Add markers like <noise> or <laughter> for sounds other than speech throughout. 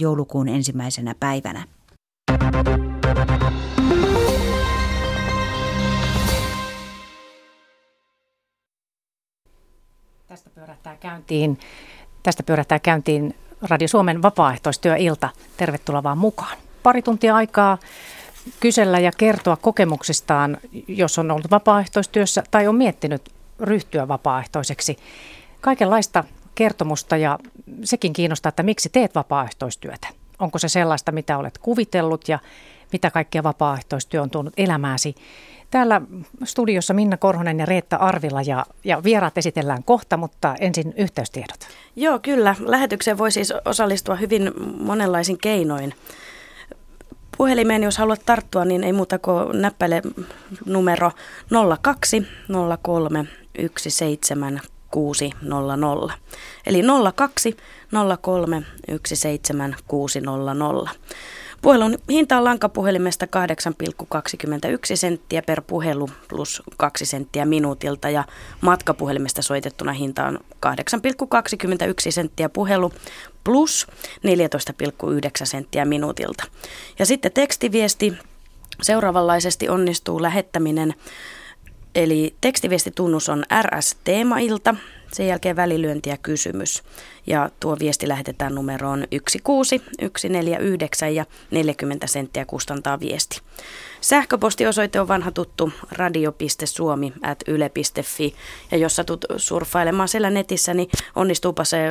joulukuun ensimmäisenä päivänä. Tästä pyörähtää käyntiin, tästä pyörähtää käyntiin Radio Suomen vapaaehtoistyöilta. Tervetuloa vaan mukaan. Pari tuntia aikaa kysellä ja kertoa kokemuksistaan, jos on ollut vapaaehtoistyössä tai on miettinyt ryhtyä vapaaehtoiseksi. Kaikenlaista kertomusta ja sekin kiinnostaa, että miksi teet vapaaehtoistyötä. Onko se sellaista, mitä olet kuvitellut ja mitä kaikkea vapaaehtoistyö on tuonut elämääsi. Täällä studiossa Minna Korhonen ja Reetta Arvila ja, ja vieraat esitellään kohta, mutta ensin yhteystiedot. Joo, kyllä. Lähetykseen voi siis osallistua hyvin monenlaisin keinoin. Puhelimeen, jos haluat tarttua, niin ei muuta kuin näppäile numero 02 03 17 600. Eli 02 03 17600. Puhelun hinta on lankapuhelimesta 8,21 senttiä per puhelu plus 2 senttiä minuutilta ja matkapuhelimesta soitettuna hinta on 8,21 senttiä puhelu plus 14,9 senttiä minuutilta. Ja sitten tekstiviesti seuraavanlaisesti onnistuu lähettäminen Eli tekstiviestitunnus on RS-teemailta, sen jälkeen välilyönti ja kysymys. Ja tuo viesti lähetetään numeroon 16149 ja 40 senttiä kustantaa viesti. Sähköpostiosoite on vanha tuttu radio.suomi at yle.fi ja jos satut surffailemaan siellä netissä, niin onnistuupa se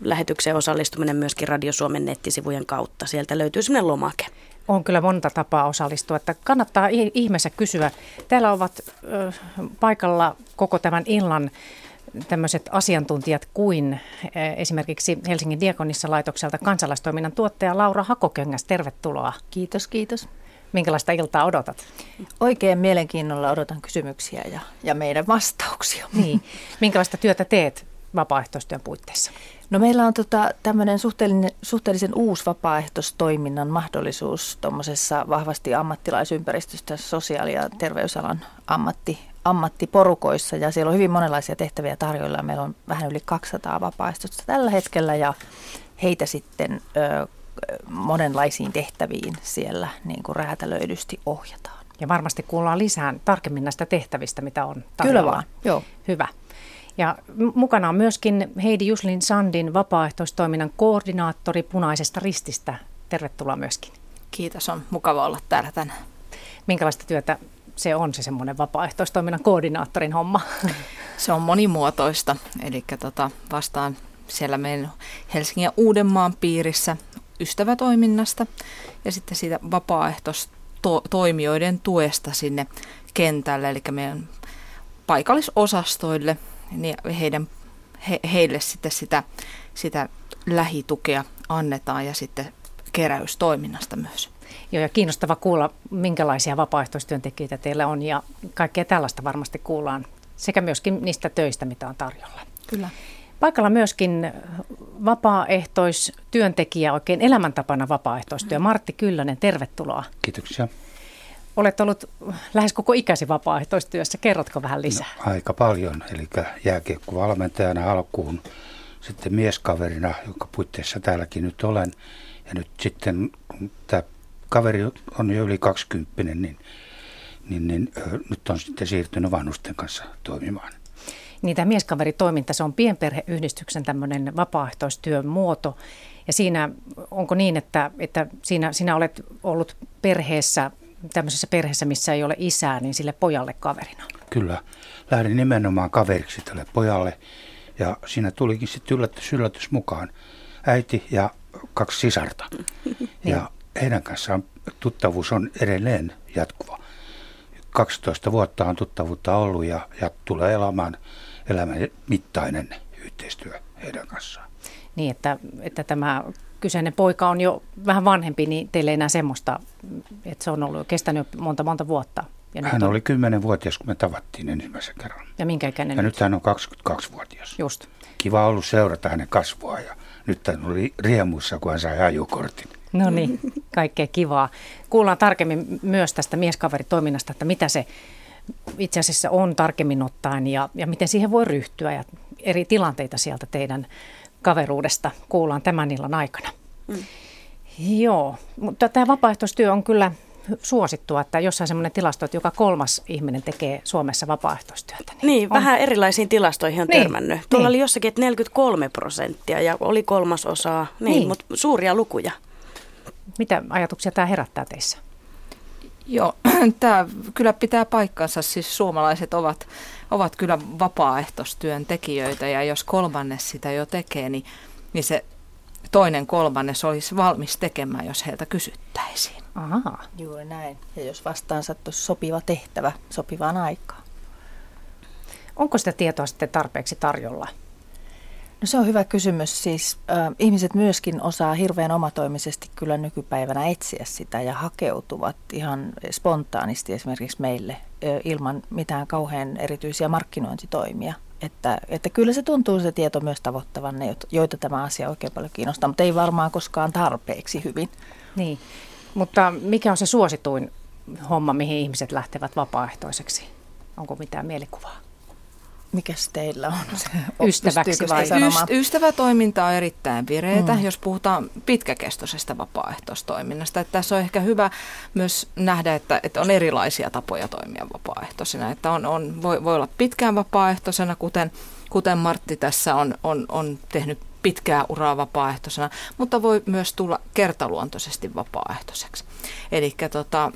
lähetykseen osallistuminen myöskin Radio Suomen nettisivujen kautta. Sieltä löytyy sellainen lomake. On kyllä monta tapaa osallistua, että kannattaa ihmeessä kysyä. Täällä ovat ö, paikalla koko tämän illan tämmöiset asiantuntijat kuin esimerkiksi Helsingin Diakonissa laitokselta kansalaistoiminnan tuottaja Laura Hakokengäs. Tervetuloa. Kiitos, kiitos. Minkälaista iltaa odotat? Oikein mielenkiinnolla odotan kysymyksiä ja, ja meidän vastauksia. Niin. Minkälaista työtä teet vapaaehtoistyön puitteissa? No meillä on tota, tämmöinen suhteellisen, suhteellisen uusi vapaaehtoistoiminnan mahdollisuus tuommoisessa vahvasti ammattilaisympäristöstä sosiaali- ja terveysalan ammatti, ammattiporukoissa ja siellä on hyvin monenlaisia tehtäviä tarjoilla. Meillä on vähän yli 200 vapaaehtoista tällä hetkellä ja heitä sitten ö, monenlaisiin tehtäviin siellä niin kuin räätälöidysti ohjataan. Ja varmasti kuullaan lisää tarkemmin näistä tehtävistä, mitä on tarjolla. Kyllä vaan, joo. Hyvä. Ja mukana on myöskin Heidi Juslin Sandin vapaaehtoistoiminnan koordinaattori Punaisesta rististä. Tervetuloa myöskin. Kiitos, on mukava olla täällä tänään. Minkälaista työtä se on se semmoinen vapaaehtoistoiminnan koordinaattorin homma? <laughs> Se on monimuotoista, eli tota, vastaan siellä meidän Helsingin ja Uudenmaan piirissä ystävätoiminnasta ja sitten siitä vapaaehtoistoimijoiden tuesta sinne kentälle, eli meidän paikallisosastoille, niin heidän, he, heille sitten sitä, sitä lähitukea annetaan ja sitten keräystoiminnasta myös. Joo, ja kiinnostava kuulla, minkälaisia vapaaehtoistyöntekijöitä teillä on, ja kaikkea tällaista varmasti kuullaan, sekä myöskin niistä töistä, mitä on tarjolla. Kyllä. Paikalla myöskin vapaaehtoistyöntekijä, oikein elämäntapana vapaaehtoistyö. Martti Kyllönen, tervetuloa. Kiitoksia. Olet ollut lähes koko ikäsi vapaaehtoistyössä. Kerrotko vähän lisää? No, aika paljon. Eli jääkiekkovalmentajana alkuun, sitten mieskaverina, jonka puitteissa täälläkin nyt olen. Ja nyt sitten, kun tämä kaveri on jo yli 20, niin, niin, niin nyt on sitten siirtynyt vanhusten kanssa toimimaan. Niin tämä mieskaveritoiminta, se on pienperheyhdistyksen tämmöinen vapaaehtoistyön muoto. Ja siinä, onko niin, että, että siinä, sinä olet ollut perheessä, tämmöisessä perheessä, missä ei ole isää, niin sille pojalle kaverina? Kyllä. Lähdin nimenomaan kaveriksi tälle pojalle. Ja siinä tulikin sitten yllätys, yllätys mukaan. Äiti ja kaksi sisarta. <laughs> ja heidän kanssaan tuttavuus on edelleen jatkuva. 12 vuotta on tuttavuutta ollut ja, ja tulee elämään elämän mittainen yhteistyö heidän kanssaan. Niin, että, että tämä kyseinen poika on jo vähän vanhempi, niin teille ei enää semmoista, että se on ollut kestänyt monta monta vuotta. Ja hän on... oli 10-vuotias, kun me tavattiin ensimmäisen kerran. Ja minkä ikäinen Ja nyt hän on 22-vuotias. Just. Kiva ollut seurata hänen kasvua ja nyt hän oli riemuissa, kun hän sai ajokortin. No niin, kaikkea kivaa. Kuullaan tarkemmin myös tästä mieskaveritoiminnasta, että mitä se itse asiassa on tarkemmin ottaen ja, ja miten siihen voi ryhtyä ja eri tilanteita sieltä teidän kaveruudesta kuullaan tämän illan aikana. Mm. Joo, mutta tämä vapaaehtoistyö on kyllä suosittua, että jossain semmoinen tilasto, että joka kolmas ihminen tekee Suomessa vapaaehtoistyötä. Niin, niin on. vähän erilaisiin tilastoihin on niin, törmännyt. Tuolla niin. oli jossakin, että 43 prosenttia ja oli kolmasosaa, niin, niin. mutta suuria lukuja. Mitä ajatuksia tämä herättää teissä? Joo, <clears throat> tämä kyllä pitää paikkansa. Siis suomalaiset ovat, ovat kyllä vapaaehtoistyön tekijöitä ja jos kolmannes sitä jo tekee, niin, niin se toinen kolmannes olisi valmis tekemään, jos heiltä kysyttäisiin. Aha. Juuri näin. Ja jos vastaan sattuisi sopiva tehtävä sopivaan aikaan. Onko sitä tietoa sitten tarpeeksi tarjolla? No se on hyvä kysymys. Siis äh, ihmiset myöskin osaa hirveän omatoimisesti kyllä nykypäivänä etsiä sitä ja hakeutuvat ihan spontaanisti esimerkiksi meille äh, ilman mitään kauhean erityisiä markkinointitoimia. Että, että kyllä se tuntuu se tieto myös tavoittavan ne, joita tämä asia oikein paljon kiinnostaa, mutta ei varmaan koskaan tarpeeksi hyvin. Niin, mutta mikä on se suosituin homma, mihin ihmiset lähtevät vapaaehtoiseksi? Onko mitään mielikuvaa? Mikäs teillä on? <laughs> Ystäväksi vai? Yst- ystävätoiminta on erittäin vireitä, mm. jos puhutaan pitkäkestoisesta vapaaehtoistoiminnasta. Että tässä on ehkä hyvä myös nähdä, että, että on erilaisia tapoja toimia vapaaehtoisena. Että on, on, voi, voi olla pitkään vapaaehtoisena, kuten, kuten Martti tässä on, on, on tehnyt pitkää uraa vapaaehtoisena, mutta voi myös tulla kertaluontoisesti vapaaehtoiseksi. Eli tota,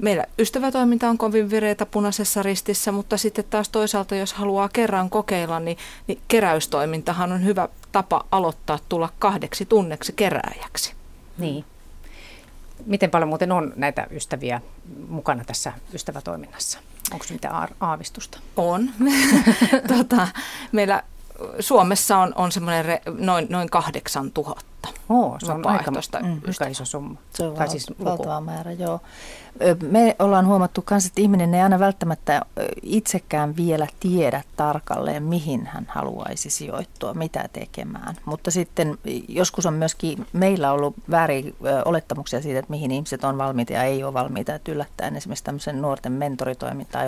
Meillä ystävätoiminta on kovin vireitä punaisessa ristissä, mutta sitten taas toisaalta, jos haluaa kerran kokeilla, niin, niin keräystoimintahan on hyvä tapa aloittaa tulla kahdeksi tunneksi kerääjäksi. Niin. Miten paljon muuten on näitä ystäviä mukana tässä ystävätoiminnassa? Onko mitään aavistusta? On. <laughs> tota, meillä Suomessa on, on semmoinen re, noin, noin 8000 Oo, se on aika, mm, aika iso summa. Se on val- siis valtava määrä, joo. Me ollaan huomattu myös, että ihminen ei aina välttämättä itsekään vielä tiedä tarkalleen, mihin hän haluaisi sijoittua, mitä tekemään. Mutta sitten joskus on myöskin meillä ollut väärin olettamuksia siitä, että mihin ihmiset on valmiita ja ei ole valmiita. Että yllättäen esimerkiksi tämmöisen nuorten mentoritoiminta,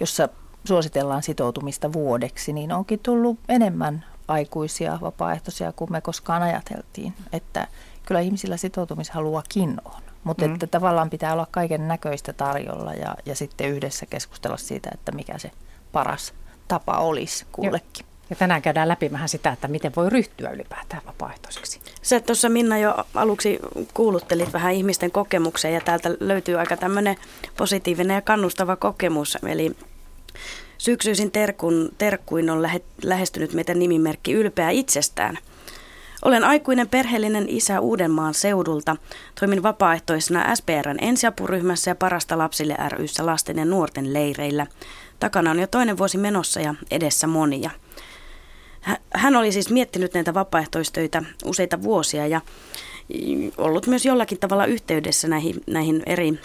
jossa suositellaan sitoutumista vuodeksi, niin onkin tullut enemmän aikuisia vapaaehtoisia kuin me koskaan ajateltiin. Että kyllä ihmisillä sitoutumishaluakin on. Mutta mm. että tavallaan pitää olla kaiken näköistä tarjolla ja, ja sitten yhdessä keskustella siitä, että mikä se paras tapa olisi kullekin. Ja tänään käydään läpi vähän sitä, että miten voi ryhtyä ylipäätään vapaaehtoiseksi. Sä tuossa Minna jo aluksi kuuluttelit vähän ihmisten kokemuksia ja täältä löytyy aika tämmöinen positiivinen ja kannustava kokemus. Eli Syksyisin terkun, terkkuin on lähe, lähestynyt meitä nimimerkki ylpeä itsestään. Olen aikuinen perheellinen isä Uudenmaan seudulta. Toimin vapaaehtoisena SPRn ensiapuryhmässä ja Parasta lapsille ryssä lasten ja nuorten leireillä. Takana on jo toinen vuosi menossa ja edessä monia. Hän oli siis miettinyt näitä vapaaehtoistöitä useita vuosia ja ollut myös jollakin tavalla yhteydessä näihin, näihin eri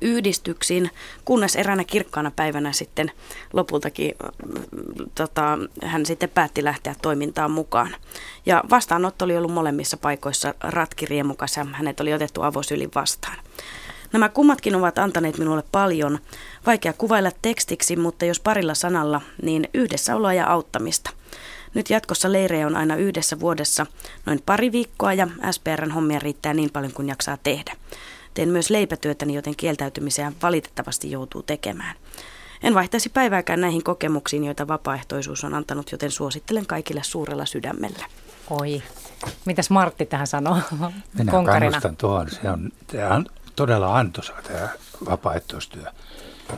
yhdistyksiin, kunnes eräänä kirkkaana päivänä sitten lopultakin tota, hän sitten päätti lähteä toimintaan mukaan. Ja vastaanotto oli ollut molemmissa paikoissa ratkiriemukas ja hänet oli otettu avosylin vastaan. Nämä kummatkin ovat antaneet minulle paljon. Vaikea kuvailla tekstiksi, mutta jos parilla sanalla, niin yhdessäoloa ja auttamista. Nyt jatkossa leirejä on aina yhdessä vuodessa noin pari viikkoa ja SPRn hommia riittää niin paljon kuin jaksaa tehdä. Teen myös leipätyötäni, joten kieltäytymiseen valitettavasti joutuu tekemään. En vaihtaisi päivääkään näihin kokemuksiin, joita vapaaehtoisuus on antanut, joten suosittelen kaikille suurella sydämellä. Oi. Mitäs Martti tähän sanoo? Minä Konkarina. kannustan tuohon. Se on, tämä on todella antoisa tämä vapaaehtoistyö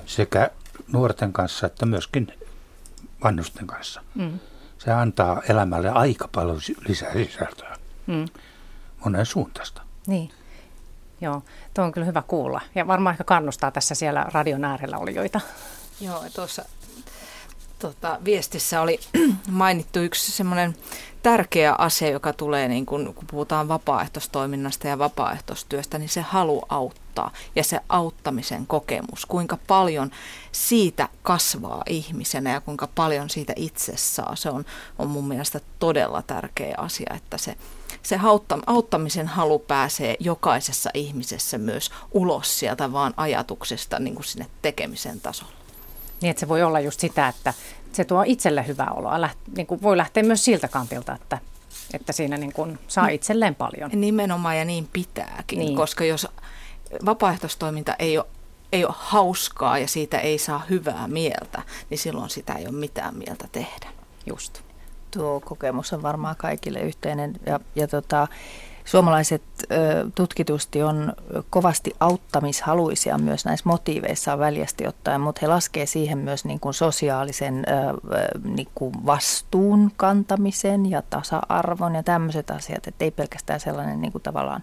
sekä nuorten kanssa että myöskin vannusten kanssa. Mm. Se antaa elämälle aika paljon lisää sisältöä. Mm. Monen suuntaista. Niin. Joo, tuo on kyllä hyvä kuulla. Ja varmaan ehkä kannustaa tässä siellä radion äärellä olijoita. Joo, tuossa tota, viestissä oli <clears throat> mainittu yksi semmoinen tärkeä asia, joka tulee, niin kun, kun puhutaan vapaaehtoistoiminnasta ja vapaaehtoistyöstä, niin se halu auttaa ja se auttamisen kokemus, kuinka paljon siitä kasvaa ihmisenä ja kuinka paljon siitä itse saa. Se on, on mun mielestä todella tärkeä asia, että se se auttamisen halu pääsee jokaisessa ihmisessä myös ulos sieltä vaan ajatuksesta niin kuin sinne tekemisen tasolla. Niin, että se voi olla just sitä, että se tuo itselle hyvää oloa. Läht, niin kuin voi lähteä myös siltä kantilta, että että siinä niin kuin saa itselleen paljon. Nimenomaan ja niin pitääkin, niin. koska jos vapaaehtoistoiminta ei ole ei ole hauskaa ja siitä ei saa hyvää mieltä, niin silloin sitä ei ole mitään mieltä tehdä. Just. Tuo kokemus on varmaan kaikille yhteinen. Ja, ja tota, Suomalaiset ö, tutkitusti on kovasti auttamishaluisia myös näissä motiiveissa väljästi ottaen, mutta he laskee siihen myös niin kuin sosiaalisen ö, niin kuin vastuun kantamisen ja tasa-arvon ja tämmöiset asiat, että ei pelkästään sellainen niin kuin tavallaan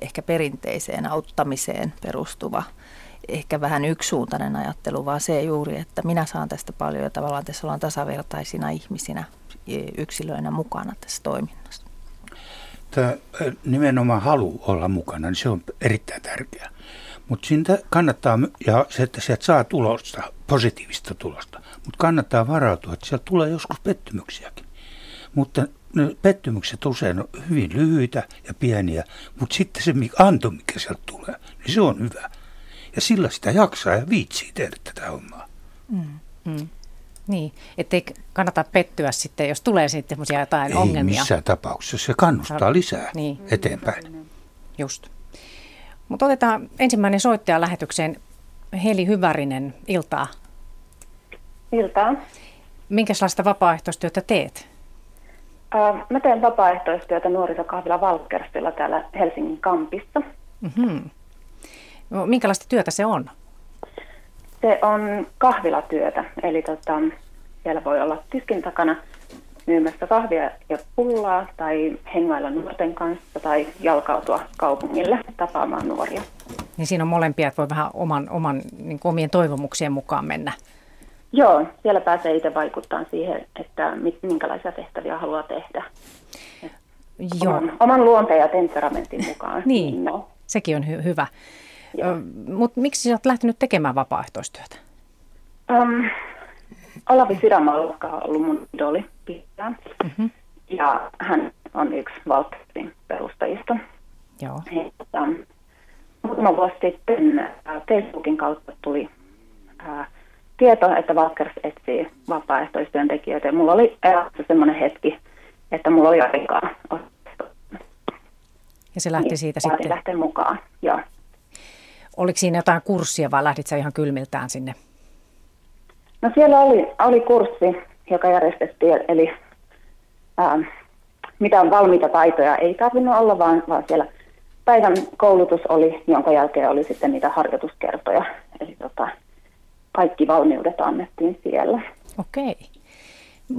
ehkä perinteiseen auttamiseen perustuva ehkä vähän yksisuuntainen ajattelu, vaan se juuri, että minä saan tästä paljon ja tavallaan tässä ollaan tasavertaisina ihmisinä, yksilöinä mukana tässä toiminnassa. Tämä nimenomaan halu olla mukana, niin se on erittäin tärkeää. Mutta siitä kannattaa, ja se, että sieltä saa tulosta, positiivista tulosta, mutta kannattaa varautua, että sieltä tulee joskus pettymyksiäkin. Mutta ne pettymykset usein on hyvin lyhyitä ja pieniä, mutta sitten se anto, mikä sieltä tulee, niin se on hyvä. Ja sillä sitä jaksaa ja viitsii tehdä tätä hommaa. Mm. Mm. Niin, ettei kannata pettyä sitten, jos tulee sitten semmoisia jotain Ei ongelmia. missään tapauksessa, se kannustaa lisää niin. eteenpäin. Just. Mutta otetaan ensimmäinen soittaja lähetykseen. Heli Hyvärinen, iltaa. Iltaa. Minkälaista vapaaehtoistyötä teet? Äh, mä teen vapaaehtoistyötä nuorisokahvila Valkersilla täällä Helsingin kampissa. Mm-hmm. No, minkälaista työtä se on? Se on kahvilatyötä, eli tota, siellä voi olla tiskin takana myymässä kahvia ja pullaa tai hengailla nuorten kanssa tai jalkautua kaupungille tapaamaan nuoria. Niin siinä on molempia, että voi vähän oman, oman niin kuin omien toivomuksien mukaan mennä. Joo, siellä pääsee itse vaikuttamaan siihen, että minkälaisia tehtäviä haluaa tehdä. Joo. Oman, oman luonteen ja temperamentin mukaan. niin, no. sekin on hy- hyvä. Mutta miksi sä oot lähtenyt tekemään vapaaehtoistyötä? Um, Olavi Sydämalka on ollut mun idoli pitkään. Mm-hmm. Ja hän on yksi Valtterin perustajista. Joo. Että, muutama vuosi sitten Facebookin kautta tuli ää, tieto, että Valkers etsii vapaaehtoistyöntekijöitä. Ja mulla oli elämässä semmoinen hetki, että mulla oli aikaa. Ja se lähti niin, siitä sitten? lähteä mukaan, joo. Oliko siinä jotain kurssia vai lähdit sä ihan kylmiltään sinne? No siellä oli, oli kurssi, joka järjestettiin, eli ää, mitä valmiita taitoja ei tarvinnut olla, vaan, vaan siellä päivän koulutus oli, jonka jälkeen oli sitten niitä harjoituskertoja. Eli tota, kaikki valmiudet annettiin siellä. Okei.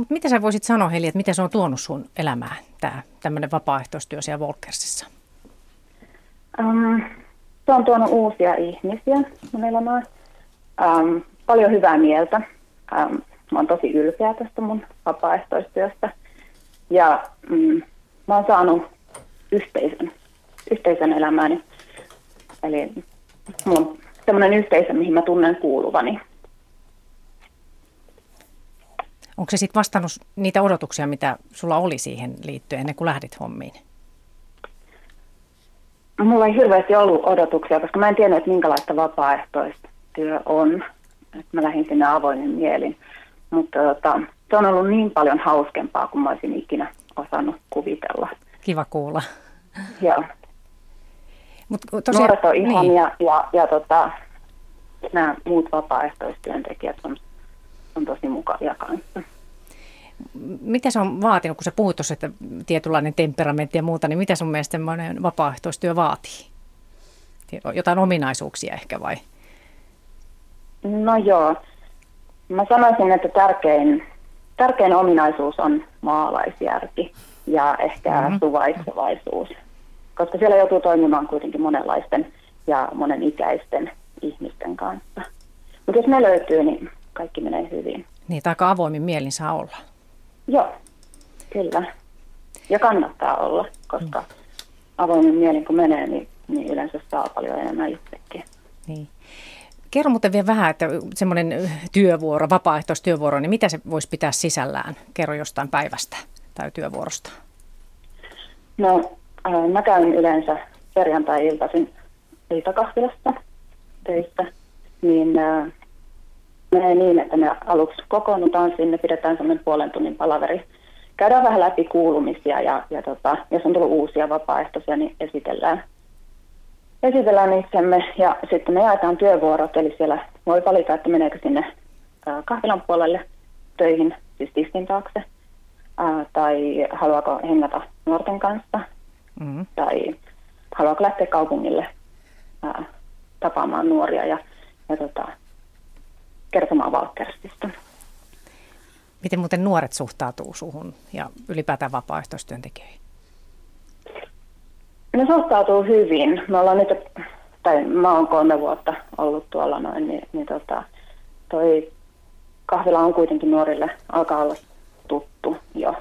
Mitä sä voisit sanoa Heli, että miten se on tuonut sun elämään, tämä tämmöinen vapaaehtoistyö siellä Volkersissa? Um, se on tuonut uusia ihmisiä mun elämään. Ähm, paljon hyvää mieltä. Ähm, mä oon tosi ylpeä tästä mun vapaaehtoistyöstä. Ja mm, mä oon saanut yhteisön, yhteisön elämääni. Eli on semmoinen yhteisö, mihin mä tunnen kuuluvani. Onko se sitten vastannut niitä odotuksia, mitä sulla oli siihen liittyen ennen kuin lähdit hommiin? Mulla ei hirveästi ollut odotuksia, koska mä en tiennyt, että minkälaista vapaaehtoistyö on. Et mä lähdin sinne avoimen mielin. Mutta tota, se on ollut niin paljon hauskempaa kuin mä olisin ikinä osannut kuvitella. Kiva kuulla. Joo. Mut, tosiaan, Nuoret on ihania niin. ja, ja, ja tota, nämä muut vapaaehtoistyöntekijät on, on tosi mukavia kanssa mitä se on vaatinut, kun sä puhuit tuossa, että tietynlainen temperamentti ja muuta, niin mitä sun mielestä semmoinen vapaaehtoistyö vaatii? Jotain ominaisuuksia ehkä vai? No joo. Mä sanoisin, että tärkein, tärkein ominaisuus on maalaisjärki ja ehkä mm-hmm. suvaitsevaisuus. Koska siellä joutuu toimimaan kuitenkin monenlaisten ja monen ikäisten ihmisten kanssa. Mutta jos ne löytyy, niin kaikki menee hyvin. Niin, aika avoimin mielin saa olla. Joo, kyllä. Ja kannattaa olla, koska mm. avoimen mielin kun menee, niin, niin yleensä saa paljon enemmän itsekin. Niin. Kerro muuten vielä vähän, että semmoinen työvuoro, vapaaehtoistyövuoro, niin mitä se voisi pitää sisällään? Kerro jostain päivästä tai työvuorosta. No, äh, mä käyn yleensä perjantai-iltaisin iltakahvilassa töistä, niin äh, menee niin, että me aluksi kokoonnutaan sinne, pidetään semmoinen puolen tunnin palaveri, käydään vähän läpi kuulumisia ja, ja tota, jos on tullut uusia vapaaehtoisia, niin esitellään, esitellään itsemme ja sitten me jaetaan työvuorot, eli siellä voi valita, että meneekö sinne kahvilan puolelle töihin, siis tiskin taakse, tai haluaako hengata nuorten kanssa, mm-hmm. tai haluaako lähteä kaupungille tapaamaan nuoria ja, ja tota, kertomaan Valkkerstista. Miten muuten nuoret suhtautuu suhun ja ylipäätään vapaaehtoistyöntekijöihin? Ne suhtautuu hyvin. Me ollaan nyt, tai mä oon kolme vuotta ollut tuolla noin, niin, niin tota, toi kahvila on kuitenkin nuorille, alkaa olla tuttu jo.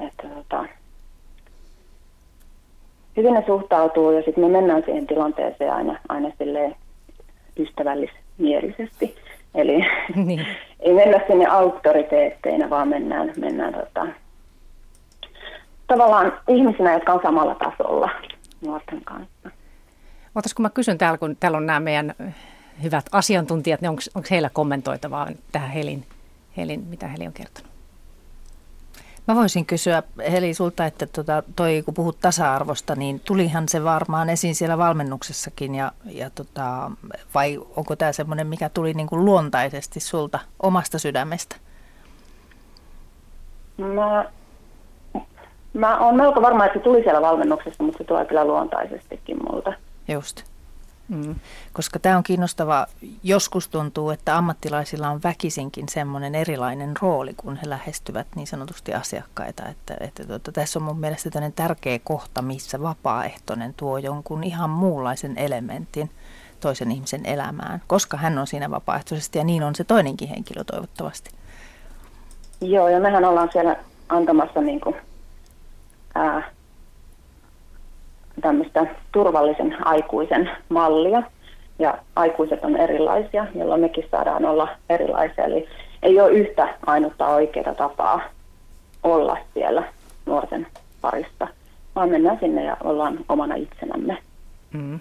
Että tota, hyvin ne suhtautuu ja sitten me mennään siihen tilanteeseen aina, aina silleen ystävällismielisesti. Eli niin. <laughs> ei mennä sinne auktoriteetteina, vaan mennään, mennään tota, tavallaan ihmisinä, jotka on samalla tasolla nuorten kanssa. Otas, kun mä kysyn täällä, kun täällä on nämä meidän hyvät asiantuntijat, niin onko heillä kommentoitavaa tähän Helin, Helin, mitä Heli on kertonut? Mä voisin kysyä Heli sulta, että tota, toi, kun puhut tasa-arvosta, niin tulihan se varmaan esiin siellä valmennuksessakin ja, ja tota, vai onko tämä semmoinen, mikä tuli niin kuin luontaisesti sulta omasta sydämestä? Mä, mä olen melko varma, että se tuli siellä valmennuksessa, mutta se tulee kyllä luontaisestikin multa. Just. Mm. Koska tämä on kiinnostava. Joskus tuntuu, että ammattilaisilla on väkisinkin semmoinen erilainen rooli, kun he lähestyvät niin sanotusti asiakkaita. Että, että tuota, tässä on mun mielestä tämmöinen tärkeä kohta, missä vapaaehtoinen tuo jonkun ihan muunlaisen elementin toisen ihmisen elämään, koska hän on siinä vapaaehtoisesti ja niin on se toinenkin henkilö toivottavasti. Joo, ja mehän ollaan siellä antamassa niin kuin, ää, tämmöistä turvallisen aikuisen mallia. Ja aikuiset on erilaisia, jolloin mekin saadaan olla erilaisia. Eli ei ole yhtä ainutta oikeaa tapaa olla siellä nuorten parissa, vaan mennään sinne ja ollaan omana itsenämme. Mm.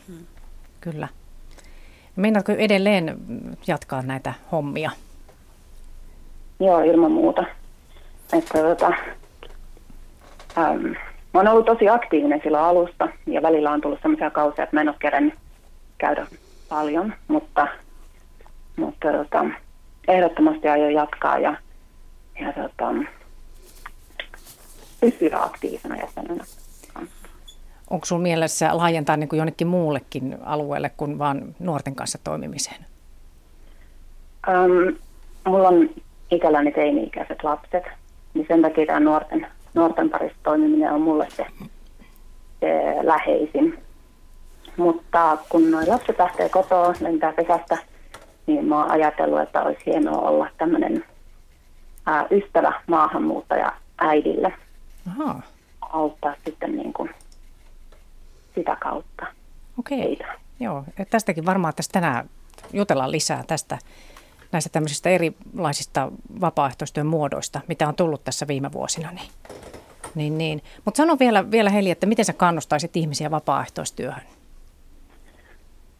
Kyllä. Meinaatko edelleen jatkaa näitä hommia? Joo, ilman muuta. Että, tota, äm, Mä oon ollut tosi aktiivinen sillä alusta ja välillä on tullut sellaisia kausia, että mä en ole kerännyt käydä paljon, mutta, mutta tota, ehdottomasti aion jatkaa ja, ja tota, pysyä aktiivisena jäsenenä. Onko sinulla mielessä laajentaa niin kuin jonnekin muullekin alueelle kuin vain nuorten kanssa toimimiseen? Um, mulla on ikälläni teini-ikäiset lapset, niin sen takia tämä nuorten nuorten parissa toimiminen on mulle se, se läheisin. Mutta kun nuo lapset lähtee kotoa, lentää pesästä, niin mä oon ajatellut, että olisi hienoa olla tämmöinen ystävä maahanmuuttaja äidille. Aha. Auttaa sitten niin kuin sitä kautta Okei. Heitä. Joo, tästäkin varmaan tästä tänään jutellaan lisää tästä näistä tämmöisistä erilaisista vapaaehtoistyön muodoista, mitä on tullut tässä viime vuosina. Niin, niin, niin. Mutta sano vielä, vielä Heli, että miten sä kannustaisit ihmisiä vapaaehtoistyöhön?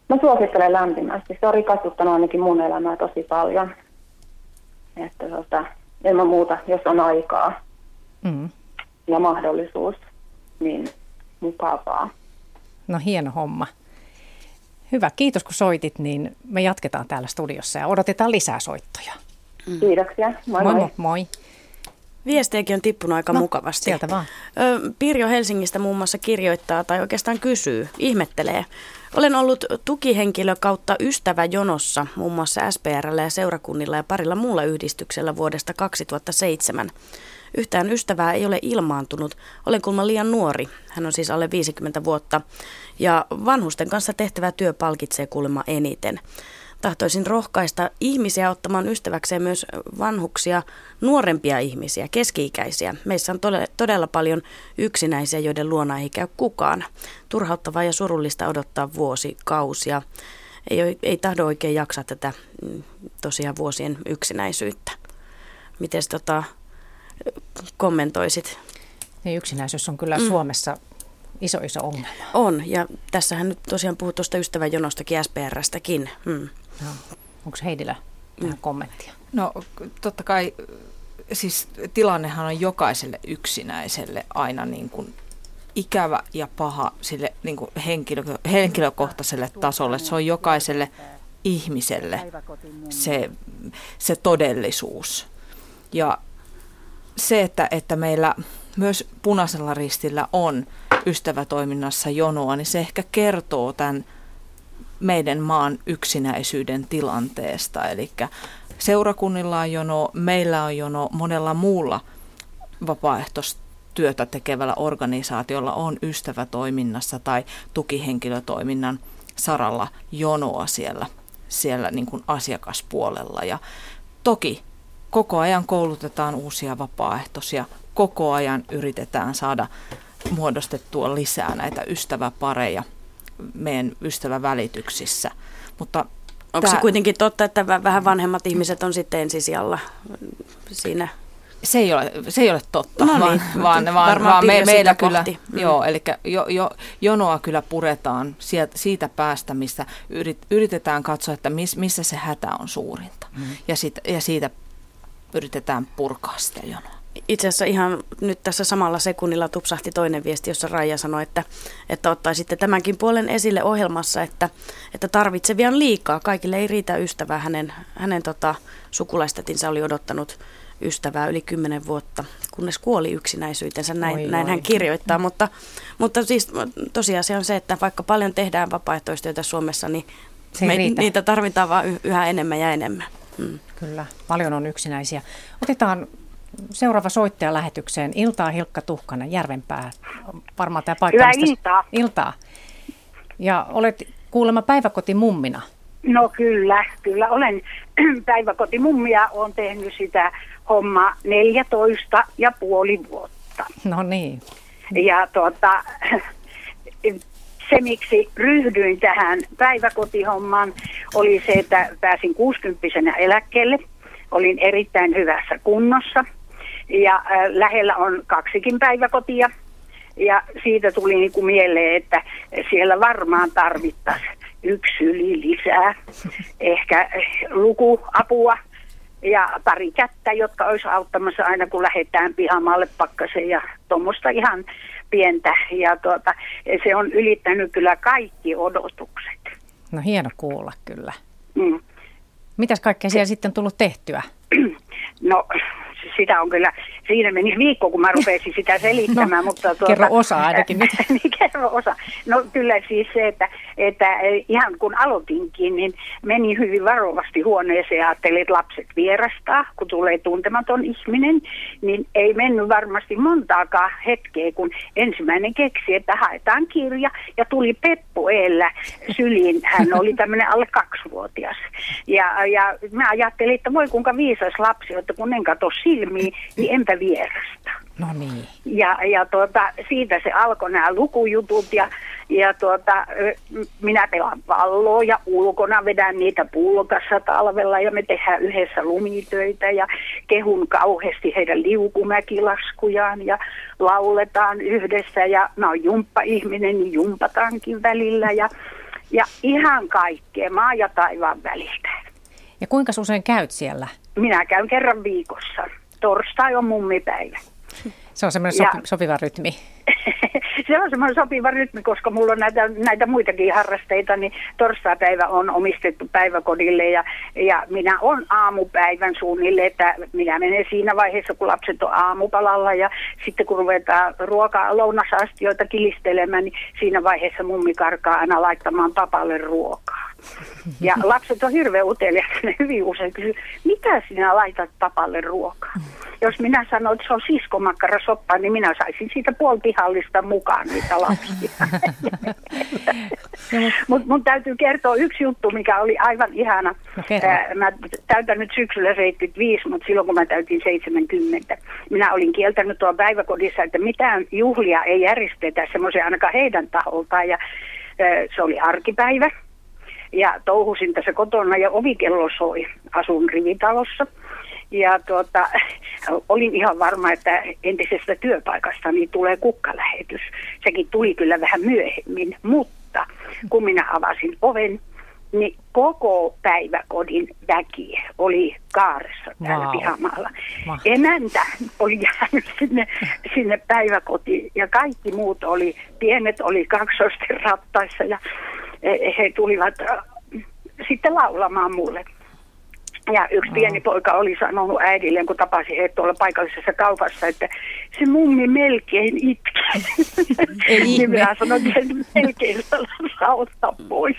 Mä suosittelen lämpimästi. Se on rikastuttanut ainakin mun elämää tosi paljon. Että tota, ilman muuta, jos on aikaa mm. ja mahdollisuus, niin mukavaa. No hieno homma. Hyvä, kiitos kun soitit, niin me jatketaan täällä studiossa ja odotetaan lisää soittoja. Mm. Kiitoksia, moi moi. moi. moi. Viestejäkin on tippunut aika no, mukavasti. Sieltä vaan. Pirjo Helsingistä muun muassa kirjoittaa tai oikeastaan kysyy, ihmettelee. Olen ollut tukihenkilö kautta ystävä jonossa muun muassa SPRllä ja seurakunnilla ja parilla muulla yhdistyksellä vuodesta 2007. Yhtään ystävää ei ole ilmaantunut. Olen kulma liian nuori. Hän on siis alle 50 vuotta. Ja vanhusten kanssa tehtävä työ palkitsee kuulemma eniten. Tahtoisin rohkaista ihmisiä ottamaan ystäväkseen myös vanhuksia, nuorempia ihmisiä, keski-ikäisiä. Meissä on todella paljon yksinäisiä, joiden luona ei käy kukaan. Turhauttavaa ja surullista odottaa vuosikausia. Ei, ei tahdo oikein jaksaa tätä mm, tosiaan vuosien yksinäisyyttä. Miten tota, kommentoisit? Niin yksinäisyys on kyllä mm. Suomessa iso iso ongelma. On, ja tässähän nyt tosiaan puhut tuosta ystäväjonostakin, SPRstäkin. Mm. Onko Heidillä mm. kommenttia? No totta kai siis tilannehan on jokaiselle yksinäiselle aina niin kuin ikävä ja paha sille niin kuin henkilö, henkilökohtaiselle tasolle. Se on jokaiselle ihmiselle se, se todellisuus. Ja se, että, että meillä myös punaisella ristillä on ystävätoiminnassa jonoa, niin se ehkä kertoo tämän meidän maan yksinäisyyden tilanteesta. Eli seurakunnilla on jono, meillä on jono, monella muulla vapaaehtoistyötä tekevällä organisaatiolla on ystävätoiminnassa tai tukihenkilötoiminnan saralla jonoa siellä, siellä niin kuin asiakaspuolella. Ja toki koko ajan koulutetaan uusia vapaaehtoisia, koko ajan yritetään saada muodostettua lisää näitä ystäväpareja meidän ystävävälityksissä. Mutta Onko tämä, se kuitenkin totta, että vähän vanhemmat ihmiset on sitten ensisijalla siinä? Se ei ole, se ei ole totta, no niin, vaan, vaan, vaan, vaan me, meillä kyllä, mm. joo, eli jo, jo, jonoa kyllä puretaan siitä, siitä päästä, missä yrit, yritetään katsoa, että miss, missä se hätä on suurinta. Mm. Ja, sit, ja siitä yritetään purkaa sitä jonoa. Itse asiassa ihan nyt tässä samalla sekunnilla tupsahti toinen viesti, jossa Raija sanoi, että, että ottaisitte tämänkin puolen esille ohjelmassa, että, että tarvitsevia on liikaa. Kaikille ei riitä ystävää. Hänen, hänen tota, sukulaistetinsa oli odottanut ystävää yli kymmenen vuotta, kunnes kuoli yksinäisyytensä, näin, oi, näin oi. hän kirjoittaa. Mutta, mutta siis tosiasia on se, että vaikka paljon tehdään vapaaehtoistyötä Suomessa, niin me, niitä tarvitaan vaan yhä enemmän ja enemmän. Hmm. Kyllä, paljon on yksinäisiä. Otetaan seuraava soittaja lähetykseen. Iltaa Hilkka Tuhkanen, Järvenpää. Varmaan tämä paikka. Hyvää iltaa. Iltaa. Ja olet kuulemma päiväkotimummina. No kyllä, kyllä olen <clears throat> päiväkotimummia. Olen tehnyt sitä homma 14 ja puoli vuotta. No niin. Ja tuota, se, miksi ryhdyin tähän päiväkotihommaan, oli se, että pääsin 60 eläkkeelle. Olin erittäin hyvässä kunnossa – ja äh, lähellä on kaksikin päiväkotia. Ja siitä tuli niin kuin mieleen, että siellä varmaan tarvittaisiin yksi yli lisää, ehkä lukuapua ja pari kättä, jotka olisi auttamassa aina kun lähdetään pihamaalle pakkaseen ja tuommoista ihan pientä. Ja tuota, se on ylittänyt kyllä kaikki odotukset. No hieno kuulla kyllä. Mm. Mitäs kaikkea siellä sitten tullut tehtyä? No sitä on kyllä, siinä meni viikko, kun mä rupesin sitä <laughs> selittämään. No, mutta tuota, kerro osa ainakin nyt. <laughs> niin, kerro osa. No kyllä siis se, että, että ihan kun aloitinkin, niin meni hyvin varovasti huoneeseen ja ajattelin, että lapset vierastaa, kun tulee tuntematon ihminen, niin ei mennyt varmasti montaakaan hetkeä, kun ensimmäinen keksi, että haetaan kirja ja tuli Peppu Eellä syliin. Hän oli tämmöinen alle kaksivuotias. Ja, ja mä ajattelin, että voi kuinka viisas lapsi, että kun en katso silmiin, niin enpä vierasta. No niin. Ja, ja tuota, siitä se alkoi nämä lukujutut ja, ja tuota, minä pelaan palloa ja ulkona vedän niitä pulkassa talvella ja me tehdään yhdessä lumitöitä ja kehun kauheasti heidän liukumäkilaskujaan ja lauletaan yhdessä ja mä oon jumppa-ihminen, niin jumpataankin välillä ja, ja ihan kaikkea maa ja taivaan väliltä. Ja kuinka usein käyt siellä? Minä käyn kerran viikossa. Torstai on mummipäivä. Se on semmoinen sopi, sopiva rytmi. <laughs> se on semmoinen sopiva rytmi, koska mulla on näitä, näitä muitakin harrasteita, niin torstaipäivä on omistettu päiväkodille ja, ja minä on aamupäivän suunnille, että minä menen siinä vaiheessa, kun lapset on aamupalalla ja sitten kun ruvetaan ruokaa, lounasastioita kilistelemään, niin siinä vaiheessa mummi karkaa aina laittamaan papalle ruokaa. Ja lapset on hirveän uteliaita, ne hyvin usein kysyy, mitä sinä laitat papalle ruokaa? Jos minä sanon, että se on siskomakkarasoppa, niin minä saisin siitä puolpihallista mukaan niitä lapsia. <laughs> Mutta mun täytyy kertoa yksi juttu, mikä oli aivan ihana. No, mä täytän nyt syksyllä 75, mutta silloin kun mä täytin 70, minä olin kieltänyt tuolla päiväkodissa, että mitään juhlia ei järjestetä semmoisia ainakaan heidän taholtaan. Ja se oli arkipäivä ja touhusin tässä kotona ja ovikello soi. Asun rivitalossa. Ja tuota, <laughs> olin ihan varma, että entisestä työpaikasta niin tulee kukkalähetys. Sekin tuli kyllä vähän myöhemmin, mutta kun minä avasin oven, niin koko päiväkodin väki oli kaaressa täällä Vau. pihamaalla. Mahtavaa. Emäntä oli <laughs> jäänyt sinne, sinne päiväkotiin ja kaikki muut oli, pienet oli kaksosten rattaissa ja he, tulivat äh, sitten laulamaan mulle. Ja yksi pieni poika oli sanonut äidille, kun tapasi heidät tuolla paikallisessa kaupassa, että se mummi melkein itki. Ei <laughs> niin minä sanoin, että melkein saa pois.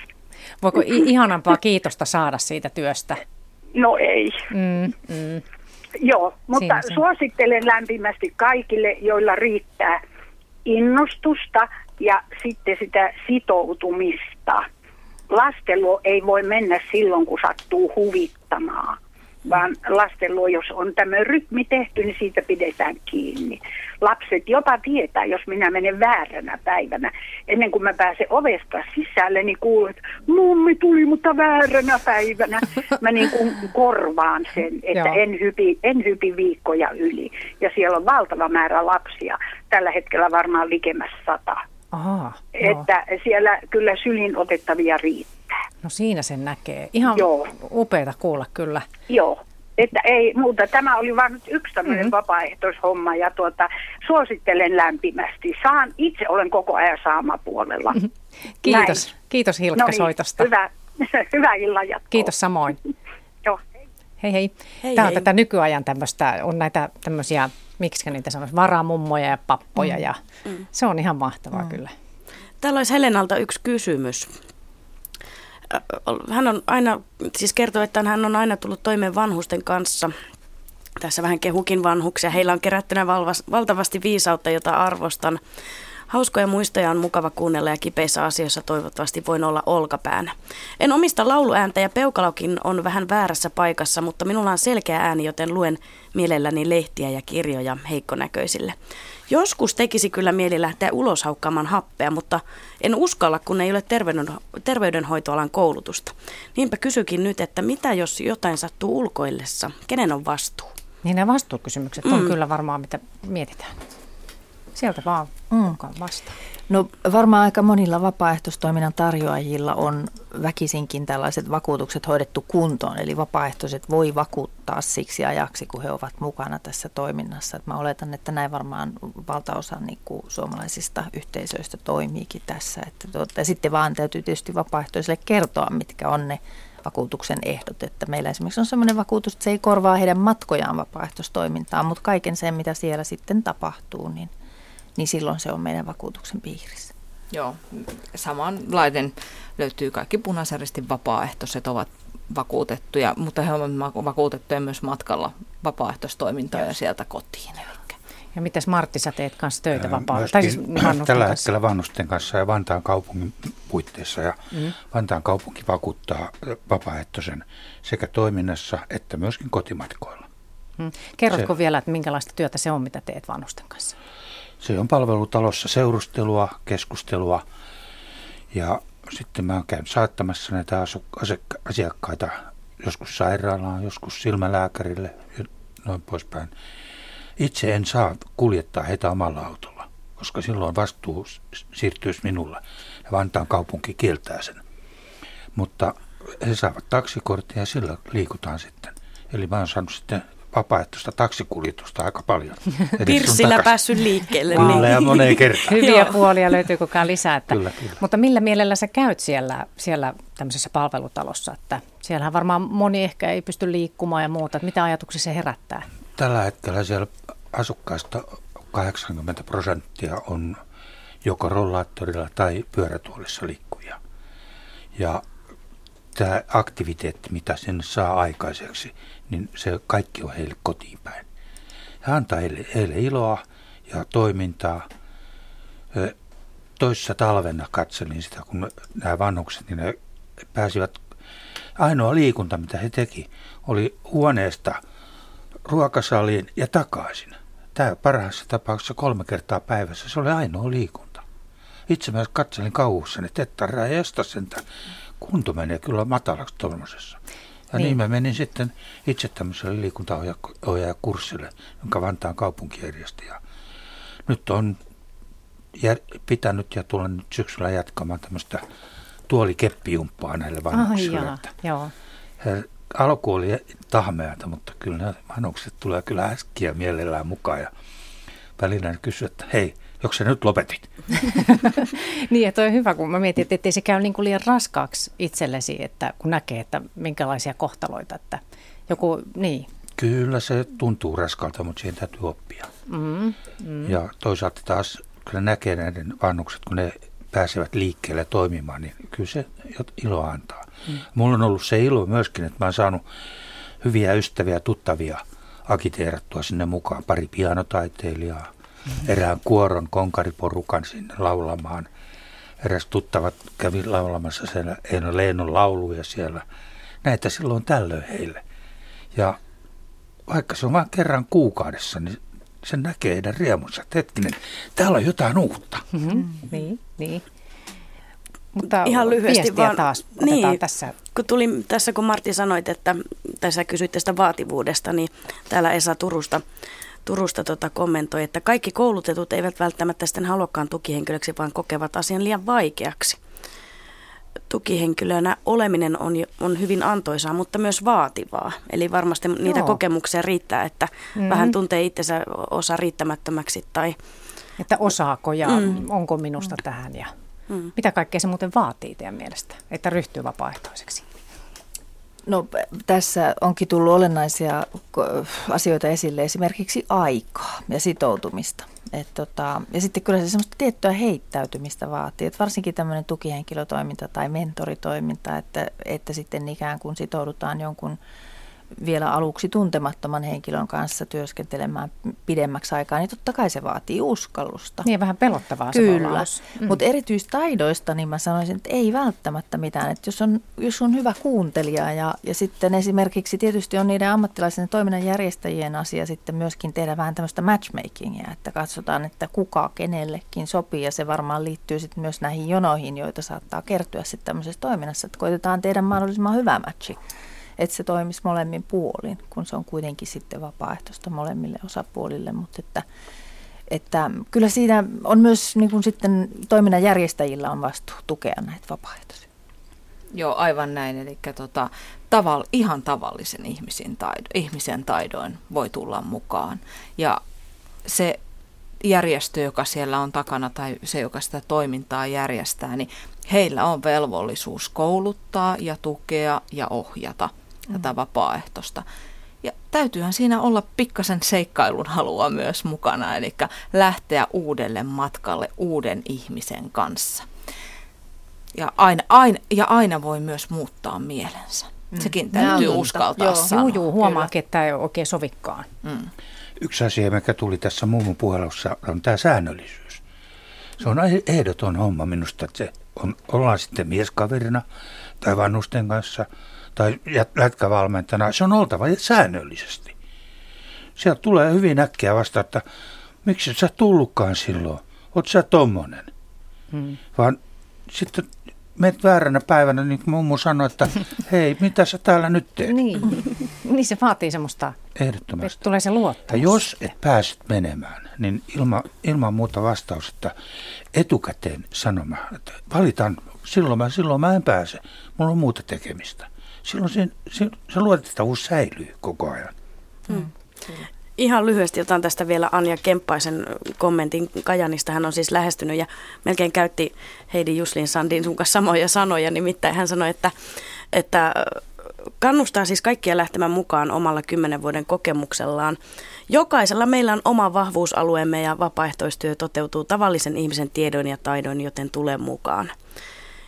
Voiko ihanampaa kiitosta saada siitä työstä? No ei. Mm, mm. Joo, mutta suosittelen lämpimästi kaikille, joilla riittää innostusta ja sitten sitä sitoutumista. Lastenluo ei voi mennä silloin, kun sattuu huvittamaan, vaan lastenluo, jos on tämmöinen rytmi tehty, niin siitä pidetään kiinni. Lapset jopa tietää, jos minä menen vääränä päivänä. Ennen kuin mä pääsen ovesta sisälle, niin kuulen, että mummi tuli, mutta vääränä päivänä. Mä niin kuin korvaan sen, että Joo. en hypi, en hypi viikkoja yli. Ja siellä on valtava määrä lapsia. Tällä hetkellä varmaan likemmäs sata. Ahaa, joo. Että siellä kyllä sylin otettavia riittää. No siinä sen näkee. Ihan Joo. upeata kuulla kyllä. Joo. Että ei muuta. Tämä oli vain nyt yksi tämmöinen Mhm. mm-hmm. vapaaehtoishomma ja tuota, suosittelen lämpimästi. Saan, itse olen koko ajan saamapuolella. Kiitos, Näin. kiitos Hilkka No niin, soitosta. Hyvä, <laughs> hyvää illan jatkoa. Kiitos samoin. Joo. Hei hei. Hei, Tämä on hei. tätä nykyajan tämmöistä, on näitä tämmöisiä, miksi niitä sanoisi, varamummoja ja pappoja ja se on ihan mahtavaa kyllä. Täällä olisi Helenalta yksi kysymys. Hän on aina, siis kertoo, että hän on aina tullut toimeen vanhusten kanssa. Tässä vähän kehukin vanhuksia. Heillä on kerättynä valvas, valtavasti viisautta, jota arvostan. Hauskoja muistoja on mukava kuunnella ja kipeissä asioissa toivottavasti voin olla olkapäänä. En omista lauluääntä ja peukalokin on vähän väärässä paikassa, mutta minulla on selkeä ääni, joten luen mielelläni lehtiä ja kirjoja heikkonäköisille. Joskus tekisi kyllä mieli lähteä ulos haukkaamaan happea, mutta en uskalla, kun ei ole terveyden, terveydenhoitoalan koulutusta. Niinpä kysykin nyt, että mitä jos jotain sattuu ulkoillessa? Kenen on vastuu? Niin nämä vastuukysymykset on kyllä varmaan mitä mietitään. Sieltä vaan mm. vastaan. No varmaan aika monilla vapaaehtoistoiminnan tarjoajilla on väkisinkin tällaiset vakuutukset hoidettu kuntoon. Eli vapaaehtoiset voi vakuuttaa siksi ajaksi, kun he ovat mukana tässä toiminnassa. Et mä oletan, että näin varmaan valtaosa niin kuin suomalaisista yhteisöistä toimiikin tässä. Että tuota, ja sitten vaan täytyy tietysti vapaaehtoisille kertoa, mitkä on ne vakuutuksen ehdot. Että meillä esimerkiksi on sellainen vakuutus, että se ei korvaa heidän matkojaan vapaaehtoistoimintaan, mutta kaiken sen, mitä siellä sitten tapahtuu, niin niin silloin se on meidän vakuutuksen piirissä. Joo, samanlainen löytyy kaikki punaisjärjestin vapaaehtoiset ovat vakuutettuja, mutta he ovat vakuutettuja myös matkalla vapaaehtoistoimintaa ja sieltä kotiin. Elikkä. Ja mitäs Martti, sä teet kanssa töitä Ää, vapaa myöskin Tai siis tällä hetkellä vanhusten kanssa ja Vantaan kaupungin puitteissa. Ja mm. Vantaan kaupunki vakuuttaa vapaaehtoisen sekä toiminnassa että myöskin kotimatkoilla. Mm. Kerrotko Se- vielä, että minkälaista työtä se on, mitä teet vanhusten kanssa? Se on palvelutalossa seurustelua, keskustelua ja sitten mä käynyt saattamassa näitä asiakkaita joskus sairaalaan, joskus silmälääkärille ja noin poispäin. Itse en saa kuljettaa heitä omalla autolla, koska silloin vastuu siirtyisi minulle ja Vantaan kaupunki kieltää sen. Mutta he saavat taksikortin ja sillä liikutaan sitten. Eli mä oon saanut sitten vapaaehtoista taksikuljetusta aika paljon. <laughs> Takas. päässyt liikkeelle. Kyllä niin. ja moneen kertaan. <laughs> Hyviä puolia löytyy koko ajan lisää. Että, Kyllä, kyllä. Mutta millä mielellä sä käyt siellä, siellä tämmöisessä palvelutalossa? Että siellähän varmaan moni ehkä ei pysty liikkumaan ja muuta. Että mitä ajatuksia se herättää? Tällä hetkellä siellä asukkaista 80 prosenttia on joko rollaattorilla tai pyörätuolissa liikkuvia. Ja tämä aktiviteetti, mitä sinne saa aikaiseksi, niin se kaikki on heille kotiin päin. He antaa heille, heille iloa ja toimintaa. Toissa talvena katselin sitä, kun nämä vanhukset, niin ne pääsivät, ainoa liikunta, mitä he teki, oli huoneesta ruokasaliin ja takaisin. Tämä parhaassa tapauksessa kolme kertaa päivässä, se oli ainoa liikunta. Itse mä katselin kauhussani, että et tarraa estä sentä. Kunto menee kyllä matalaksi tuollaisessa. Ja niin. Niin. mä menin sitten itse tämmöiselle liikuntaohjaajakurssille, jonka Vantaan kaupunki järjesti. Ja nyt on jär, pitänyt ja tulen nyt syksyllä jatkamaan tämmöistä tuoli keppijumppaa näille vanhuksille. Jaa, joo. He, alku oli tahmeata, mutta kyllä nämä vanhukset tulee kyllä äskiä mielellään mukaan ja välillä kysyy, että hei, joko sä nyt lopetit? <laughs> niin, että on hyvä, kun mä mietin, että ettei se käy niin kuin liian raskaaksi itsellesi, että kun näkee, että minkälaisia kohtaloita, että joku, niin. Kyllä se tuntuu raskalta, mutta siihen täytyy oppia. Mm, mm. Ja toisaalta taas kyllä näkee näiden vanhukset, kun ne pääsevät liikkeelle toimimaan, niin kyllä se ilo antaa. Mm. Mulla on ollut se ilo myöskin, että mä oon saanut hyviä ystäviä, tuttavia akiteerattua sinne mukaan. Pari pianotaiteilijaa, mm. Erään kuoron konkariporukan sinne laulamaan. Eräs tuttavat kävi laulamassa sen Eino Leenon lauluja siellä. Näitä silloin tällöin heille. Ja vaikka se on vain kerran kuukaudessa, niin sen näkee heidän riemunsa, hetkinen, täällä on jotain uutta. Mm-hmm. Niin, niin. Mutta Ihan lyhyesti vaan, taas niin, tässä. Kun tuli tässä, kun Martti sanoit, että tässä kysyit tästä vaativuudesta, niin täällä Esa Turusta, Turusta tota kommentoi, että kaikki koulutetut eivät välttämättä sitten haluakaan tukihenkilöksi, vaan kokevat asian liian vaikeaksi. Tukihenkilönä oleminen on, on hyvin antoisaa, mutta myös vaativaa. Eli varmasti niitä Joo. kokemuksia riittää, että mm-hmm. vähän tuntee itsensä osa riittämättömäksi. Tai... Että osaako ja mm. onko minusta tähän ja Mm. Mitä kaikkea se muuten vaatii teidän mielestä, että ryhtyy vapaaehtoiseksi? No tässä onkin tullut olennaisia asioita esille, esimerkiksi aikaa ja sitoutumista. Et tota, ja sitten kyllä se semmoista tiettyä heittäytymistä vaatii, että varsinkin tämmöinen tukihenkilötoiminta tai mentoritoiminta, että, että sitten ikään kuin sitoudutaan jonkun vielä aluksi tuntemattoman henkilön kanssa työskentelemään pidemmäksi aikaa, niin totta kai se vaatii uskallusta. Niin, vähän pelottavaa Kyllä, mm. mutta erityistaidoista niin mä sanoisin, että ei välttämättä mitään. Että jos, on, jos on hyvä kuuntelija ja, ja sitten esimerkiksi tietysti on niiden ammattilaisen toiminnan järjestäjien asia sitten myöskin tehdä vähän tämmöistä matchmakingia, että katsotaan, että kuka kenellekin sopii ja se varmaan liittyy sitten myös näihin jonoihin, joita saattaa kertyä sitten tämmöisessä toiminnassa, että koitetaan tehdä mahdollisimman hyvä matchi että se toimisi molemmin puolin, kun se on kuitenkin sitten vapaaehtoista molemmille osapuolille, mutta että, että kyllä siinä on myös niin kuin sitten toiminnan järjestäjillä on vastuu tukea näitä vapaaehtoisia. Joo, aivan näin. Eli tota, taval, ihan tavallisen ihmisen, taido, ihmisen taidoin voi tulla mukaan. Ja se järjestö, joka siellä on takana tai se, joka sitä toimintaa järjestää, niin heillä on velvollisuus kouluttaa ja tukea ja ohjata – tätä vapaaehtoista. Ja täytyyhän siinä olla pikkasen seikkailun halua myös mukana, eli lähteä uudelle matkalle uuden ihmisen kanssa. Ja aina, aina, ja aina voi myös muuttaa mielensä. Mm. Sekin täytyy Näyttä. uskaltaa joo, sanoa. Juu, juu huomaakin, että ei oikein sovikkaan. Mm. Yksi asia, mikä tuli tässä muun puhelussa, on tämä säännöllisyys. Se on ehdoton homma minusta, että se on, ollaan sitten mieskaverina tai vannusten kanssa – tai lätkävalmentajana, se on oltava säännöllisesti. Sieltä tulee hyvin äkkiä vasta, että miksi sä tullutkaan silloin, oot sä tommonen. Hmm. Vaan sitten menet vääränä päivänä, niin kuin mummu sanoi, että <laughs> hei, mitä sä täällä nyt teet? Niin, niin se vaatii semmoista, Ehdottomasti. tulee se luottamus. Ja jos et pääset menemään, niin ilma, ilman muuta vastaus, että etukäteen sanoma, että valitaan, silloin mä, silloin mä en pääse, mulla on muuta tekemistä silloin se, se, se luotettavuus säilyy koko ajan. Hmm. Ihan lyhyesti otan tästä vielä Anja Kemppaisen kommentin Kajanista. Hän on siis lähestynyt ja melkein käytti Heidi Juslin Sandin sun kanssa samoja sanoja. Nimittäin hän sanoi, että, että kannustaa siis kaikkia lähtemään mukaan omalla kymmenen vuoden kokemuksellaan. Jokaisella meillä on oma vahvuusalueemme ja vapaaehtoistyö toteutuu tavallisen ihmisen tiedon ja taidon, joten tule mukaan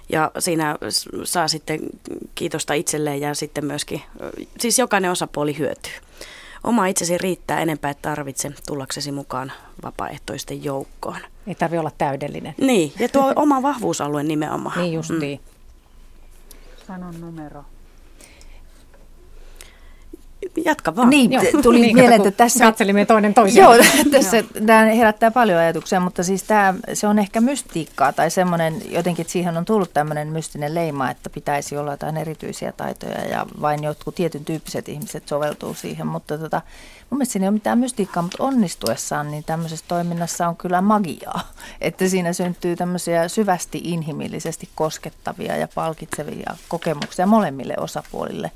ja siinä saa sitten kiitosta itselleen ja sitten myöskin, siis jokainen osapuoli hyötyy. Oma itsesi riittää enempää, että tarvitse tullaksesi mukaan vapaaehtoisten joukkoon. Ei tarvitse olla täydellinen. Niin, ja tuo oma vahvuusalue nimenomaan. Niin justiin. Mm. Sanon numero. Jatka vaan. Niin, Joo. tuli <laughs> Niin, mieleen, että tässä... Katselimme toinen toisen. Joo, <laughs> tässä tämä herättää paljon ajatuksia, mutta siis tämä, se on ehkä mystiikkaa tai semmoinen, jotenkin että siihen on tullut tämmöinen mystinen leima, että pitäisi olla jotain erityisiä taitoja ja vain jotkut tietyn tyyppiset ihmiset soveltuu siihen, mutta tota, mun mielestä siinä ei ole mitään mystiikkaa, mutta onnistuessaan niin tämmöisessä toiminnassa on kyllä magiaa, <laughs> että siinä syntyy tämmöisiä syvästi inhimillisesti koskettavia ja palkitsevia kokemuksia molemmille osapuolille.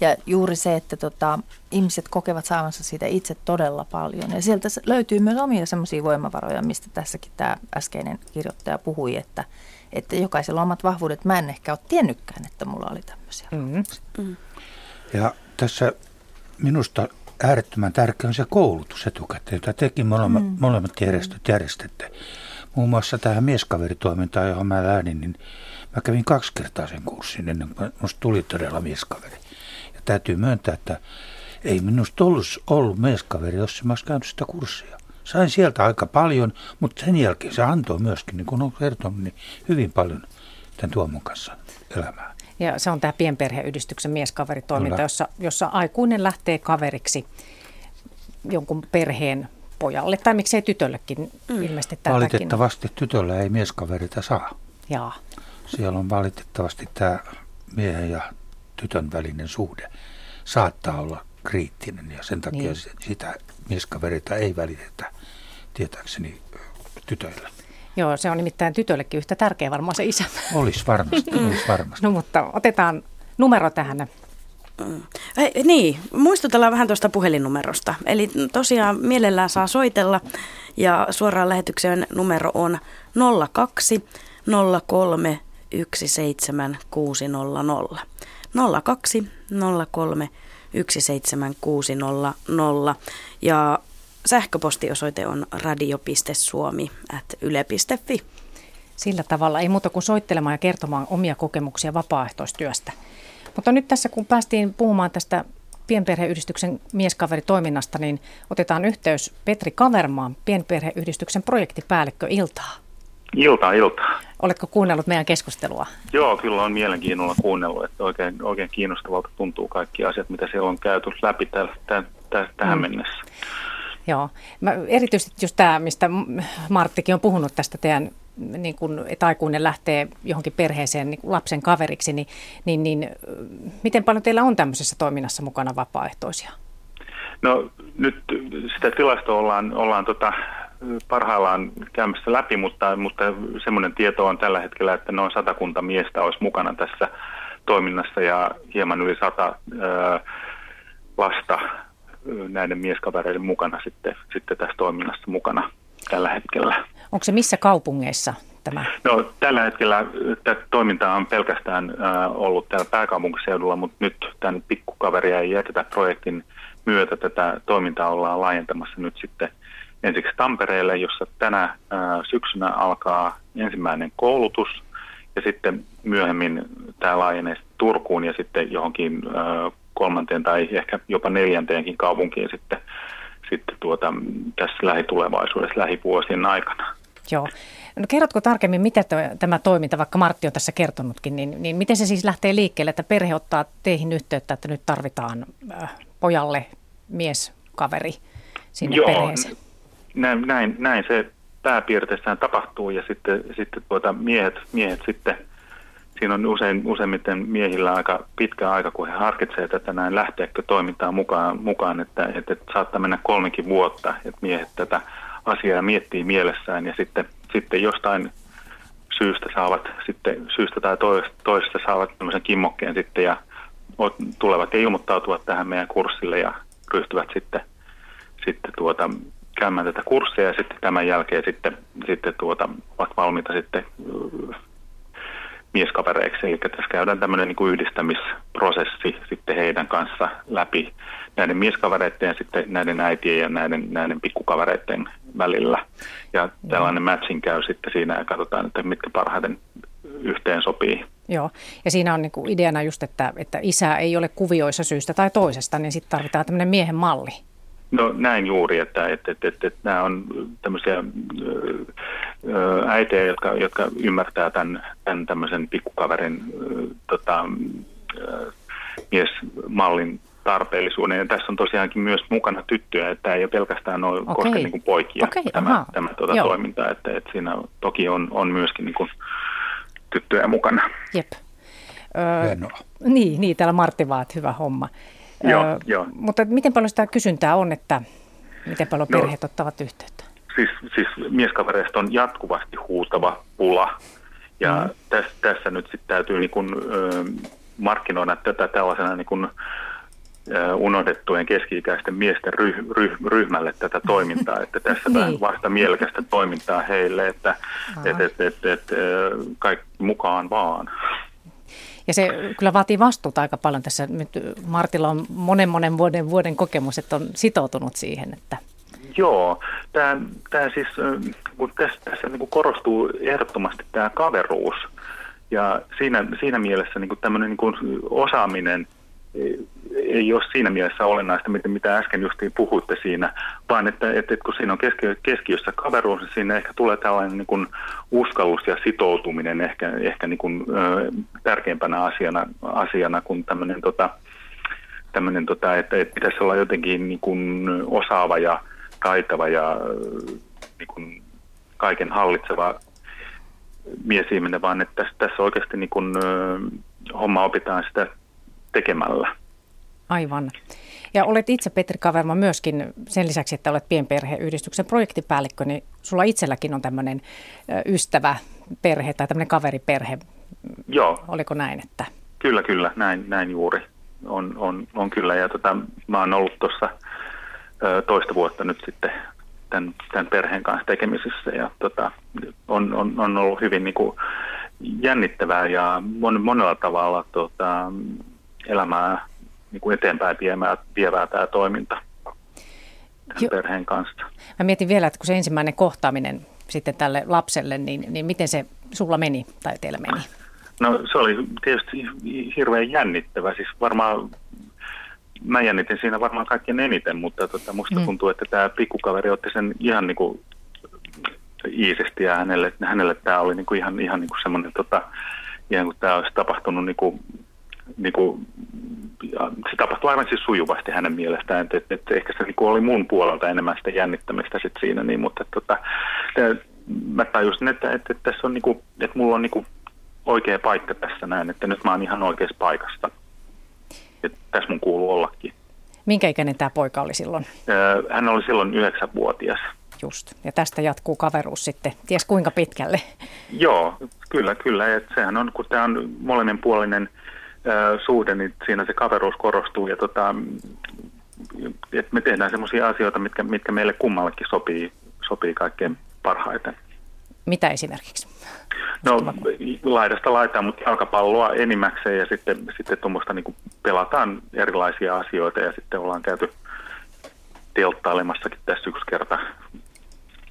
Ja juuri se, että tota, ihmiset kokevat saavansa siitä itse todella paljon. Ja sieltä löytyy myös omia semmoisia voimavaroja, mistä tässäkin tämä äskeinen kirjoittaja puhui, että, että jokaisella on omat vahvuudet. Mä en ehkä ole tiennytkään, että mulla oli tämmöisiä. Mm. Ja tässä minusta äärettömän tärkeä on se koulutus etukäteen, jota tekin molemmat, mm. molemmat järjestöt järjestätte. Muun muassa tähän mieskaveritoimintaan, johon mä lähdin, niin mä kävin kaksi kertaa sen kurssin ennen kuin musta tuli todella mieskaveri. Täytyy myöntää, että ei minusta ollut, ollut mieskaveri, jos mä olisi käynyt sitä kurssia. Sain sieltä aika paljon, mutta sen jälkeen se antoi myöskin, niin kuin on kertonut, niin hyvin paljon tämän Tuomon kanssa elämää. Ja se on tämä pienperheyhdistyksen mieskaveritoiminta, jossa, jossa aikuinen lähtee kaveriksi jonkun perheen pojalle, tai miksei tytöllekin mm. ilmeisesti tätäkin. Valitettavasti tytöllä ei mieskaverita saa. Jaa. Siellä on valitettavasti tämä miehen ja tytön välinen suhde saattaa olla kriittinen ja sen takia Niin. sitä mieskaverita ei välitetä tietääkseni tytöillä. Joo, se on nimittäin tytöllekin yhtä tärkeä varmaan se isä. Olisi varmasti, olisi varmasti. No mutta otetaan numero tähän. Hei, niin, muistutellaan vähän tuosta puhelinnumerosta. Eli tosiaan mielellään saa soitella ja suoraan lähetyksen numero on 02 03 17600. 02 03 17600 ja sähköpostiosoite on radio.suomi at yle.fi. Sillä tavalla ei muuta kuin soittelemaan ja kertomaan omia kokemuksia vapaaehtoistyöstä. Mutta nyt tässä kun päästiin puhumaan tästä pienperheyhdistyksen mieskaveritoiminnasta, niin otetaan yhteys Petri Kavermaan, pienperheyhdistyksen projektipäällikkö Iltaa. Iltaa, iltaa. Oletko kuunnellut meidän keskustelua? Joo, kyllä on mielenkiinnolla kuunnellut, että oikein, oikein kiinnostavalta tuntuu kaikki asiat, mitä siellä on käyty läpi täl, tä, tä, tähän Mm. mennessä. Joo. Mä, erityisesti just tämä, mistä Marttikin on puhunut tästä teidän, niin kun, että aikuinen lähtee johonkin perheeseen niin lapsen kaveriksi, niin, niin, niin miten paljon teillä on tämmöisessä toiminnassa mukana vapaaehtoisia? No nyt sitä tilastoa ollaan, ollaan tota, parhaillaan käymässä läpi, mutta, mutta semmoinen tieto on tällä hetkellä, että noin satakunta miestä olisi mukana tässä toiminnassa ja hieman yli sata ää, lasta näiden mieskavereiden mukana sitten, sitten tässä toiminnassa mukana tällä hetkellä. Onko se missä kaupungeissa tämä? No, tällä hetkellä tätä toimintaa on pelkästään äh, ollut täällä pääkaupunkiseudulla, mutta nyt tämän pikkukaveria ei jätetä projektin myötä tätä toimintaa ollaan laajentamassa nyt sitten ensiksi Tampereelle, jossa tänä syksynä alkaa ensimmäinen koulutus ja sitten myöhemmin tämä laajenee Turkuun ja sitten johonkin kolmanteen tai ehkä jopa neljänteenkin kaupunkiin sitten, sitten tuota, tässä lähitulevaisuudessa, lähivuosien aikana. Joo. No kerrotko tarkemmin, mitä to, tämä toiminta, vaikka Martti on tässä kertonutkin, niin, niin miten se siis lähtee liikkeelle, että perhe ottaa teihin yhteyttä, että nyt tarvitaan äh, pojalle mieskaveri sinne Joo, perheeseen? Näin, näin, näin se pääpiirteissään tapahtuu ja sitten, sitten tuota miehet, miehet sitten, siinä on usein, useimmiten miehillä aika pitkä aika, kun he harkitsevat tätä näin lähteekö toimintaan mukaan, mukaan että, että, että saattaa mennä kolmekin vuotta, että miehet tätä asiaa miettii mielessään ja sitten, sitten jostain syystä saavat sitten, syystä tai toisesta, saavat tämmöisen kimmokkeen sitten ja tulevat ja ilmoittautuvat tähän meidän kurssille ja ryhtyvät sitten, sitten tuota, käymään tätä kurssia ja sitten tämän jälkeen sitten, sitten tuota, ovat valmiita sitten ö, mieskavereiksi. Eli tässä käydään tämmöinen niin kuin yhdistämisprosessi sitten heidän kanssa läpi näiden mieskavereiden ja sitten näiden äitien ja näiden, näiden pikkukavereiden välillä. Ja tällainen matching käy sitten siinä ja katsotaan, että mitkä parhaiten yhteen sopii. Joo, ja siinä on niinku ideana just, että, että isä ei ole kuvioissa syystä tai toisesta, niin sitten tarvitaan tämmöinen miehen malli. No näin juuri, että, että, että, että, että nämä on tämmöisiä äitejä, jotka, jotka ymmärtää tämän, tämän tämmöisen pikkukaverin tota, miesmallin tarpeellisuuden. Ja tässä on tosiaankin myös mukana tyttöjä, että ei ole pelkästään ole okay. koske niin kuin poikia okay, tämä, tämä tuota toiminta, että, että siinä toki on, on myöskin niin kuin tyttöjä mukana. Jep. Öö, niin, niin, täällä Martti vaat, hyvä homma. Joo, öö, joo. Mutta miten paljon sitä kysyntää on, että miten paljon no, perheet ottavat yhteyttä? Siis, siis mieskavereista on jatkuvasti huutava pula. Ja mm. tässä, tässä nyt sitten täytyy niin kun, ö, markkinoida tätä tällaisena niin kun, unohdettujen keski-ikäisten miesten ryh, ryh, ryhmälle tätä toimintaa, että tässä <laughs> niin. vasta mielekästä toimintaa heille, että et, et, et, et, kaikki mukaan vaan. Ja se kyllä vaatii vastuuta aika paljon tässä. Nyt Martilla on monen monen vuoden, vuoden kokemus, että on sitoutunut siihen, että Joo, tämä, tämä siis, kun tässä, tässä niin kuin korostuu ehdottomasti tämä kaveruus, ja siinä, siinä mielessä niin kuin tämmöinen niin kuin osaaminen ei ole siinä mielessä olennaista, mitä, mitä äsken justiin puhuitte siinä, vaan että, että, että kun siinä on keski, keskiössä kaveruus, niin siinä ehkä tulee tällainen niin kuin uskallus ja sitoutuminen ehkä, ehkä niin kuin, ö, tärkeimpänä asiana, asiana kuin tämmöinen, tota, tämmöinen tota, että, että pitäisi olla jotenkin niin kuin osaava ja taitava ja niin kuin kaiken hallitseva miesihminen, vaan että tässä, tässä oikeasti niin kuin, ö, homma opitaan sitä tekemällä. Aivan. Ja olet itse, Petri Kaverma, myöskin sen lisäksi, että olet pienperheyhdistyksen projektipäällikkö, niin sulla itselläkin on tämmöinen ystävä perhe tai tämmöinen kaveriperhe. Joo. Oliko näin? Että... Kyllä, kyllä, näin, näin juuri. On, on, on kyllä, ja tota, mä oon ollut tuossa toista vuotta nyt sitten tämän, tämän perheen kanssa tekemisissä, ja tota, on, on, on ollut hyvin niin kuin, jännittävää ja mon, monella tavalla tota, elämää niin kuin eteenpäin viemää, vievää tämä toiminta jo. perheen kanssa. Mä mietin vielä, että kun se ensimmäinen kohtaaminen sitten tälle lapselle, niin, niin miten se sulla meni tai teillä meni? No se oli tietysti hirveän jännittävä. Siis varmaan, mä jännitin siinä varmaan kaikkien eniten, mutta tota, musta mm. tuntuu, että tämä pikkukaveri otti sen ihan niin kuin iisisti ja hänelle, hänelle tämä oli niin kuin ihan, ihan niin kuin semmoinen, tota, ihan kuin tämä olisi tapahtunut niin kuin niin kuin, se tapahtui aivan siis sujuvasti hänen mielestään, että, että, että ehkä se niin kuin oli mun puolelta enemmän sitä jännittämistä sit siinä, niin, mutta tota, mä tajusin, että, että, että tässä on niin kuin, että mulla on niin kuin oikea paikka tässä näin, että nyt mä oon ihan oikeassa paikasta. Että tässä mun kuuluu ollakin. Minkä ikäinen tämä poika oli silloin? Hän oli silloin yhdeksänvuotias. Just. Ja tästä jatkuu kaveruus sitten, ties kuinka pitkälle. Joo, kyllä, kyllä. Et sehän on, kun tämä on molemminpuolinen suhde, niin siinä se kaveruus korostuu ja tota, että me tehdään sellaisia asioita, mitkä, mitkä meille kummallekin sopii, sopii kaikkein parhaiten. Mitä esimerkiksi? No laidasta laitaan, mutta jalkapalloa enimmäkseen ja sitten, sitten tuommoista niin pelataan erilaisia asioita ja sitten ollaan käyty telttailemassakin tässä yksi kerta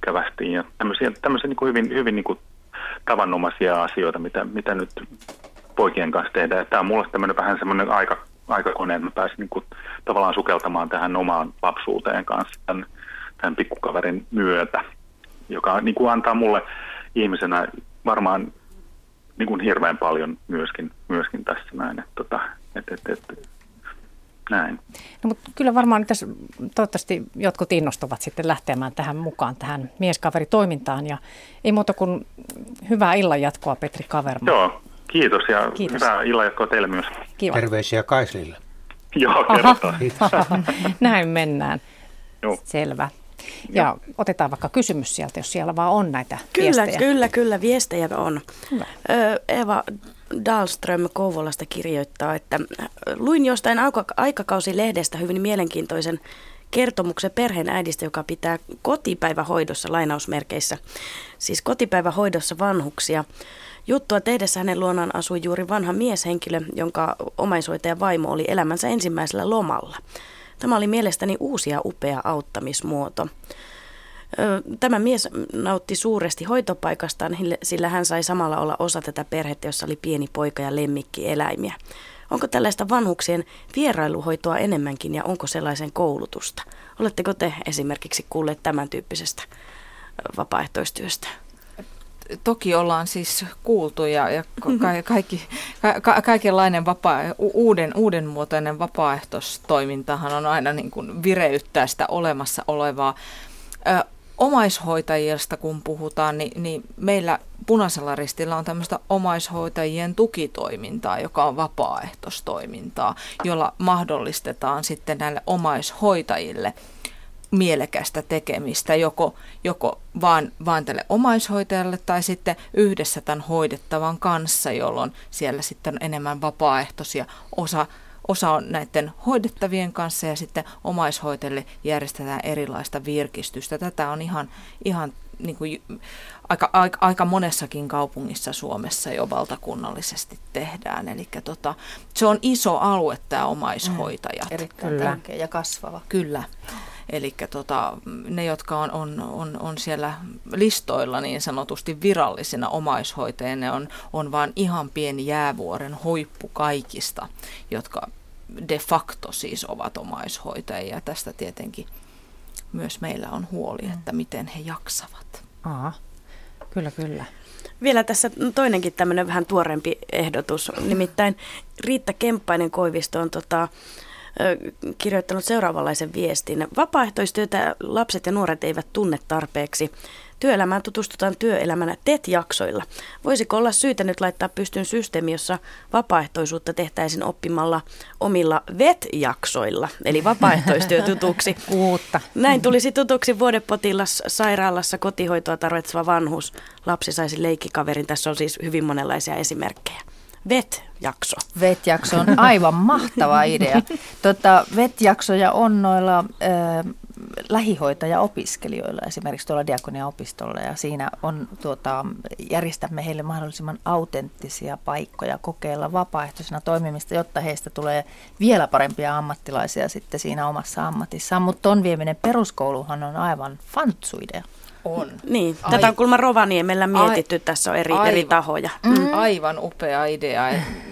kävästiin ja tämmöisiä, tämmöisiä niin kuin hyvin, hyvin niin kuin tavanomaisia asioita, mitä, mitä nyt poikien kanssa tehdä. Tämä on mulle tämmöinen vähän semmoinen aika, aikakone, että mä pääsin niin kuin, tavallaan sukeltamaan tähän omaan lapsuuteen kanssa tämän, tämän pikkukaverin myötä, joka niin kuin antaa mulle ihmisenä varmaan niin kuin hirveän paljon myöskin, myöskin tässä näin. Että, tota, että, että, että, näin. No, mutta kyllä varmaan tässä toivottavasti jotkut innostuvat sitten lähtemään tähän mukaan, tähän mieskaveritoimintaan. Ja ei muuta kuin hyvää illan jatkoa Petri Kaverma. Joo, Kiitos ja Kiitos. hyvää illanjatkoa teille myös. Kiva. Terveisiä Kaislille. Joo, kerrotaan. <laughs> Näin mennään. Joo. Selvä. Ja Joo. otetaan vaikka kysymys sieltä, jos siellä vaan on näitä kyllä, viestejä. Kyllä, kyllä, viestejä on. Hyvä. Eva Dahlström Kouvolasta kirjoittaa, että luin jostain aikakausilehdestä hyvin mielenkiintoisen kertomuksen perheen äidistä, joka pitää kotipäivähoidossa lainausmerkeissä, siis kotipäivähoidossa vanhuksia. Juttua tehdessä hänen luonaan asui juuri vanha mieshenkilö, jonka omaishoitaja vaimo oli elämänsä ensimmäisellä lomalla. Tämä oli mielestäni uusi ja upea auttamismuoto. Tämä mies nautti suuresti hoitopaikastaan, sillä hän sai samalla olla osa tätä perhettä, jossa oli pieni poika ja lemmikkieläimiä. Onko tällaista vanhuksien vierailuhoitoa enemmänkin ja onko sellaisen koulutusta? Oletteko te esimerkiksi kuulleet tämän tyyppisestä vapaaehtoistyöstä? Toki ollaan siis kuultu ja, ja ka- kaikki, ka- kaikenlainen vapaa, uuden, uudenmuotoinen vapaaehtoistoimintahan on aina niin kuin vireyttää sitä olemassa olevaa. Ö, omaishoitajista kun puhutaan, niin, niin meillä Punaisella ristillä on tämmöistä omaishoitajien tukitoimintaa, joka on vapaaehtoistoimintaa, jolla mahdollistetaan sitten näille omaishoitajille – mielekästä tekemistä, joko, joko vaan, vaan tälle omaishoitajalle tai sitten yhdessä tämän hoidettavan kanssa, jolloin siellä sitten on enemmän vapaaehtoisia. Osa, osa on näiden hoidettavien kanssa ja sitten omaishoitajille järjestetään erilaista virkistystä. Tätä on ihan, ihan niin kuin, aika, aika, aika monessakin kaupungissa Suomessa jo valtakunnallisesti tehdään. Eli tota, se on iso alue tämä omaishoitajat. Mm, erittäin Kyllä. tärkeä ja kasvava. Kyllä. Eli tota, ne, jotka on, on, on, on siellä listoilla niin sanotusti virallisina omaishoitajina, ne on, on vain ihan pieni jäävuoren huippu kaikista, jotka de facto siis ovat omaishoitajia. Tästä tietenkin myös meillä on huoli, mm. että miten he jaksavat. Aa, kyllä, kyllä. Vielä tässä toinenkin tämmöinen vähän tuorempi ehdotus, nimittäin Riitta Kemppainen Koivisto on tota, kirjoittanut seuraavanlaisen viestin. Vapaaehtoistyötä lapset ja nuoret eivät tunne tarpeeksi. Työelämään tutustutaan työelämänä TET-jaksoilla. Voisiko olla syytä nyt laittaa pystyn systeemi, jossa vapaaehtoisuutta tehtäisiin oppimalla omilla VET-jaksoilla, eli vapaaehtoistyö <laughs> tutuksi. Uutta. Näin tulisi tutuksi vuodepotilas sairaalassa kotihoitoa tarvitseva vanhus. Lapsi saisi leikkikaverin. Tässä on siis hyvin monenlaisia esimerkkejä. VET-jakso. VET-jakso on aivan mahtava idea. <laughs> Tota, VET-jaksoja on noilla äh, lähihoitaja-opiskelijoilla esimerkiksi tuolla Diakonia-opistolla ja siinä on, tuota, järjestämme heille mahdollisimman autenttisia paikkoja kokeilla vapaaehtoisena toimimista, jotta heistä tulee vielä parempia ammattilaisia sitten siinä omassa ammatissaan. Mutta ton vieminen peruskouluhan on aivan fantsuidea. On. Niin, Ai, tätä on kulma Rovaniemellä mietitty, ai, tässä on eri, aivan, eri tahoja. Mm. Aivan upea idea.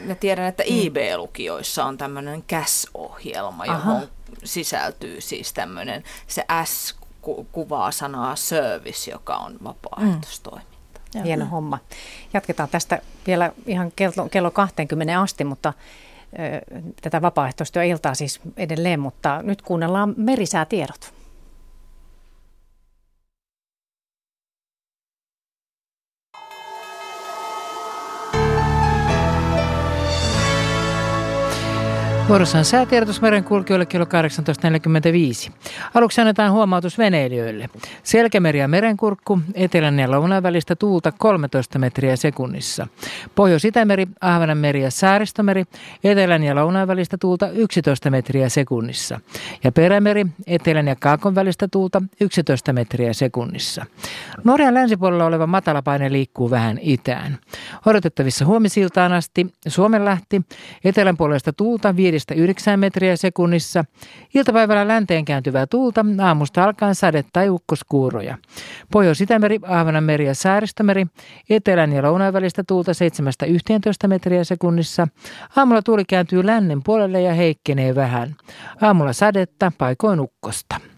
Mä tiedän, että mm. IB-lukioissa on tämmöinen CAS-ohjelma, johon Aha. sisältyy siis tämmöinen, se S kuvaa sanaa service, joka on vapaaehtoistoiminta. Mm. Hieno homma. Jatketaan tästä vielä ihan kello, kello 20 asti, mutta tätä vapaaehtoistyöiltaa siis edelleen, mutta nyt kuunnellaan merisäätiedot. Vuorossa on säätiedotus merenkulkijoille kello 18.45. Aluksi annetaan huomautus veneilijöille. Selkämeri ja merenkurkku, etelän ja lounan välistä tuulta 13 metriä sekunnissa. Pohjois-Itämeri, Ahvenanmeri ja Saaristomeri, etelän ja lounan välistä tuulta 11 metriä sekunnissa. Ja Perämeri, etelän ja kaakon välistä tuulta 11 metriä sekunnissa. Norjan länsipuolella oleva matalapaine liikkuu vähän itään. Odotettavissa huomisiltaan asti Suomenlähti, etelän puolesta tuulta 5 5-9 metriä sekunnissa. Iltapäivällä länteen kääntyvää tuulta, aamusta alkaen sade- tai ukkoskuuroja. Pohjois-Itämeri, Ahvenanmeri ja Saaristomeri, etelän ja lounaan välistä tuulta 7-11 metriä sekunnissa. Aamulla tuuli kääntyy lännen puolelle ja heikkenee vähän. Aamulla sadetta, paikoin ukkosta.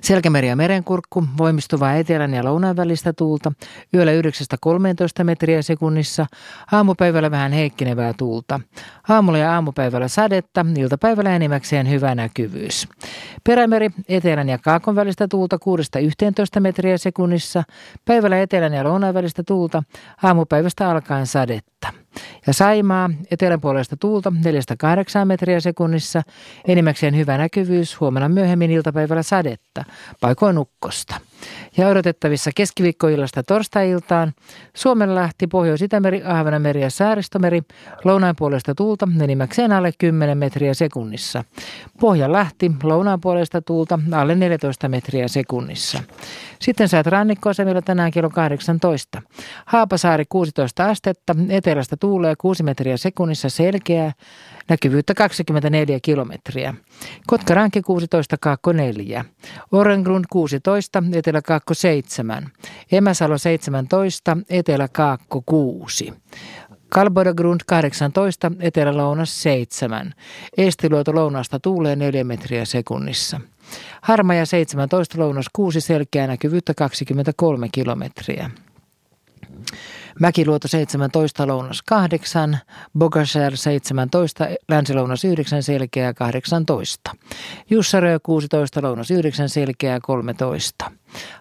Selkämeri ja merenkurkku, voimistuvaa etelän ja lounaan välistä tuulta, yöllä 9-13 metriä sekunnissa, aamupäivällä vähän heikkenevää tuulta. Aamulla ja aamupäivällä sadetta, iltapäivällä enimmäkseen hyvä näkyvyys. Perämeri, etelän ja kaakon välistä tuulta 6-11 metriä sekunnissa, päivällä etelän ja lounaan välistä tuulta, aamupäivästä alkaen sadetta. Ja Saimaa, eteläpuolesta tuulta 4-8 metriä sekunnissa, enimmäkseen hyvä näkyvyys, huomenna myöhemmin iltapäivällä sadetta, paikoin ukkosta. Ja odotettavissa keskiviikkoillasta torstai-iltaan Suomenlahti, Pohjois-Itämeri, Ahvenanmeri ja Saaristomeri, lounaan puolesta tuulta enimmäkseen alle 10 metriä sekunnissa. Pohjanlahti, lounaan puolesta tuulta alle 14 metriä sekunnissa. Sitten saat rannikkoasemilla tänään kello 18. Haapasaari 16 astetta, etelästä tuulee 6 metriä sekunnissa selkeää, näkyvyyttä 24 kilometriä. Kotkaranki 16, Kaakko 4. Orengrund 16, Etelä Kaakko 7. Emäsalo 17, Etelä Kaakko 6. Kalbodagrund 18, Etelä-Lounas 7. Eestiluoto lounaasta tuulee 4 metriä sekunnissa. Harmaja 17, lounas 6, selkeä näkyvyyttä 23 kilometriä. Mäkiluoto 17, lounas 8, Bogasär 17, länsilounas 9, selkeää 18. Jussarö 16, lounas 9, selkeää 13.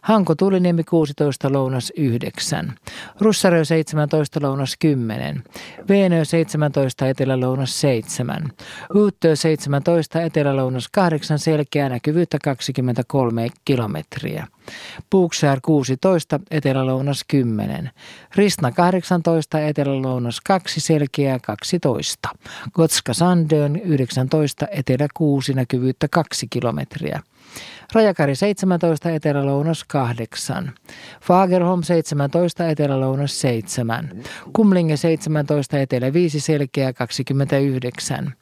Hanko Tuliniemi 16, lounas 9. Russarö 17, lounas 10. Veenö 17, etelä-lounas 7. Uuttö 17, etelä-lounas 8, selkeää näkyvyyttä 23 kilometriä. Puuksär 16, etelä-lounas 10. Ristna 18, etelä-lounas 2, selkeää 12. Gotska Sandön 19, etelä 6, näkyvyyttä 2 kilometriä. Rajakari 17, Etelä-Lounas 8. Fagerholm 17, Etelä-Lounas 7. Kumlinge 17, Etelä 5, Selkeä 29.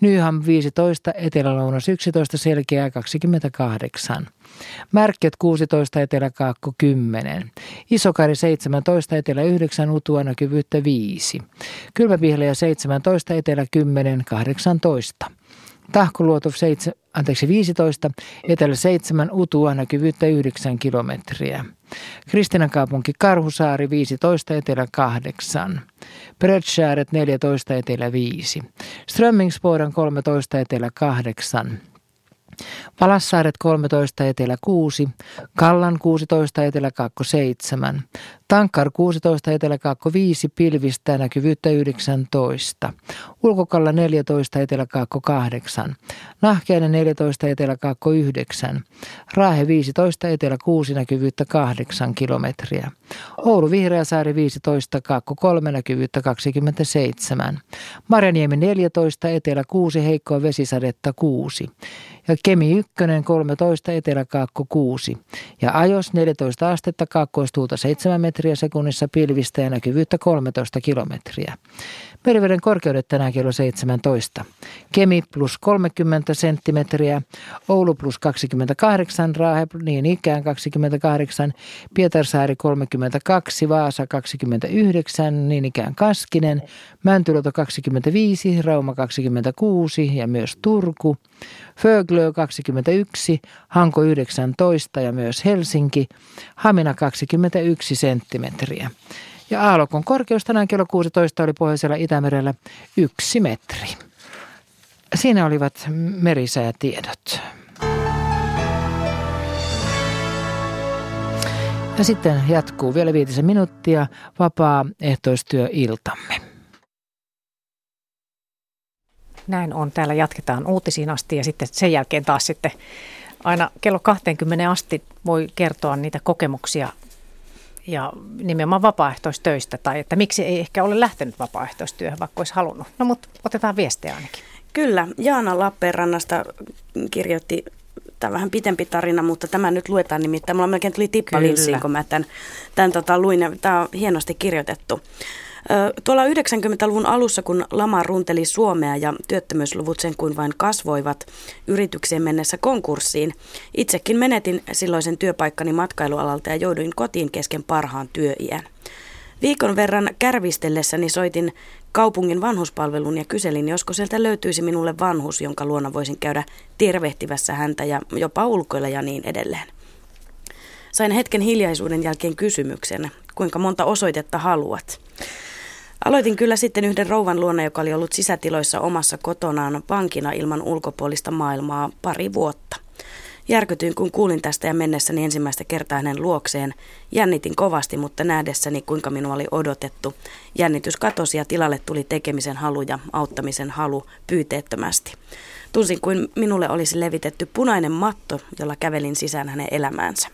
Nyham 15, Etelä-Lounas 11, Selkeä 28. Märket 16, Etelä-Kaakko 10. Isokari 17, Etelä 9, Utua näkyvyyttä 5. Kylmäpihlejä 17, Etelä 10, 18. Tahkoluoto 7, anteeksi 15, etelä 7, Utua näkyvyyttä 9 kilometriä. Kristinan kaupunki Karhusaari 15, etelä 8. Bredskääret 14, etelä 5. Strömmingsboden 13, etelä 8. Palassaaret 13, etelä 6, Kallan 16, etelä 7, Tankkar 16, etelä 5, Pilvistä näkyvyyttä 19, Ulkokalla 14, etelä 8, Nahkeinen 14, etelä 9, Raahe 15, etelä 6, näkyvyyttä 8 kilometriä, Oulu Vihreäsaari 15, 3, näkyvyyttä 27, Marjaniemi 14, etelä 6, heikkoa vesisadetta 6, ja Kemi 1 13, eteläkaakko 6 ja ajos 14 astetta, kaakkoistuulta 7 metriä sekunnissa pilvistä ja näkyvyyttä 13 kilometriä. Meriveden korkeudet tänään kello 17. Kemi plus 30 senttimetriä, Oulu plus 28, Raahe niin ikään 28, Pietarsaari 32, Vaasa 29, niin ikään Kaskinen, Mäntyluoto 25, Rauma 26 ja myös Turku, Föglö 21, Hanko 19 ja myös Helsinki, Hamina 21 senttimetriä. Ja aallokon korkeus tänään kello 16 oli pohjoisella Itämerellä yksi metri. Siinä olivat merisäätiedot. Ja sitten jatkuu vielä viitisen minuuttia vapaa-ehtoistyöiltamme. Näin on. Täällä jatketaan uutisiin asti ja sitten sen jälkeen taas sitten aina kello 20 asti voi kertoa niitä kokemuksia ja nimenomaan vapaaehtoistöistä tai että miksi ei ehkä ole lähtenyt vapaaehtoistyöhön, vaikka olisi halunnut. No mutta otetaan viestejä ainakin. Kyllä, Jaana Lappeenrannasta kirjoitti tämä vähän pitempi tarina, mutta tämä nyt luetaan nimittäin. Mulla melkein tuli tippa linssiin, kun mä tämän, tämän tota, luin. Tämä on hienosti kirjoitettu. Tuolla 90-luvun alussa, kun lama runteli Suomea ja työttömyysluvut sen kuin vain kasvoivat yritykseen mennessä konkurssiin, itsekin menetin silloisen työpaikkani matkailualalta ja jouduin kotiin kesken parhaan työiän. Viikon verran kärvistellessäni soitin kaupungin vanhuspalvelun ja kyselin, josko sieltä löytyisi minulle vanhus, jonka luona voisin käydä tervehtivässä häntä ja jopa ulkoilla ja niin edelleen. Sain hetken hiljaisuuden jälkeen kysymyksen, kuinka monta osoitetta haluat. Aloitin kyllä sitten yhden rouvan luona, joka oli ollut sisätiloissa omassa kotonaan pankina ilman ulkopuolista maailmaa pari vuotta. Järkytyin, kun kuulin tästä ja mennessäni ensimmäistä kertaa hänen luokseen. Jännitin kovasti, mutta nähdessäni, kuinka minua oli odotettu. Jännitys katosi ja tilalle tuli tekemisen halu ja auttamisen halu pyyteettömästi. Tunsin kuin minulle olisi levitetty punainen matto, jolla kävelin sisään hänen elämäänsä.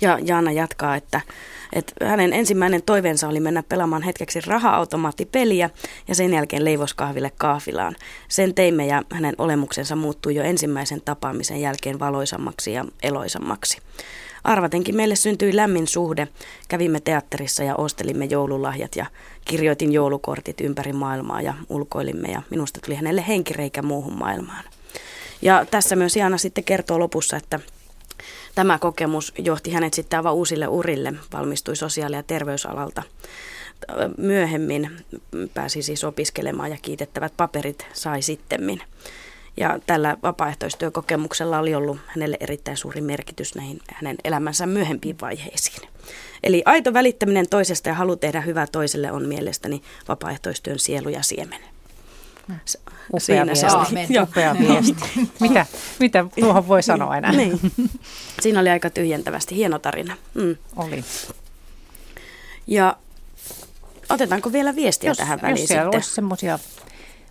Ja Jaana jatkaa, että et hänen ensimmäinen toiveensa oli mennä pelaamaan hetkeksi raha-automaattipeliä ja sen jälkeen leivoskahville kaafilaan. Sen teimme ja hänen olemuksensa muuttui jo ensimmäisen tapaamisen jälkeen valoisammaksi ja eloisammaksi. Arvatenkin meille syntyi lämmin suhde. Kävimme teatterissa ja ostelimme joululahjat ja kirjoitin joulukortit ympäri maailmaa ja ulkoilimme ja minusta tuli hänelle henkireikä muuhun maailmaan. Ja tässä myös Jaana sitten kertoo lopussa, että Tämä kokemus johti hänet sitten aivan uusille urille, valmistui sosiaali- ja terveysalalta. Myöhemmin pääsi siis opiskelemaan ja kiitettävät paperit sai sittemmin. Ja tällä vapaaehtoistyökokemuksella oli ollut hänelle erittäin suuri merkitys näihin hänen elämänsä myöhempiin vaiheisiin. Eli aito välittäminen toisesta ja halu tehdä hyvää toiselle on mielestäni vapaaehtoistyön sielu ja siemen. Upea Siinä viesti. Se Upea viesti. <laughs> mitä, mitä tuohon voi sanoa enää? niin. <laughs> Siinä oli aika tyhjentävästi. Hieno tarina. Mm. Oli. Ja otetaanko vielä viestiä jos, tähän väliin jos sitten? olisi semmoisia,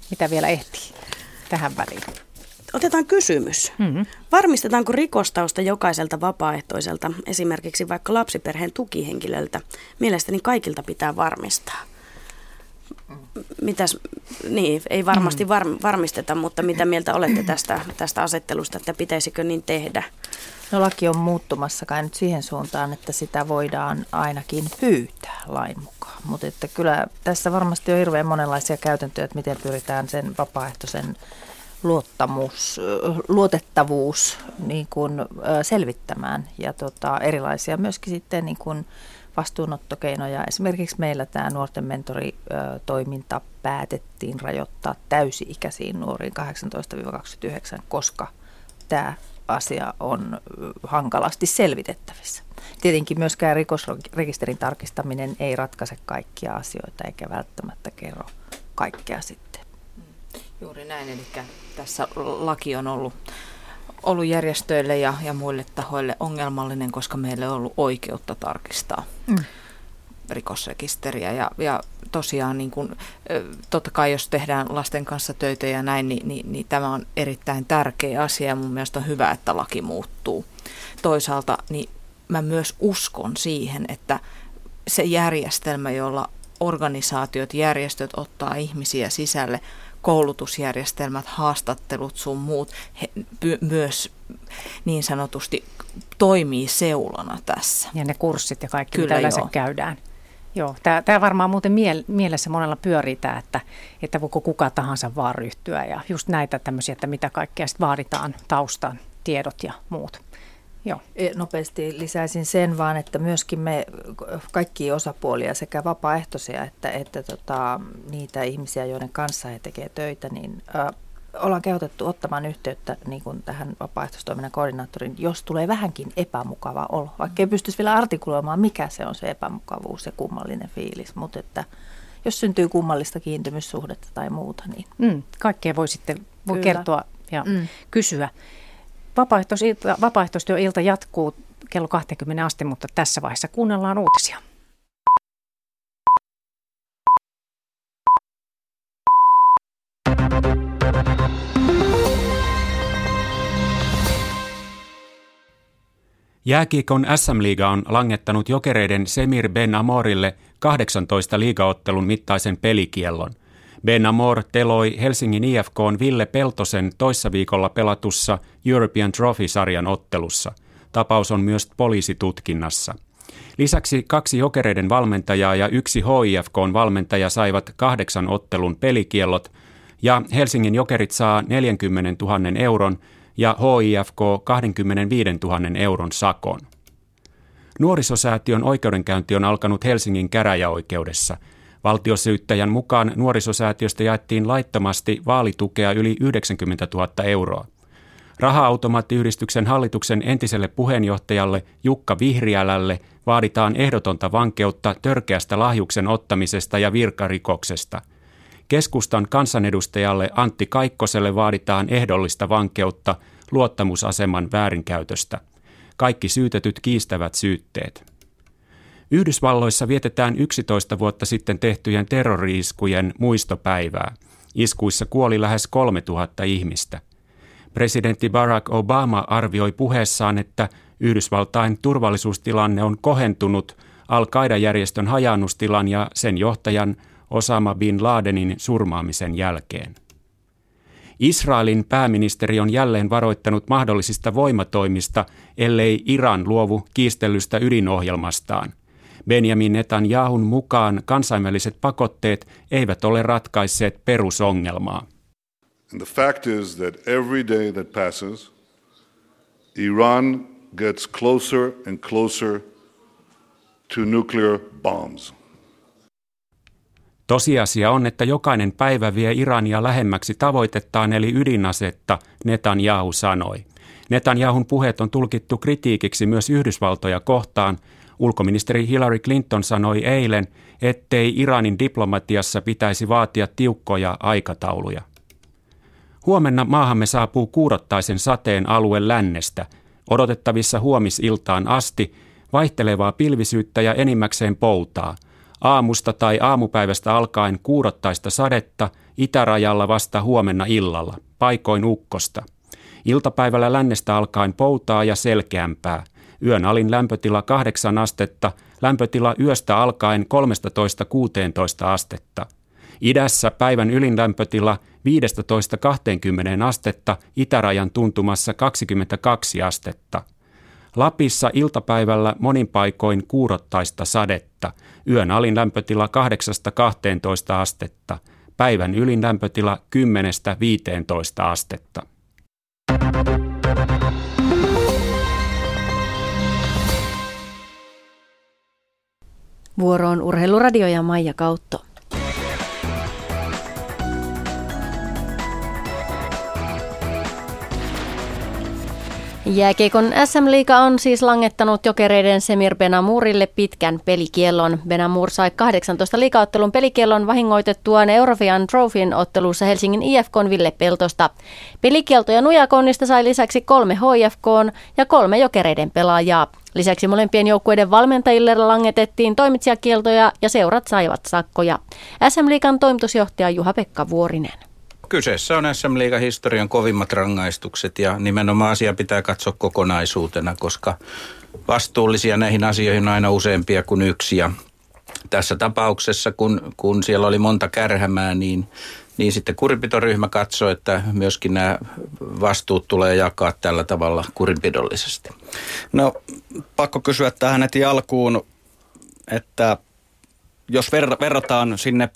mitä vielä ehtii tähän väliin. Otetaan kysymys. Mm-hmm. Varmistetaanko rikostausta jokaiselta vapaaehtoiselta, esimerkiksi vaikka lapsiperheen tukihenkilöltä? Mielestäni kaikilta pitää varmistaa mitäs, niin, ei varmasti mm. var, varmisteta, mutta mitä mieltä olette tästä, tästä asettelusta, että pitäisikö niin tehdä? No laki on muuttumassa kai nyt siihen suuntaan, että sitä voidaan ainakin pyytää lain mukaan. Mutta että kyllä tässä varmasti on hirveän monenlaisia käytäntöjä, että miten pyritään sen vapaaehtoisen luottamus, luotettavuus niin kuin, selvittämään ja tota, erilaisia myöskin sitten niin kuin, vastuunottokeinoja. Esimerkiksi meillä tämä nuorten mentoritoiminta päätettiin rajoittaa täysi-ikäisiin nuoriin 18-29, koska tämä asia on hankalasti selvitettävissä. Tietenkin myöskään rikosrekisterin tarkistaminen ei ratkaise kaikkia asioita eikä välttämättä kerro kaikkea sitten. Juuri näin, eli tässä laki on ollut ollut järjestöille ja, ja muille tahoille ongelmallinen, koska meillä on ollut oikeutta tarkistaa mm. rikosrekisteriä. Ja, ja tosiaan niin kun, totta kai jos tehdään lasten kanssa töitä ja näin, niin, niin, niin tämä on erittäin tärkeä asia ja mun mielestä on hyvä, että laki muuttuu. Toisaalta niin mä myös uskon siihen, että se järjestelmä, jolla organisaatiot, järjestöt ottaa ihmisiä sisälle, koulutusjärjestelmät, haastattelut sun muut he, py, myös niin sanotusti toimii seulana tässä. Ja ne kurssit ja kaikki, Kyllä mitä yleensä joo. käydään. Joo, tämä, tämä varmaan muuten miel, mielessä monella pyörii tämä, että, että voiko kuka tahansa vaan ryhtyä ja just näitä tämmöisiä, että mitä kaikkea sitten vaaditaan, taustan, tiedot ja muut. Joo. E, nopeasti lisäisin sen vaan, että myöskin me kaikki osapuolia, sekä vapaaehtoisia että, että tota, niitä ihmisiä, joiden kanssa he tekevät töitä, niin ä, ollaan kehotettu ottamaan yhteyttä niin kuin tähän vapaaehtoistoiminnan koordinaattoriin, jos tulee vähänkin epämukava olo. Vaikka ei pystyisi vielä artikuloimaan, mikä se on se epämukavuus ja kummallinen fiilis, mutta että jos syntyy kummallista kiintymyssuhdetta tai muuta, niin... Mm, kaikkea voi sitten voi kertoa ja mm. kysyä. Vapaaehtoisilta, vapaaehtoistyöilta jatkuu kello 20 asti, mutta tässä vaiheessa kuunnellaan uutisia. Jääkiekon SM-liiga on langettanut jokereiden Semir Ben Amorille 18 liigaottelun mittaisen pelikiellon – Ben Amor teloi Helsingin IFKn Ville Peltosen toissa viikolla pelatussa European Trophy-sarjan ottelussa. Tapaus on myös poliisitutkinnassa. Lisäksi kaksi jokereiden valmentajaa ja yksi HIFKn valmentaja saivat kahdeksan ottelun pelikiellot ja Helsingin jokerit saa 40 000 euron ja HIFK 25 000 euron sakon. Nuorisosäätiön oikeudenkäynti on alkanut Helsingin käräjäoikeudessa – Valtiosyyttäjän mukaan nuorisosäätiöstä jaettiin laittomasti vaalitukea yli 90 000 euroa. Raha-automaattiyhdistyksen hallituksen entiselle puheenjohtajalle Jukka Vihriälälle vaaditaan ehdotonta vankeutta törkeästä lahjuksen ottamisesta ja virkarikoksesta. Keskustan kansanedustajalle Antti Kaikkoselle vaaditaan ehdollista vankeutta luottamusaseman väärinkäytöstä. Kaikki syytetyt kiistävät syytteet. Yhdysvalloissa vietetään 11 vuotta sitten tehtyjen terroriiskujen muistopäivää. Iskuissa kuoli lähes 3000 ihmistä. Presidentti Barack Obama arvioi puheessaan, että Yhdysvaltain turvallisuustilanne on kohentunut Al-Qaida-järjestön hajannustilan ja sen johtajan Osama bin Ladenin surmaamisen jälkeen. Israelin pääministeri on jälleen varoittanut mahdollisista voimatoimista, ellei Iran luovu kiistellystä ydinohjelmastaan. Benjamin Netanyahun mukaan kansainväliset pakotteet eivät ole ratkaisseet perusongelmaa. And the fact is that every day that passes, Iran gets closer and closer to nuclear bombs. Tosiasia on, että jokainen päivä vie Irania lähemmäksi tavoitettaan eli ydinasetta, Netanyahu sanoi. Netanyahun puheet on tulkittu kritiikiksi myös Yhdysvaltoja kohtaan. Ulkoministeri Hillary Clinton sanoi eilen, ettei Iranin diplomatiassa pitäisi vaatia tiukkoja aikatauluja. Huomenna maahamme saapuu kuurottaisen sateen alue lännestä, odotettavissa huomisiltaan asti, vaihtelevaa pilvisyyttä ja enimmäkseen poutaa. Aamusta tai aamupäivästä alkaen kuurottaista sadetta, itärajalla vasta huomenna illalla, paikoin ukkosta. Iltapäivällä lännestä alkaen poutaa ja selkeämpää. Yön alin lämpötila 8 astetta, lämpötila yöstä alkaen 13-16 astetta. Idässä päivän ylinlämpötila 15-20 astetta, itärajan tuntumassa 22 astetta. Lapissa iltapäivällä monin paikoin kuurottaista sadetta, yön alin lämpötila 8-12 astetta, päivän ylin lämpötila 10-15 astetta. Vuoroon Urheiluradio ja Maija Kautto. Jääkiekon SM-liiga on siis langettanut jokereiden Semir Benamurille pitkän pelikiellon. Benamur sai 18 liigaottelun pelikiellon vahingoitettuaan European Trophyn ottelussa Helsingin IFKn Ville Peltosta. Pelikielto ja nujakonnista sai lisäksi kolme HFK ja kolme jokereiden pelaajaa. Lisäksi molempien joukkueiden valmentajille langetettiin toimitsijakieltoja ja seurat saivat sakkoja. SM-liigan toimitusjohtaja Juha-Pekka Vuorinen. Kyseessä on SM Liigan historian kovimmat rangaistukset ja nimenomaan asia pitää katsoa kokonaisuutena, koska vastuullisia näihin asioihin on aina useampia kuin yksi. Ja tässä tapauksessa, kun, kun siellä oli monta kärhämää, niin, niin sitten kurinpitoryhmä katsoi, että myöskin nämä vastuut tulee jakaa tällä tavalla kurinpidollisesti. No pakko kysyä tähän heti alkuun, että jos ver- verrataan sinne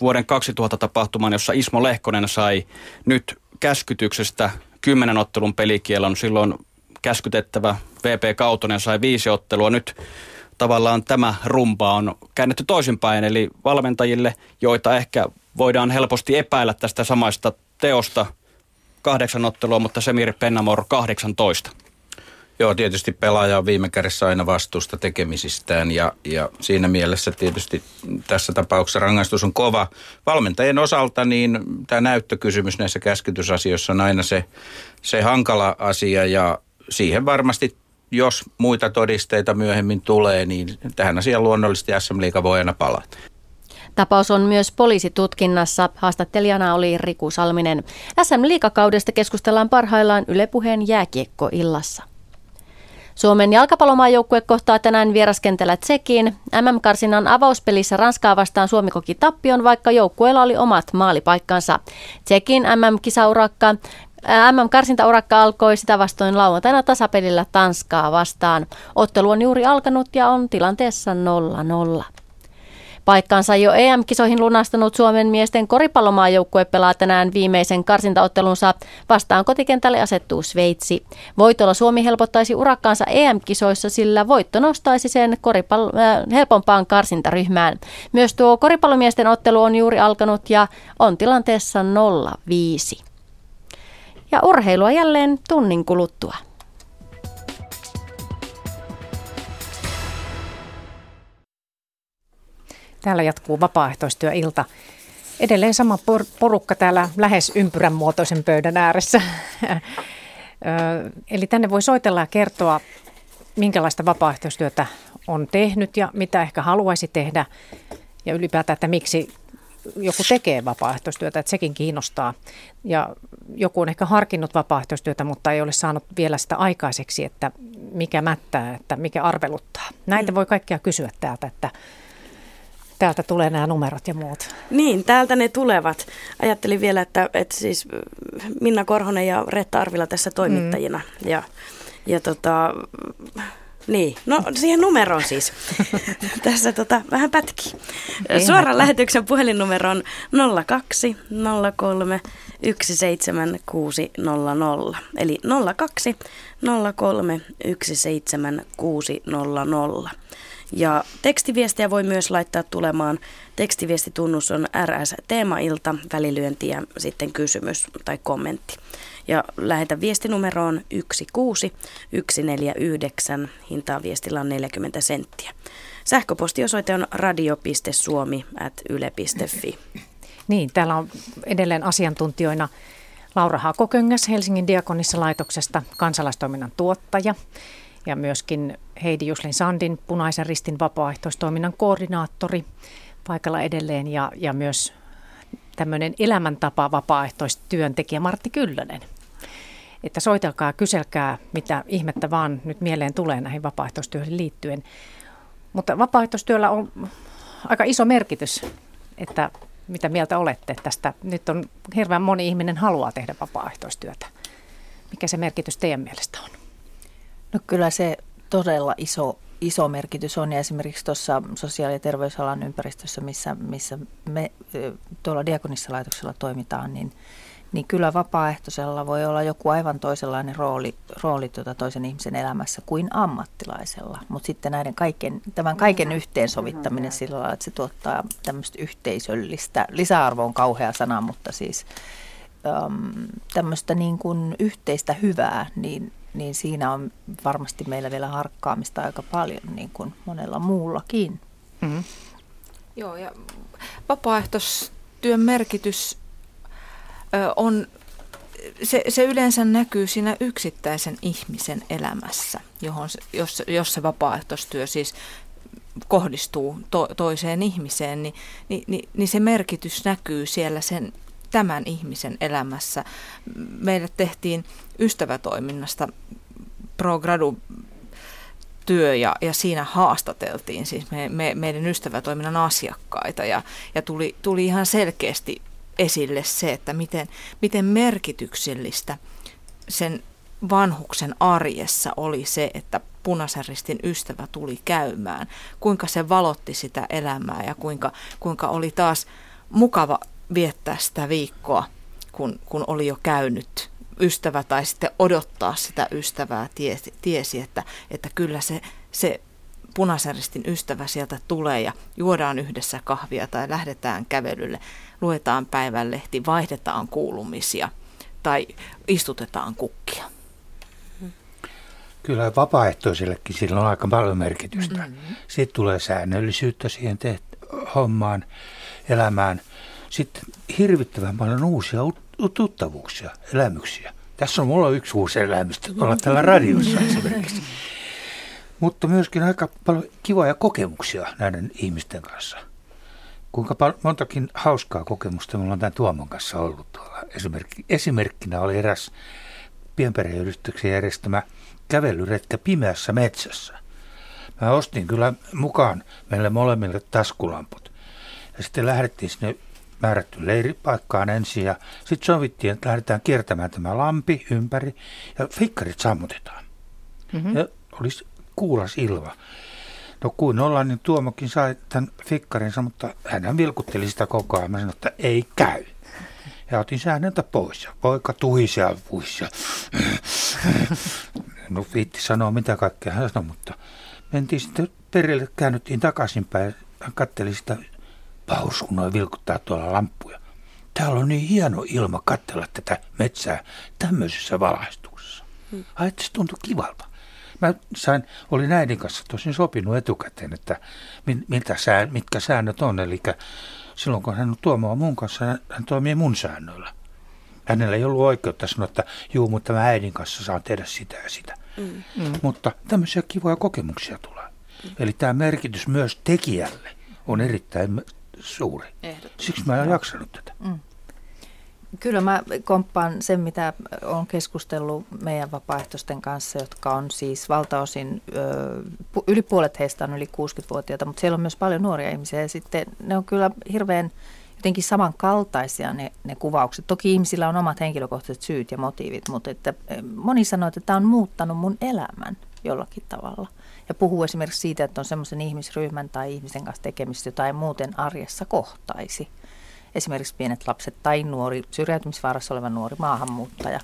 vuoden 2000 tapahtuman, jossa Ismo Lehkonen sai nyt käskytyksestä kymmenen ottelun pelikielon. Silloin käskytettävä VP Kautonen sai viisi ottelua. Nyt tavallaan tämä rumpa on käännetty toisinpäin, eli valmentajille, joita ehkä voidaan helposti epäillä tästä samasta teosta kahdeksan ottelua, mutta Semir Pennamor 18. Joo, tietysti pelaaja on viime kädessä aina vastuusta tekemisistään ja, ja siinä mielessä tietysti tässä tapauksessa rangaistus on kova. Valmentajien osalta niin tämä näyttökysymys näissä käskytysasioissa on aina se, se hankala asia ja siihen varmasti jos muita todisteita myöhemmin tulee, niin tähän asiaan luonnollisesti SM Liiga voi aina palata. Tapaus on myös poliisitutkinnassa. Haastattelijana oli Riku Salminen. SM Liikakaudesta keskustellaan parhaillaan Yle Puheen jääkiekkoillassa. Suomen jalkapallomaajoukkue kohtaa tänään vieraskentällä Tsekiin. MM-karsinnan avauspelissä Ranskaa vastaan Suomi koki tappion, vaikka joukkueella oli omat maalipaikkansa. Tsekin MM-kisaurakka MM-karsintaurakka alkoi sitä vastoin lauantaina tasapelillä Tanskaa vastaan. Ottelu on juuri alkanut ja on tilanteessa 0-0. Paikkaansa jo EM-kisoihin lunastanut Suomen miesten koripallomaajoukkue pelaa tänään viimeisen karsintaottelunsa. Vastaan kotikentälle asettuu Sveitsi. Voitolla Suomi helpottaisi urakkaansa EM-kisoissa, sillä voitto nostaisi sen koripallo- äh, helpompaan karsintaryhmään. Myös tuo koripallomiesten ottelu on juuri alkanut ja on tilanteessa 0-5. Ja urheilua jälleen tunnin kuluttua. Täällä jatkuu vapaaehtoistyöilta. Edelleen sama por- porukka täällä lähes ympyrän muotoisen pöydän ääressä. Eli tänne voi soitella ja kertoa, minkälaista vapaaehtoistyötä on tehnyt ja mitä ehkä haluaisi tehdä. Ja ylipäätään, että miksi joku tekee vapaaehtoistyötä, että sekin kiinnostaa. Ja joku on ehkä harkinnut vapaaehtoistyötä, mutta ei ole saanut vielä sitä aikaiseksi, että mikä mättää, että mikä arveluttaa. Näitä mm. voi kaikkia kysyä täältä, että täältä tulee nämä numerot ja muut. Niin, täältä ne tulevat. Ajattelin vielä, että, että siis Minna Korhonen ja Retta Arvila tässä toimittajina. Mm. Ja, ja tota, niin, no siihen numeroon siis. <laughs> Tässä tota, vähän pätkii. Suoran lähetyksen puhelinnumero on 02 03 17600. Eli 02 03 17600. Ja tekstiviestiä voi myös laittaa tulemaan. Tekstiviestitunnus on RS Teemailta, välilyönti ja sitten kysymys tai kommentti. Ja lähetä viestinumeroon 16149, hintaa viestillä on 40 senttiä. Sähköpostiosoite on radio.suomi.yle.fi. Niin, täällä on edelleen asiantuntijoina Laura Hakoköngäs Helsingin diakonissa laitoksesta, kansalaistoiminnan tuottaja ja myöskin Heidi Juslin Sandin punaisen ristin vapaaehtoistoiminnan koordinaattori paikalla edelleen ja, ja myös tämmöinen elämäntapa vapaaehtoistyöntekijä Martti Kyllönen. Että soitelkaa, kyselkää, mitä ihmettä vaan nyt mieleen tulee näihin vapaaehtoistyöhön liittyen. Mutta vapaaehtoistyöllä on aika iso merkitys, että mitä mieltä olette tästä. Nyt on hirveän moni ihminen haluaa tehdä vapaaehtoistyötä. Mikä se merkitys teidän mielestä on? No kyllä se todella iso, iso merkitys on. Ja esimerkiksi tuossa sosiaali- ja terveysalan ympäristössä, missä, missä me tuolla diakonissa laitoksella toimitaan, niin, niin kyllä vapaaehtoisella voi olla joku aivan toisenlainen rooli, rooli tuota toisen ihmisen elämässä kuin ammattilaisella. Mutta sitten näiden kaiken, tämän kaiken yhteensovittaminen sillä lailla, että se tuottaa tämmöistä yhteisöllistä, lisäarvo on kauhea sana, mutta siis äm, tämmöistä niin kuin yhteistä hyvää, niin niin siinä on varmasti meillä vielä harkkaamista aika paljon, niin kuin monella muullakin. Mm-hmm. Joo, ja vapaaehtoistyön merkitys ö, on, se, se yleensä näkyy siinä yksittäisen ihmisen elämässä, johon se, jos, jos se vapaaehtoistyö siis kohdistuu to, toiseen ihmiseen, niin, niin, niin, niin se merkitys näkyy siellä sen tämän ihmisen elämässä. Meille tehtiin ystävätoiminnasta pro gradu työ ja, ja siinä haastateltiin siis me, me, meidän ystävätoiminnan asiakkaita ja, ja tuli, tuli ihan selkeästi esille se, että miten, miten merkityksellistä sen vanhuksen arjessa oli se, että punaisen ristin ystävä tuli käymään, kuinka se valotti sitä elämää ja kuinka, kuinka oli taas mukava viettää sitä viikkoa, kun, kun oli jo käynyt ystävä tai sitten odottaa sitä ystävää tiesi, tiesi että, että kyllä se, se punaisen ristin ystävä sieltä tulee ja juodaan yhdessä kahvia tai lähdetään kävelylle, luetaan päivänlehti, vaihdetaan kuulumisia tai istutetaan kukkia. Kyllä vapaaehtoisillekin sillä on aika paljon merkitystä. Mm-hmm. Sitten tulee säännöllisyyttä siihen teht- hommaan, elämään – sitten hirvittävän paljon uusia tuttavuuksia, elämyksiä. Tässä on mulla yksi uusi elämys, olla täällä radiossa esimerkiksi. Mutta myöskin aika paljon kivoja kokemuksia näiden ihmisten kanssa. Kuinka paljon, montakin hauskaa kokemusta meillä on tämän Tuomon kanssa ollut tuolla. Esimerkki, esimerkkinä oli eräs pienperheyhdistyksen järjestämä kävelyretkä pimeässä metsässä. Mä ostin kyllä mukaan meille molemmille taskulamput. Ja sitten lähdettiin sinne määrätty leiripaikkaan ensin ja sitten sovittiin, että lähdetään kiertämään tämä lampi ympäri ja fikkarit sammutetaan. Mm-hmm. Ja olisi kuulas ilva. No kuin ollaan, niin Tuomokin sai tämän fikkarinsa, mutta hän vilkutteli sitä koko ajan. Mä sanoin, että ei käy. Ja otin säännöltä pois ja poika tuhisi ja puisi ja no viitti sanoa mitä kaikkea hän sanoi, mutta mentiin sitten perille, käännyttiin takaisinpäin. Hän katteli sitä Paus, kun noin vilkuttaa tuolla lamppuja. Täällä on niin hieno ilma katsella tätä metsää tämmöisessä valaistuksessa. Hmm. Ai, että se tuntui kivalta. Mä sain, olin äidin kanssa tosin sopinut etukäteen, että mitä sää, mitkä säännöt on. Eli silloin kun hän on tuomaan mun kanssa, hän toimii mun säännöillä. Hänellä ei ollut oikeutta sanoa, että juu, mutta mä äidin kanssa saan tehdä sitä ja sitä. Mm. Mm. Mutta tämmöisiä kivoja kokemuksia tulee. Mm. Eli tämä merkitys myös tekijälle on erittäin suuri. Siksi mä en jaksanut tätä. Mm. Kyllä mä komppaan sen, mitä on keskustellut meidän vapaaehtoisten kanssa, jotka on siis valtaosin, yli puolet heistä on yli 60-vuotiaita, mutta siellä on myös paljon nuoria ihmisiä ja sitten ne on kyllä hirveän jotenkin samankaltaisia ne, ne kuvaukset. Toki ihmisillä on omat henkilökohtaiset syyt ja motiivit, mutta että moni sanoo, että tämä on muuttanut mun elämän jollakin tavalla ja puhuu esimerkiksi siitä, että on semmoisen ihmisryhmän tai ihmisen kanssa tekemistä, jota ei muuten arjessa kohtaisi. Esimerkiksi pienet lapset tai nuori, syrjäytymisvaarassa oleva nuori maahanmuuttaja.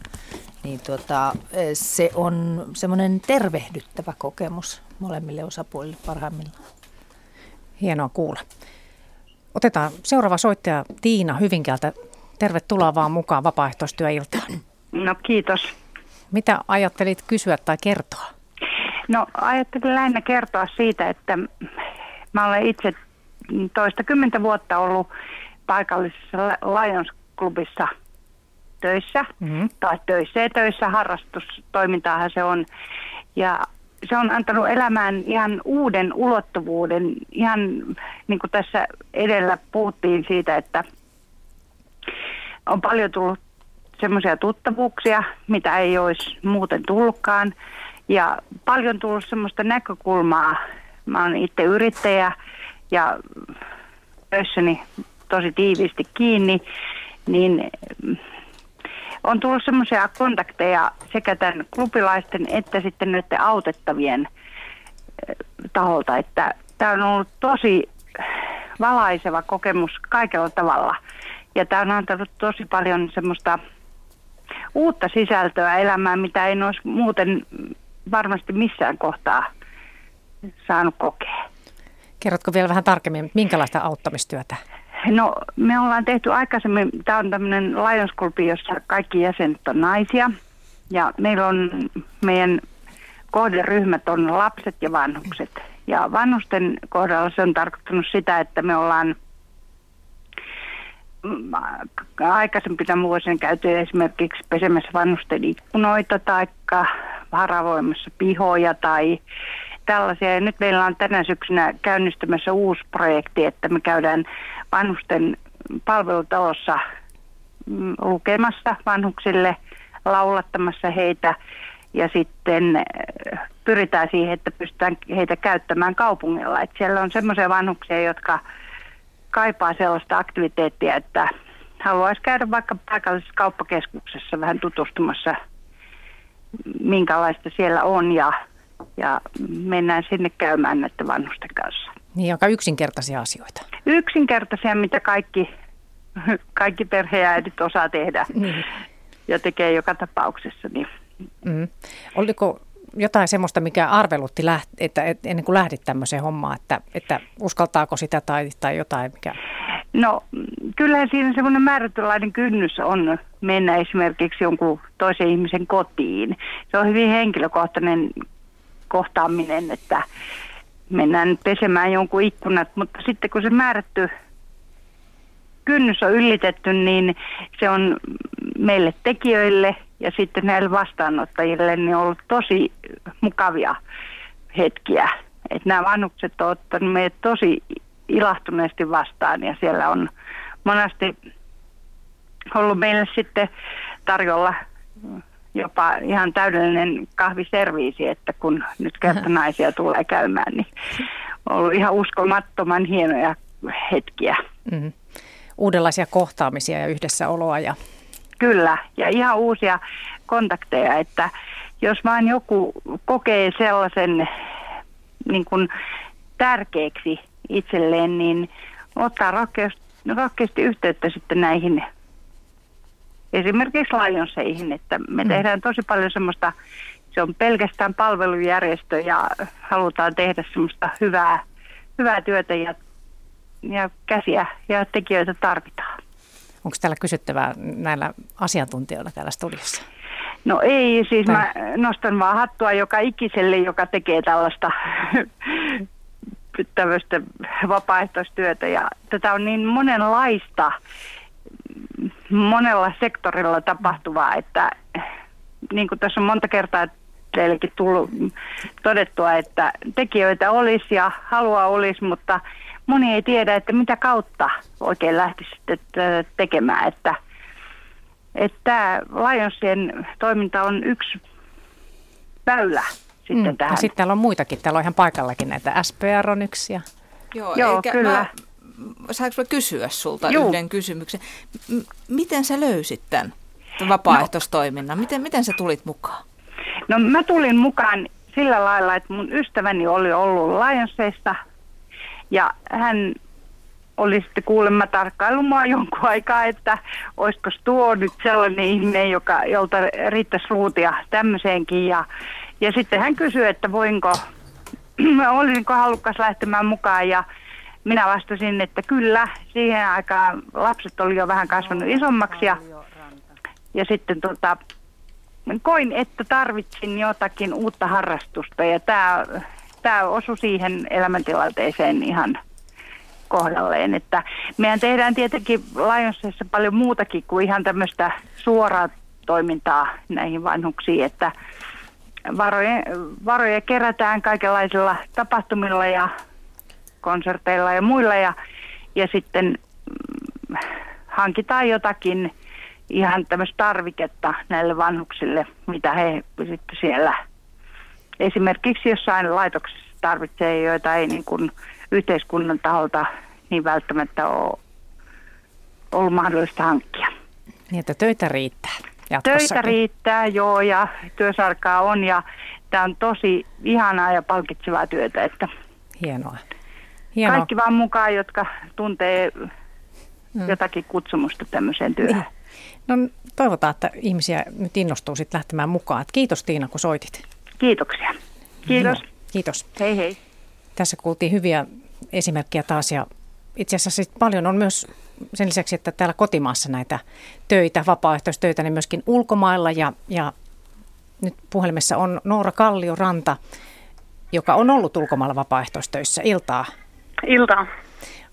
Niin tuota, se on semmoinen tervehdyttävä kokemus molemmille osapuolille parhaimmillaan. Hienoa kuulla. Otetaan seuraava soittaja Tiina Hyvinkäältä. Tervetuloa vaan mukaan vapaaehtoistyöiltaan. No kiitos. Mitä ajattelit kysyä tai kertoa? No ajattelin lähinnä kertoa siitä, että mä olen itse toista kymmentä vuotta ollut paikallisessa Lions-klubissa töissä, mm-hmm. tai töissä ja töissä, harrastustoimintaahan se on. Ja se on antanut elämään ihan uuden ulottuvuuden, ihan niin kuin tässä edellä puhuttiin siitä, että on paljon tullut semmoisia tuttavuuksia, mitä ei olisi muuten tullutkaan. Ja paljon tullut semmoista näkökulmaa. Mä oon itse yrittäjä ja töissäni tosi tiiviisti kiinni, niin on tullut semmoisia kontakteja sekä tämän klubilaisten että sitten näiden autettavien eh, taholta, että tämä on ollut tosi valaiseva kokemus kaikella tavalla. Ja tämä on antanut tosi paljon semmoista uutta sisältöä elämään, mitä ei olisi muuten varmasti missään kohtaa saanut kokea. Kerrotko vielä vähän tarkemmin, minkälaista auttamistyötä? No me ollaan tehty aikaisemmin, tämä on tämmöinen Lions Club, jossa kaikki jäsenet on naisia. Ja meillä on meidän kohderyhmät on lapset ja vanhukset. Ja vanhusten kohdalla se on tarkoittanut sitä, että me ollaan mm, aikaisempina vuosina käyty esimerkiksi pesemässä vanhusten ikkunoita tai haravoimassa pihoja tai tällaisia. Ja nyt meillä on tänä syksynä käynnistymässä uusi projekti, että me käydään vanhusten palvelutalossa mm, lukemassa vanhuksille, laulattamassa heitä ja sitten äh, pyritään siihen, että pystytään heitä käyttämään kaupungilla. Et siellä on semmoisia vanhuksia, jotka kaipaa sellaista aktiviteettia, että haluaisi käydä vaikka paikallisessa kauppakeskuksessa vähän tutustumassa, minkälaista siellä on ja, ja mennään sinne käymään näiden vanhusten kanssa. Niin, aika yksinkertaisia asioita. Yksinkertaisia, mitä kaikki, kaikki perheäidit osaa tehdä <laughs> niin. ja tekee joka tapauksessa. Niin. Mm. Oliko jotain semmoista, mikä arvelutti, läht, että, että ennen kuin lähdit tämmöiseen hommaan, että, että uskaltaako sitä tai, tai jotain? Mikä... No kyllähän siinä semmoinen määrätynlainen kynnys on mennä esimerkiksi jonkun toisen ihmisen kotiin. Se on hyvin henkilökohtainen kohtaaminen, että mennään pesemään jonkun ikkunat, mutta sitten kun se määrätty kynnys on ylitetty, niin se on meille tekijöille ja sitten näille vastaanottajille niin on ollut tosi mukavia hetkiä. Että nämä vanhukset ovat ottaneet meidät tosi ilahtuneesti vastaan ja siellä on monasti ollut meille sitten tarjolla jopa ihan täydellinen kahviserviisi, että kun nyt kerta naisia tulee käymään, niin on ollut ihan uskomattoman hienoja hetkiä. Mm. Uudenlaisia kohtaamisia ja yhdessäoloa. Ja... Kyllä, ja ihan uusia kontakteja, että jos vain joku kokee sellaisen niin kuin tärkeäksi itselleen, niin ottaa rohkeasti, rohkeasti yhteyttä sitten näihin esimerkiksi Lionseihin, että me mm. tehdään tosi paljon semmoista, se on pelkästään palvelujärjestö ja halutaan tehdä semmoista hyvää, hyvää työtä ja, ja käsiä ja tekijöitä tarvitaan. Onko täällä kysyttävää näillä asiantuntijoilla täällä studiossa? No ei, siis mä nostan vaan hattua joka ikiselle, joka tekee tällaista tämmöistä vapaaehtoistyötä ja tätä on niin monenlaista monella sektorilla tapahtuvaa, että niin kuin tässä on monta kertaa teillekin tullut todettua, että tekijöitä olisi ja halua olisi, mutta moni ei tiedä, että mitä kautta oikein lähtisi tekemään. Että, että Lionsien toiminta on yksi väylä sitten mm, tähän. Ja sitten täällä on muitakin, täällä on ihan paikallakin näitä SPR on yksi. Ja... Joo, Joo eikä kyllä. Mä saanko mä kysyä sulta Juu. yhden kysymyksen? M- miten sä löysit tämän vapaaehtoistoiminnan? No. Miten, miten sä tulit mukaan? No mä tulin mukaan sillä lailla, että mun ystäväni oli ollut Lionsseista ja hän oli sitten kuulemma tarkkailu mua jonkun aikaa, että olisiko tuo nyt sellainen ihminen, joka, jolta riittäisi ruutia tämmöiseenkin. Ja, ja sitten hän kysyi, että voinko, <clears throat> olisinko halukas lähtemään mukaan ja minä vastasin, että kyllä, siihen aikaan lapset oli jo vähän kasvanut isommaksi ja, ja sitten tota, koin, että tarvitsin jotakin uutta harrastusta ja tämä, tämä osui siihen elämäntilanteeseen ihan kohdalleen. Että meidän tehdään tietenkin Lionsessa paljon muutakin kuin ihan tämmöistä suoraa toimintaa näihin vanhuksiin, että varoja, varoja kerätään kaikenlaisilla tapahtumilla ja konserteilla ja muilla ja, ja sitten mm, hankitaan jotakin ihan tämmöistä tarviketta näille vanhuksille, mitä he sitten siellä esimerkiksi jossain laitoksessa tarvitsee, joita ei niin kuin yhteiskunnan taholta niin välttämättä ole ollut mahdollista hankkia. Niin, että töitä riittää Töitä riittää, joo, ja työsarkaa on, ja tämä on tosi ihanaa ja palkitsevaa työtä. Että Hienoa. Hienoa. Kaikki vaan mukaan, jotka tuntee mm. jotakin kutsumusta tämmöiseen työhön. Niin. No toivotaan, että ihmisiä nyt innostuu sitten lähtemään mukaan. Kiitos Tiina, kun soitit. Kiitoksia. Kiitos. Joo, kiitos. Hei hei. Tässä kuultiin hyviä esimerkkejä taas ja itse asiassa paljon on myös sen lisäksi, että täällä kotimaassa näitä töitä, vapaaehtoistöitä, niin myöskin ulkomailla ja, ja nyt puhelimessa on Noora Kallio-Ranta, joka on ollut ulkomailla vapaaehtoistöissä. Iltaa. Iltaa.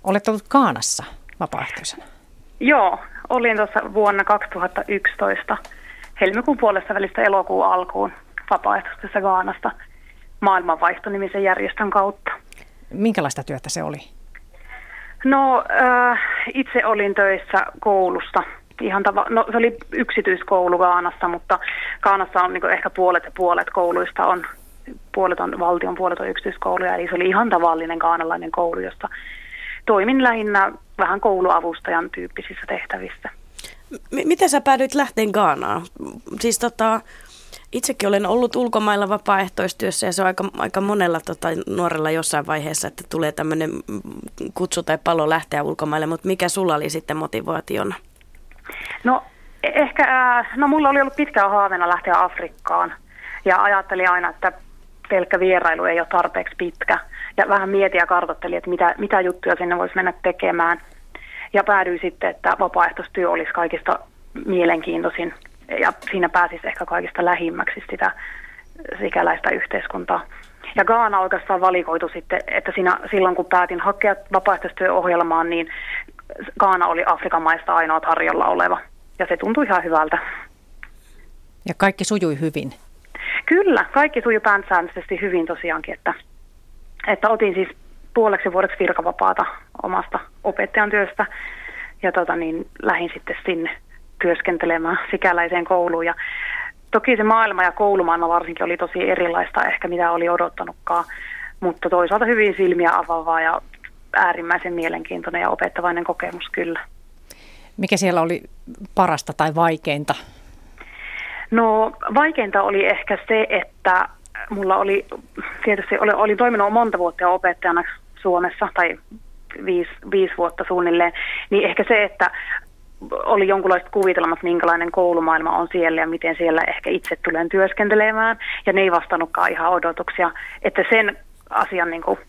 Olet ollut Kaanassa vapaaehtoisena. Joo, olin tuossa vuonna 2011 helmikuun puolesta välistä elokuun alkuun vapaaehtoisessa Gaanasta maailmanvaihtonimisen järjestön kautta. Minkälaista työtä se oli? No äh, itse olin töissä koulussa. Ihan tava- no, se oli yksityiskoulu Kaanassa, mutta Kaanassa on niin ehkä puolet ja puolet kouluista on, puolet on valtion, puolet on yksityiskouluja. Eli se oli ihan tavallinen kaanalainen koulu, josta toimin lähinnä vähän kouluavustajan tyyppisissä tehtävissä. M- miten sä päädyit lähteen Gaanaan? Siis tota, Itsekin olen ollut ulkomailla vapaaehtoistyössä ja se on aika, aika monella tota, nuorella jossain vaiheessa, että tulee tämmöinen kutsu tai palo lähteä ulkomaille, mutta mikä sulla oli sitten motivaationa? No ehkä, no mulla oli ollut pitkään haaveena lähteä Afrikkaan ja ajattelin aina, että pelkkä vierailu ei ole tarpeeksi pitkä. Ja vähän mietin ja kartoitteli, että mitä, mitä juttuja sinne voisi mennä tekemään. Ja päädyin sitten, että vapaaehtoistyö olisi kaikista mielenkiintoisin ja siinä pääsisi ehkä kaikista lähimmäksi sitä sikäläistä yhteiskuntaa. Ja Gaana oikeastaan valikoitu sitten, että siinä, silloin kun päätin hakea vapaaehtoistyöohjelmaan, niin Gaana oli Afrikan maista ainoa tarjolla oleva. Ja se tuntui ihan hyvältä. Ja kaikki sujui hyvin? Kyllä, kaikki sujui päänsäännöllisesti hyvin tosiaankin, että, että otin siis puoleksi vuodeksi virkavapaata omasta opettajan työstä ja tota niin, lähdin sitten sinne työskentelemään sikäläiseen kouluun. Ja toki se maailma ja koulumaailma varsinkin oli tosi erilaista ehkä mitä oli odottanutkaan, mutta toisaalta hyvin silmiä avaavaa ja äärimmäisen mielenkiintoinen ja opettavainen kokemus kyllä. Mikä siellä oli parasta tai vaikeinta? No vaikeinta oli ehkä se, että mulla oli tietysti oli, oli toiminut monta vuotta jo opettajana Suomessa tai viisi, viisi vuotta suunnilleen, niin ehkä se, että oli jonkunlaiset kuvitelmat, minkälainen koulumaailma on siellä ja miten siellä ehkä itse tulen työskentelemään. Ja ne ei vastannutkaan ihan odotuksia. Että sen asian niin kuin,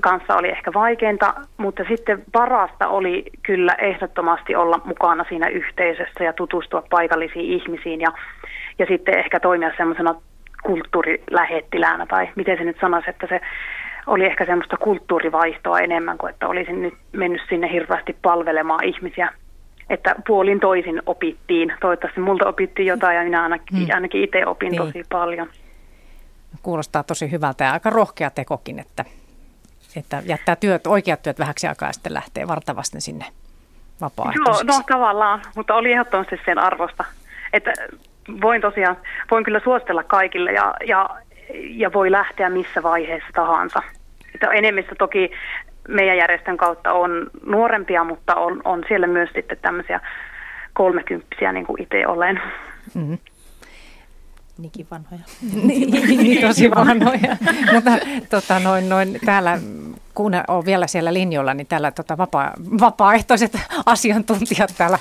kanssa oli ehkä vaikeinta, mutta sitten parasta oli kyllä ehdottomasti olla mukana siinä yhteisössä ja tutustua paikallisiin ihmisiin ja, ja sitten ehkä toimia semmoisena kulttuurilähettiläänä tai miten se nyt sanoisi, että se oli ehkä semmoista kulttuurivaihtoa enemmän kuin että olisin nyt mennyt sinne hirveästi palvelemaan ihmisiä että puolin toisin opittiin. Toivottavasti multa opittiin jotain ja minä ainakin, hmm. ainakin itse opin niin. tosi paljon. Kuulostaa tosi hyvältä ja aika rohkea tekokin, että, että jättää työt, oikeat työt vähäksi aikaa ja sitten lähtee vartavasti sinne vapaaehtoiseksi. Joo, no tavallaan, mutta oli ehdottomasti sen arvosta. Että voin tosiaan, voin kyllä suostella kaikille ja, ja, ja voi lähteä missä vaiheessa tahansa. Että enemmistö toki meidän järjestön kautta on nuorempia, mutta on, on siellä myös sitten tämmöisiä kolmekymppisiä, niin kuin itse olen. Mm-hmm. Niinkin vanhoja. <laughs> niin, niin, tosi vanhoja. Mutta tota, noin, noin, täällä, kun on vielä siellä linjoilla, niin täällä tota, vapaa, vapaaehtoiset asiantuntijat täällä.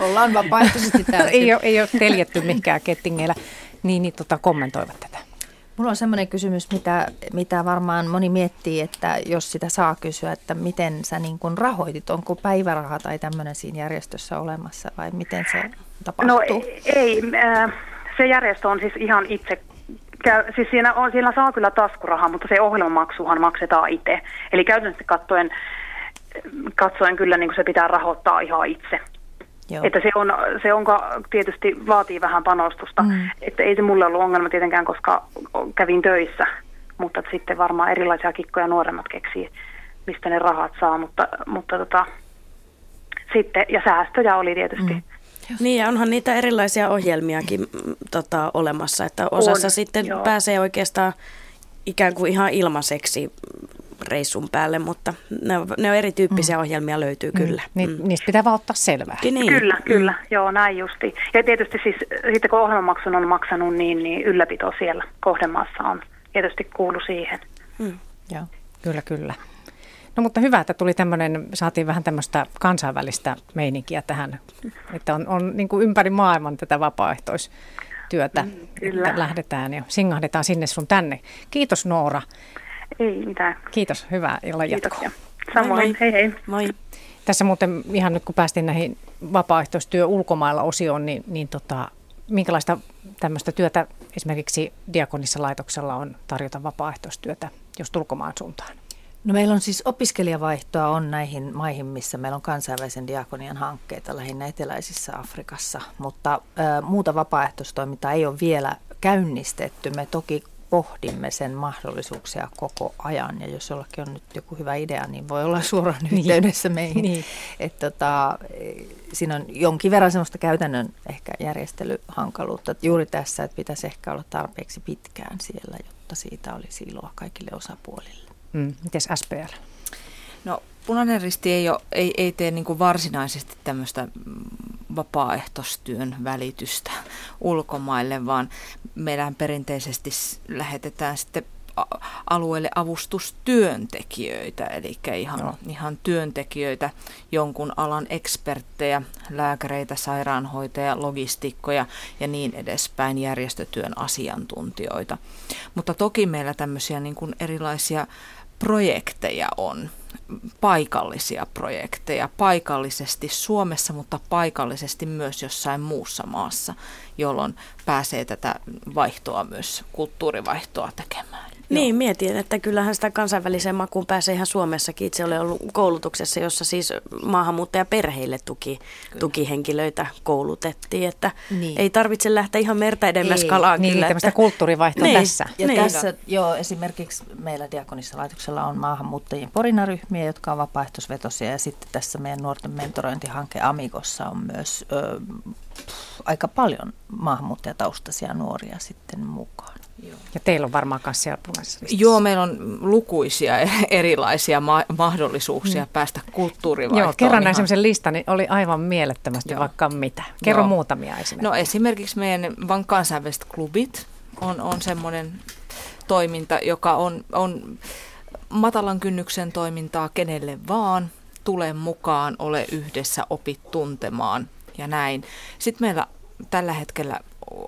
Ollaan vapaaehtoisesti täällä. ei, ole, ei ole teljetty mihinkään kettingeillä. Niin, niin tota, kommentoivat tätä. Mulla on semmoinen kysymys, mitä, mitä varmaan moni miettii, että jos sitä saa kysyä, että miten sä niin kun rahoitit, onko päiväraha tai tämmöinen siinä järjestössä olemassa vai miten se tapahtuu? No ei, äh, se järjestö on siis ihan itse käy, siis siinä, on, siinä saa kyllä taskurahaa, mutta se ohjelmamaksuhan maksetaan itse. Eli käytännössä katsoen, katsoen kyllä niin kuin se pitää rahoittaa ihan itse. Joo. Että se, on, se onka, tietysti vaatii vähän panostusta. Mm. Että ei se mulle ollut ongelma tietenkään, koska kävin töissä. Mutta sitten varmaan erilaisia kikkoja nuoremmat keksii, mistä ne rahat saa. Mutta, mutta tota, sitten, ja säästöjä oli tietysti. Mm. Niin ja onhan niitä erilaisia ohjelmiakin mm, tota, olemassa, että osassa on, sitten joo. pääsee oikeastaan ikään kuin ihan ilmaiseksi reissun päälle, mutta ne on, ne on erityyppisiä mm. ohjelmia löytyy mm. kyllä. Ni, mm. Niistä pitää vaan ottaa selvää. Niin. Kyllä, kyllä. Mm. Joo, näin justi. Ja tietysti siis sitten kun ohjelmamaksun on maksanut, niin, niin ylläpito siellä kohdemaassa on tietysti kuulu siihen. Mm. Joo, kyllä, kyllä. No mutta hyvä, että tuli tämmöinen, saatiin vähän tämmöistä kansainvälistä meininkiä tähän, että on, on niin kuin ympäri maailman tätä vapaaehtoistyötä, mm, Kyllä. että lähdetään ja singahdetaan sinne sun tänne. Kiitos Noora. Ei mitään. Kiitos, hyvää illan jatkoa. Samoin, moi, hei hei. Moi. Tässä muuten ihan nyt kun päästiin näihin vapaaehtoistyö ulkomailla osioon, niin, niin tota, minkälaista tämmöistä työtä esimerkiksi Diakonissa laitoksella on tarjota vapaaehtoistyötä just ulkomaan suuntaan? No meillä on siis opiskelijavaihtoa on näihin maihin, missä meillä on kansainvälisen diakonian hankkeita lähinnä eteläisissä Afrikassa, mutta ä, muuta vapaaehtoistoimintaa ei ole vielä käynnistetty. Me toki pohdimme sen mahdollisuuksia koko ajan ja jos jollakin on nyt joku hyvä idea, niin voi olla suoraan niin. yhteydessä meihin. niin. Et tota, siinä on jonkin verran sellaista käytännön ehkä järjestelyhankaluutta juuri tässä, että pitäisi ehkä olla tarpeeksi pitkään siellä, jotta siitä olisi iloa kaikille osapuolille. Mm. Miten SPL? No Punainen Risti ei, ole, ei, ei tee niin varsinaisesti tämmöistä vapaaehtoistyön välitystä ulkomaille, vaan meidän perinteisesti lähetetään sitten alueelle avustustyöntekijöitä, eli ihan, no. ihan työntekijöitä, jonkun alan eksperttejä, lääkäreitä, sairaanhoitajia, logistikkoja ja niin edespäin, järjestötyön asiantuntijoita. Mutta toki meillä tämmöisiä niin kuin erilaisia projekteja on, paikallisia projekteja, paikallisesti Suomessa, mutta paikallisesti myös jossain muussa maassa, jolloin pääsee tätä vaihtoa myös, kulttuurivaihtoa tekemään. Niin, mietin, että kyllähän sitä kansainväliseen makuun pääsee ihan Suomessakin. Itse olen ollut koulutuksessa, jossa siis maahanmuuttajaperheille tuki, tukihenkilöitä koulutettiin, että niin. ei tarvitse lähteä ihan merta edemmäs kalaan. Niin, kyllä, tämmöistä että... kulttuurivaihtoa niin, tässä. Ja niin. tässä, joo, esimerkiksi meillä Diakonissa laitoksella on maahanmuuttajien porinaryhmiä, jotka on vapaaehtoisvetosia, ja sitten tässä meidän nuorten mentorointihanke Amigossa on myös ö, aika paljon maahanmuuttajataustaisia nuoria sitten mukaan. Joo. Ja teillä on varmaan myös siellä punaisessa Joo, meillä on lukuisia <laughs> erilaisia ma- mahdollisuuksia mm. päästä kulttuurivaihtoon. Joo, kerran näin sellaisen listan, niin oli aivan mielettömästi Joo. vaikka mitä. Kerro Joo. muutamia esimerkiksi. No esimerkiksi meidän vaan kansainväliset klubit on, on semmoinen toiminta, joka on, on matalan kynnyksen toimintaa kenelle vaan. Tule mukaan, ole yhdessä, opit tuntemaan ja näin. Sitten meillä tällä hetkellä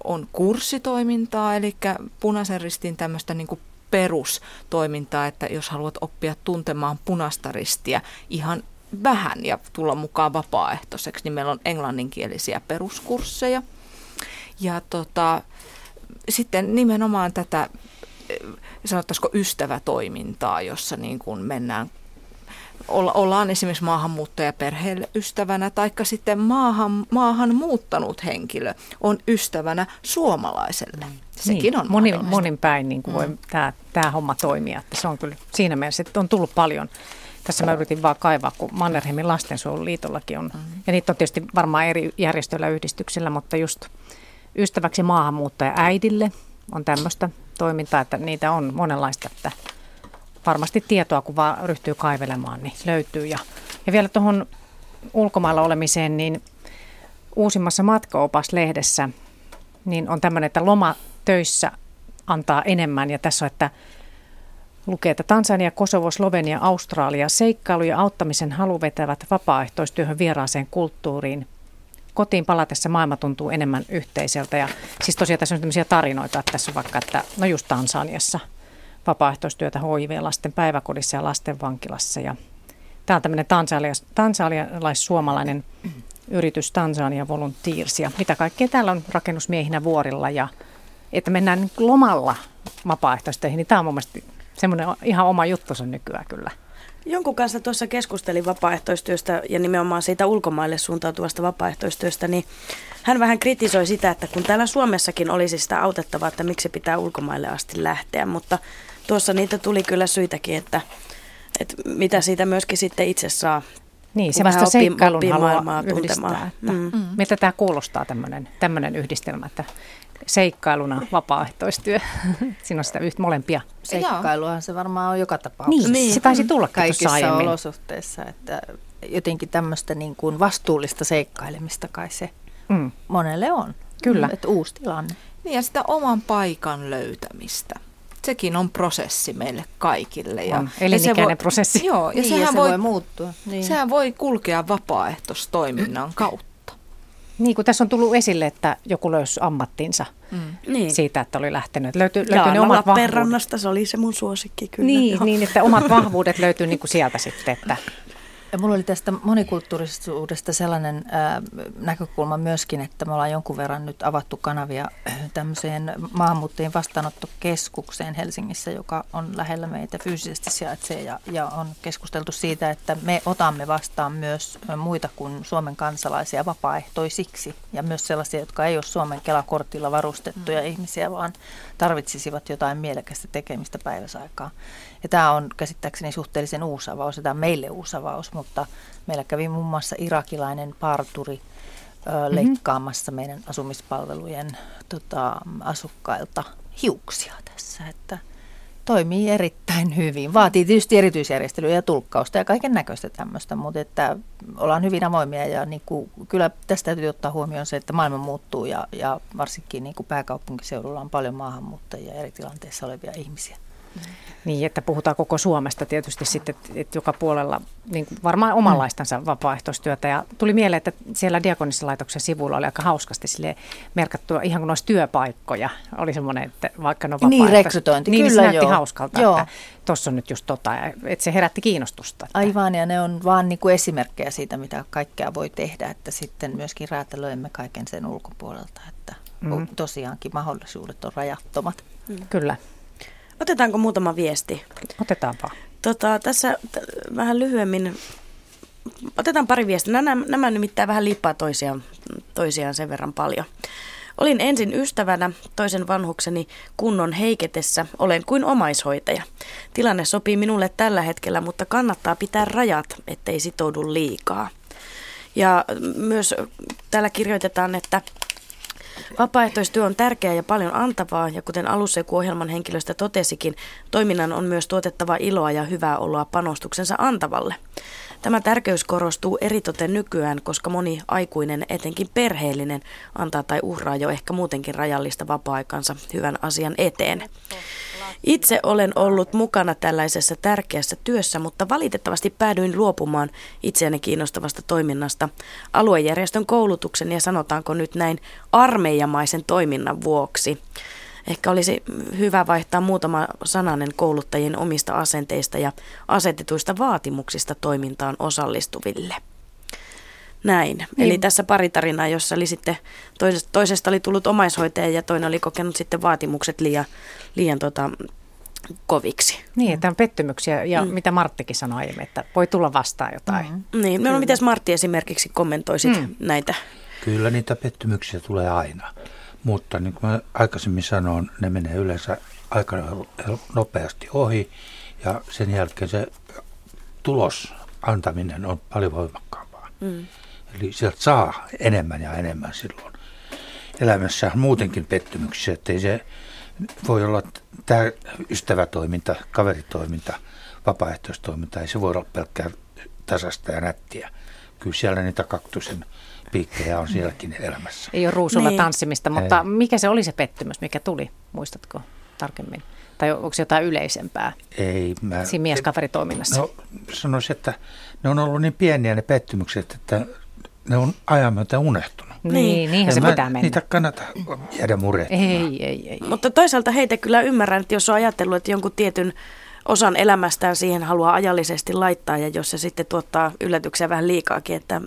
on kurssitoimintaa, eli punaisen ristin tämmöistä niin perustoimintaa, että jos haluat oppia tuntemaan punaista ristiä ihan vähän ja tulla mukaan vapaaehtoiseksi, niin meillä on englanninkielisiä peruskursseja. Ja tota, sitten nimenomaan tätä sanottaisiko ystävätoimintaa, jossa niin kuin mennään ollaan esimerkiksi maahanmuuttajaperheelle ystävänä, taikka sitten maahan, maahan muuttanut henkilö on ystävänä suomalaiselle. Sekin niin, on moni, monin päin niin kuin mm. voi tämä, tämä homma toimia. Että se on kyllä siinä mielessä, että on tullut paljon. Tässä mä yritin vaan kaivaa, kun Mannerheimin lastensuojeluliitollakin on. Mm. Ja niitä on tietysti varmaan eri järjestöillä yhdistyksillä, mutta just ystäväksi maahanmuuttaja äidille on tämmöistä toimintaa, että niitä on monenlaista, että varmasti tietoa, kun vaan ryhtyy kaivelemaan, niin löytyy. Ja, ja vielä tuohon ulkomailla olemiseen, niin uusimmassa matkaopas-lehdessä niin on tämmöinen, että loma töissä antaa enemmän. Ja tässä on, että lukee, että Tansania, Kosovo, Slovenia, Australia seikkailu ja auttamisen halu vetävät vapaaehtoistyöhön vieraaseen kulttuuriin. kotiin palatessa maailma tuntuu enemmän yhteiseltä. Ja siis tosiaan tässä on tämmöisiä tarinoita, että tässä on vaikka, että no just Tansaniassa vapaaehtoistyötä HIV-lasten päiväkodissa ja lasten vankilassa. Ja tämä on tämmöinen tansalialais, tansalialais-suomalainen yritys Tansania Volunteers. Ja mitä kaikkea täällä on rakennusmiehinä vuorilla ja että mennään lomalla vapaaehtoistöihin, niin tämä on mun mielestä semmoinen ihan oma juttu nykyään kyllä. Jonkun kanssa tuossa keskustelin vapaaehtoistyöstä ja nimenomaan siitä ulkomaille suuntautuvasta vapaaehtoistyöstä, niin hän vähän kritisoi sitä, että kun täällä Suomessakin olisi sitä autettavaa, että miksi pitää ulkomaille asti lähteä, mutta tuossa niitä tuli kyllä syitäkin, että, että mitä siitä myöskin sitten itse saa. Niin, se vasta seikkailun haluaa yhdistää. Että, mm. Mm. Miltä tämä kuulostaa tämmöinen, yhdistelmä, että seikkailuna vapaaehtoistyö. <laughs> Siinä on sitä yhtä molempia. Seikkailuahan se varmaan on joka tapauksessa. Niin, se taisi tulla kaikissa olosuhteissa, että jotenkin tämmöistä niin kuin vastuullista seikkailemista kai se mm. monelle on. Kyllä. Että uusi tilanne. Niin ja sitä oman paikan löytämistä. Sekin on prosessi meille kaikille. Ja, on. Elinikäinen ja voi, prosessi. Joo, ja, niin, sehän ja se voi, voi muuttua. Niin. Sehän voi kulkea vapaaehtoistoiminnan kautta. Niin kuin tässä on tullut esille, että joku löysi ammattinsa mm. niin. siitä, että oli lähtenyt. Löytyi, löytyi ne omat vahvuudet. se oli se mun suosikki kyllä. Niin, niin että omat vahvuudet löytyy niin kuin sieltä sitten, että <laughs> ja mulla oli tästä monikulttuurisuudesta sellainen äh, näkökulma myöskin, että me ollaan jonkun verran nyt avattu kanavia <clears throat> tämmöiseen maahanmuuttajien vastaanottokeskukseen Helsingissä, joka on lähellä meitä fyysisesti sijaitsee ja, ja on keskusteltu siitä, että me otamme vastaan myös muita kuin Suomen kansalaisia vapaaehtoisiksi ja myös sellaisia, jotka ei ole Suomen Kelakortilla varustettuja mm. ihmisiä, vaan tarvitsisivat jotain mielekästä tekemistä päiväsaikaa. Ja tämä on käsittääkseni suhteellisen uusi avaus, ja tämä on meille uusi avaus, mutta meillä kävi muun muassa irakilainen parturi ö, mm-hmm. leikkaamassa meidän asumispalvelujen tota, asukkailta hiuksia tässä, että toimii erittäin hyvin. Vaatii tietysti erityisjärjestelyä ja tulkkausta ja kaiken näköistä tämmöistä, mutta että ollaan hyvin avoimia ja niin kuin, kyllä tästä täytyy ottaa huomioon se, että maailma muuttuu ja, ja varsinkin niin kuin pääkaupunkiseudulla on paljon maahanmuuttajia ja eri tilanteissa olevia ihmisiä. Niin, että puhutaan koko Suomesta tietysti sitten, että joka puolella niin varmaan omanlaistansa mm. vapaaehtoistyötä. Ja tuli mieleen, että siellä Diakonissalaitoksen sivuilla oli aika hauskasti sille merkattua ihan kuin olisi työpaikkoja. Oli semmoinen, että vaikka no Niin, rekrytointi, niin, kyllä niin se joo. hauskalta, joo. että tuossa on nyt just tota, että se herätti kiinnostusta. Että. Aivan, ja ne on vaan niin kuin esimerkkejä siitä, mitä kaikkea voi tehdä, että sitten myöskin räätälöimme kaiken sen ulkopuolelta, että mm. tosiaankin mahdollisuudet on rajattomat. Mm. Kyllä. Otetaanko muutama viesti? Otetaanpa. Tota, tässä t- vähän lyhyemmin, otetaan pari viestiä. Nämä, nämä nimittäin vähän liippaa toisiaan, toisiaan sen verran paljon. Olin ensin ystävänä toisen vanhukseni kunnon heiketessä, olen kuin omaishoitaja. Tilanne sopii minulle tällä hetkellä, mutta kannattaa pitää rajat, ettei sitoudu liikaa. Ja myös täällä kirjoitetaan, että Vapaaehtoistyö on tärkeää ja paljon antavaa, ja kuten alussa joku ohjelman henkilöstä totesikin, toiminnan on myös tuotettava iloa ja hyvää oloa panostuksensa antavalle. Tämä tärkeys korostuu eritoten nykyään, koska moni aikuinen, etenkin perheellinen, antaa tai uhraa jo ehkä muutenkin rajallista vapaa-aikansa hyvän asian eteen. Itse olen ollut mukana tällaisessa tärkeässä työssä, mutta valitettavasti päädyin luopumaan itseäni kiinnostavasta toiminnasta aluejärjestön koulutuksen ja sanotaanko nyt näin armeijamaisen toiminnan vuoksi. Ehkä olisi hyvä vaihtaa muutama sananen kouluttajien omista asenteista ja asetetuista vaatimuksista toimintaan osallistuville. Näin. Niin. Eli tässä pari tarinaa, jossa oli sitten toisesta, toisesta oli tullut omaishoitaja ja toinen oli kokenut sitten vaatimukset liian, liian tota, koviksi. Niin, että on pettymyksiä ja mm. mitä Marttikin sanoi aiemmin, että voi tulla vastaan jotain. Mm. Niin, no, miten Martti esimerkiksi kommentoisit mm. näitä? Kyllä niitä pettymyksiä tulee aina, mutta niin kuin mä aikaisemmin sanoin, ne menee yleensä aika nopeasti ohi ja sen jälkeen se tulos antaminen on paljon voimakkaampaa. Mm. Eli sieltä saa enemmän ja enemmän silloin. Elämässä on muutenkin pettymyksiä, ettei se voi olla tämä ystävätoiminta, kaveritoiminta, vapaaehtoistoiminta, ei se voi olla pelkkää tasasta ja nättiä. Kyllä siellä niitä kaktusen piikkejä on sielläkin elämässä. Ei ole ruusulla niin. tanssimista, mutta ei. mikä se oli se pettymys, mikä tuli, muistatko tarkemmin? Tai onko se jotain yleisempää ei, mä, siinä mieskaveritoiminnassa? No sanoisin, että ne on ollut niin pieniä ne pettymykset, että ne on ajan myötä unohtunut. Niin, niinhän se mä, pitää mennä. Niitä kannata jäädä murettamaan. Ei, ei, ei. Mutta toisaalta heitä kyllä ymmärrän, että jos on ajatellut, että jonkun tietyn osan elämästään siihen haluaa ajallisesti laittaa ja jos se sitten tuottaa yllätyksiä vähän liikaakin, että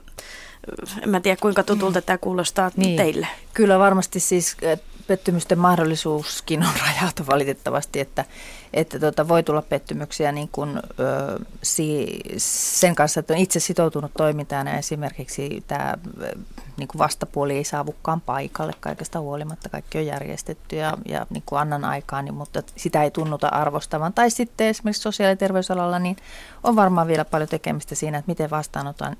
en mä tiedä kuinka tutulta tämä kuulostaa niin. teille. Kyllä varmasti siis pettymysten mahdollisuuskin on <laughs> rajattu valitettavasti, että, että tuota, voi tulla pettymyksiä niin kuin, ö, si, sen kanssa, että on itse sitoutunut toimintaan. Ja esimerkiksi tämä niin kuin vastapuoli ei saavukaan paikalle kaikesta huolimatta, kaikki on järjestetty ja, ja niin kuin annan aikaa, niin, mutta sitä ei tunnuta arvostavan. Tai sitten esimerkiksi sosiaali- ja terveysalalla niin on varmaan vielä paljon tekemistä siinä, että miten vastaanotetaan,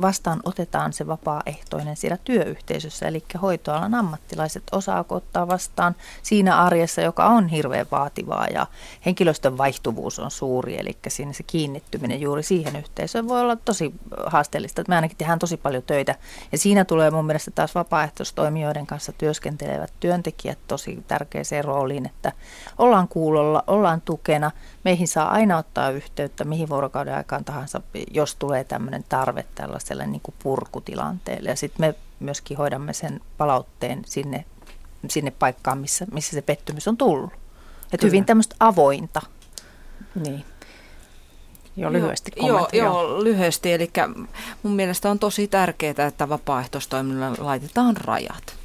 vastaan otetaan se vapaaehtoinen siellä työyhteisössä, eli hoitoalan ammattilaiset osaako ottaa vastaan siinä arjessa, joka on hirveän vaativaa ja henkilöstön vaihtuvuus on suuri, eli siinä se kiinnittyminen juuri siihen yhteisöön voi olla tosi haasteellista. Me ainakin tehdään tosi paljon töitä ja siinä tulee mun mielestä taas vapaaehtoistoimijoiden kanssa työskentelevät työntekijät tosi tärkeäseen rooliin, että ollaan kuulolla, ollaan tukena, meihin saa aina ottaa yhteyttä mihin vuorokauden aikaan tahansa, jos tulee tämmöinen tarve tällaiselle niin kuin purkutilanteelle ja sitten me myöskin hoidamme sen palautteen sinne, sinne paikkaan, missä, missä se pettymys on tullut. Että hyvin tämmöistä avointa. Niin. Joo, lyhyesti joo, joo, joo, lyhyesti. Eli mun mielestä on tosi tärkeää, että vapaaehtoistoiminnalla laitetaan rajat.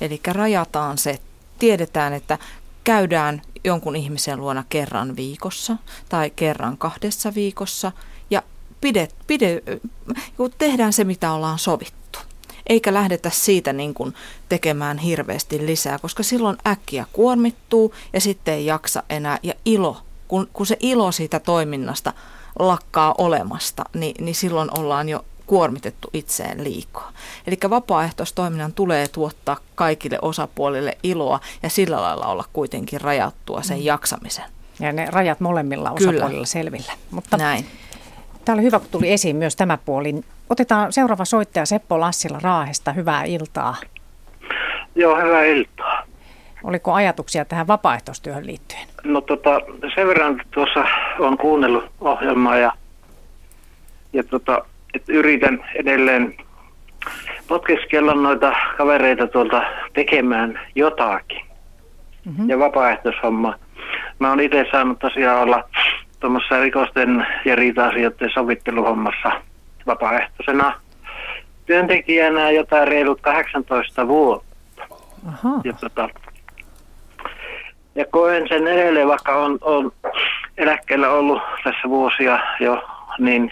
Eli rajataan se, tiedetään, että käydään jonkun ihmisen luona kerran viikossa tai kerran kahdessa viikossa ja pidet, pide, tehdään se, mitä ollaan sovittu. Eikä lähdetä siitä niin kuin tekemään hirveästi lisää, koska silloin äkkiä kuormittuu ja sitten ei jaksa enää. Ja ilo, kun, kun se ilo siitä toiminnasta lakkaa olemasta, niin, niin silloin ollaan jo kuormitettu itseen liikaa. Eli vapaaehtoistoiminnan tulee tuottaa kaikille osapuolille iloa ja sillä lailla olla kuitenkin rajattua sen mm. jaksamisen. Ja ne rajat molemmilla osapuolilla Kyllä. selvillä. Mutta Näin. Tämä oli hyvä, kun tuli esiin myös tämä puoli. Otetaan seuraava soittaja Seppo Lassila Raahesta. Hyvää iltaa. Joo, hyvää iltaa. Oliko ajatuksia tähän vapaaehtoistyöhön liittyen? No tota, sen verran tuossa on kuunnellut ohjelmaa ja, ja tota, et yritän edelleen potkiskella noita kavereita tuolta tekemään jotakin. Mm-hmm. Ja vapaaehtoishomma. Mä oon itse saanut tosiaan olla tuommoissa rikosten ja riita-asioiden sovitteluhommassa vapaaehtoisena työntekijänä jotain reilut 18 vuotta. Aha. Ja tota, ja koen sen edelleen, vaikka on, on eläkkeellä ollut tässä vuosia jo, niin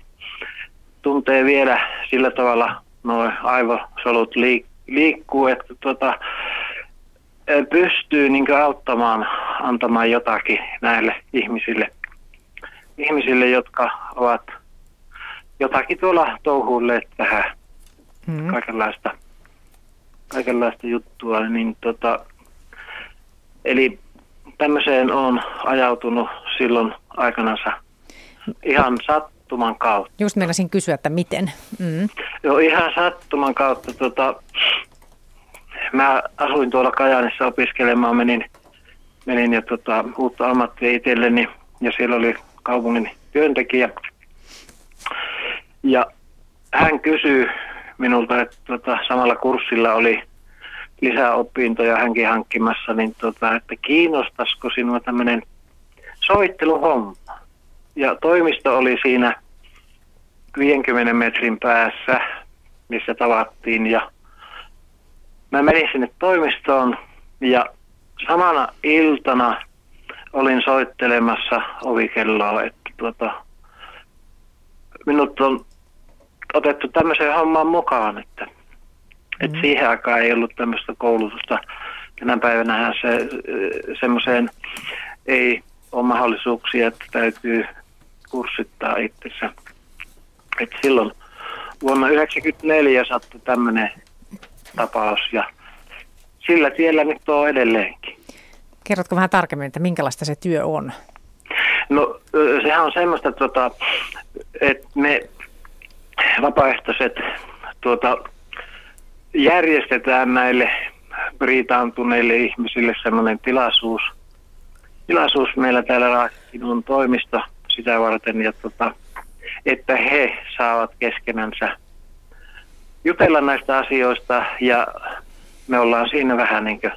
tuntee vielä sillä tavalla noin aivosolut liik- liikkuu, että tuota, pystyy niin auttamaan, antamaan jotakin näille ihmisille, ihmisille, jotka ovat jotakin tuolla touhuilleet tähän mm. kaikenlaista, kaikenlaista juttua. Niin tota, eli tämmöiseen on ajautunut silloin aikanansa ihan sattuman kautta. Just meinasin kysyä, että miten? Mm. Joo, ihan sattuman kautta. Tota, mä asuin tuolla Kajaanissa opiskelemaan, menin, menin ja tota, uutta ammattia itselleni ja siellä oli kaupungin työntekijä. Ja hän kysyi minulta, että tota, samalla kurssilla oli lisää opintoja hänkin hankkimassa, niin tota, että kiinnostaisiko sinua tämmöinen soitteluhomma. Ja toimisto oli siinä 50 metrin päässä, missä tavattiin ja mä menin sinne toimistoon ja samana iltana olin soittelemassa ovikelloa, että tuota, minut on otettu tämmöiseen hommaan mukaan, että et mm. siihen aikaan ei ollut tämmöistä koulutusta. Tänä päivänä se semmoiseen ei ole mahdollisuuksia, että täytyy kurssittaa itsensä. Et silloin vuonna 1994 sattui tämmöinen tapaus ja sillä tiellä nyt on edelleenkin. Kerrotko vähän tarkemmin, että minkälaista se työ on? No sehän on semmoista, tuota, että me vapaaehtoiset tuota, järjestetään näille riitaantuneille ihmisille sellainen tilaisuus. Tilaisuus meillä täällä Raakin on toimisto sitä varten, ja tota, että he saavat keskenänsä jutella näistä asioista ja me ollaan siinä vähän niin kuin,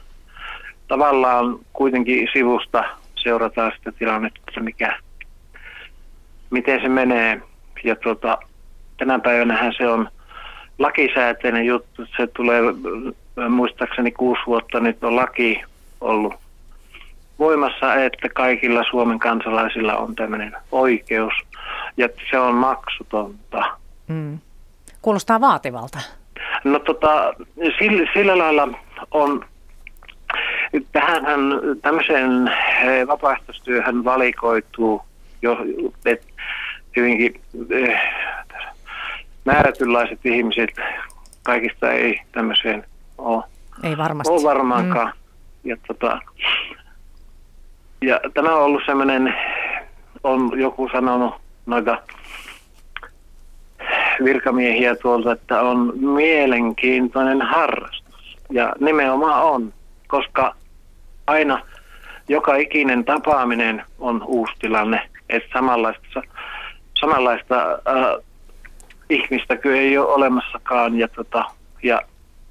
tavallaan kuitenkin sivusta seurataan sitä tilannetta, mikä, miten se menee. Ja tuota, tänä päivänä se on lakisääteinen juttu, se tulee muistaakseni kuusi vuotta nyt on laki ollut voimassa, että kaikilla Suomen kansalaisilla on tämmöinen oikeus ja se on maksutonta. Mm. Kuulostaa vaativalta. No tota, sillä, sillä lailla on, tähänhän tämmöiseen eh, vapaaehtoistyöhön valikoituu jo et, hyvinkin eh, määrätynlaiset ihmiset, kaikista ei tämmöiseen ole, ei varmasti. ole varmaankaan. Mm. Ja, tota, ja tämä on ollut semmoinen, on joku sanonut noita virkamiehiä tuolta, että on mielenkiintoinen harrastus. Ja nimenomaan on, koska aina joka ikinen tapaaminen on uusi tilanne, että samanlaista, samanlaista äh, ihmistä kyllä ei ole olemassakaan. Ja, tota, ja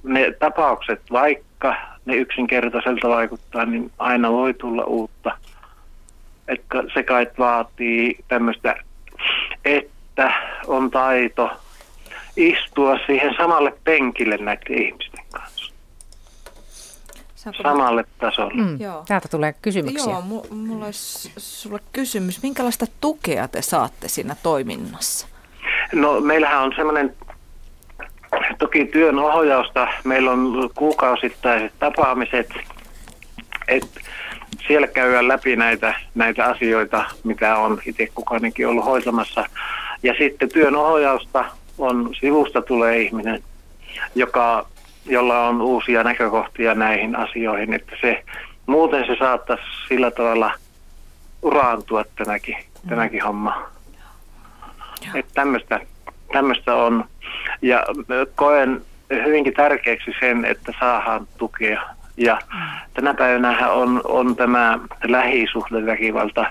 ne tapaukset, vaikka ne yksinkertaiselta vaikuttaa, niin aina voi tulla uutta. Että se kai vaatii tämmöistä, että on taito istua siihen samalle penkille näiden ihmisten kanssa. Saanko samalle tasolle. Mm. Joo. Täältä tulee kysymyksiä. Joo, mulla olisi sulle kysymys. Minkälaista tukea te saatte siinä toiminnassa? No meillähän on semmoinen toki työn ohjausta. Meillä on kuukausittaiset tapaamiset, että siellä käydään läpi näitä, näitä asioita, mitä on itse kukainenkin ollut hoitamassa. Ja sitten työn ohjausta on, sivusta tulee ihminen, joka, jolla on uusia näkökohtia näihin asioihin, että se, muuten se saattaisi sillä tavalla uraantua tämäkin, mm. tämäkin homma. Että tämmöistä, tämmöistä on. Ja koen hyvinkin tärkeäksi sen, että saadaan tukea. Ja tänä päivänä on, on tämä lähisuhdeväkivalta,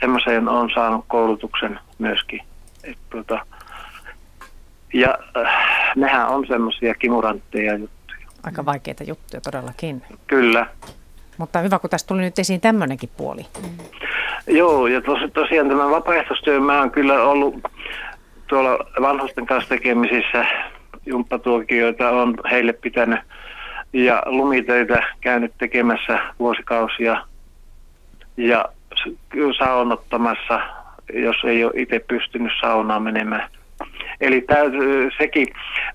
semmoiseen on saanut koulutuksen myöskin. Et, tuota, ja äh, nehän on semmoisia kimurantteja juttuja. Aika vaikeita juttuja todellakin. Kyllä. Mutta hyvä, kun tästä tuli nyt esiin tämmöinenkin puoli. Mm. Joo, ja tos, tosiaan tämä vapaaehtoistyö, mä oon kyllä ollut tuolla vanhusten kanssa tekemisissä, jumppatuokioita on heille pitänyt ja lumitöitä käynyt tekemässä vuosikausia ja saunottamassa, jos ei ole itse pystynyt saunaan menemään. Eli täytyy sekin,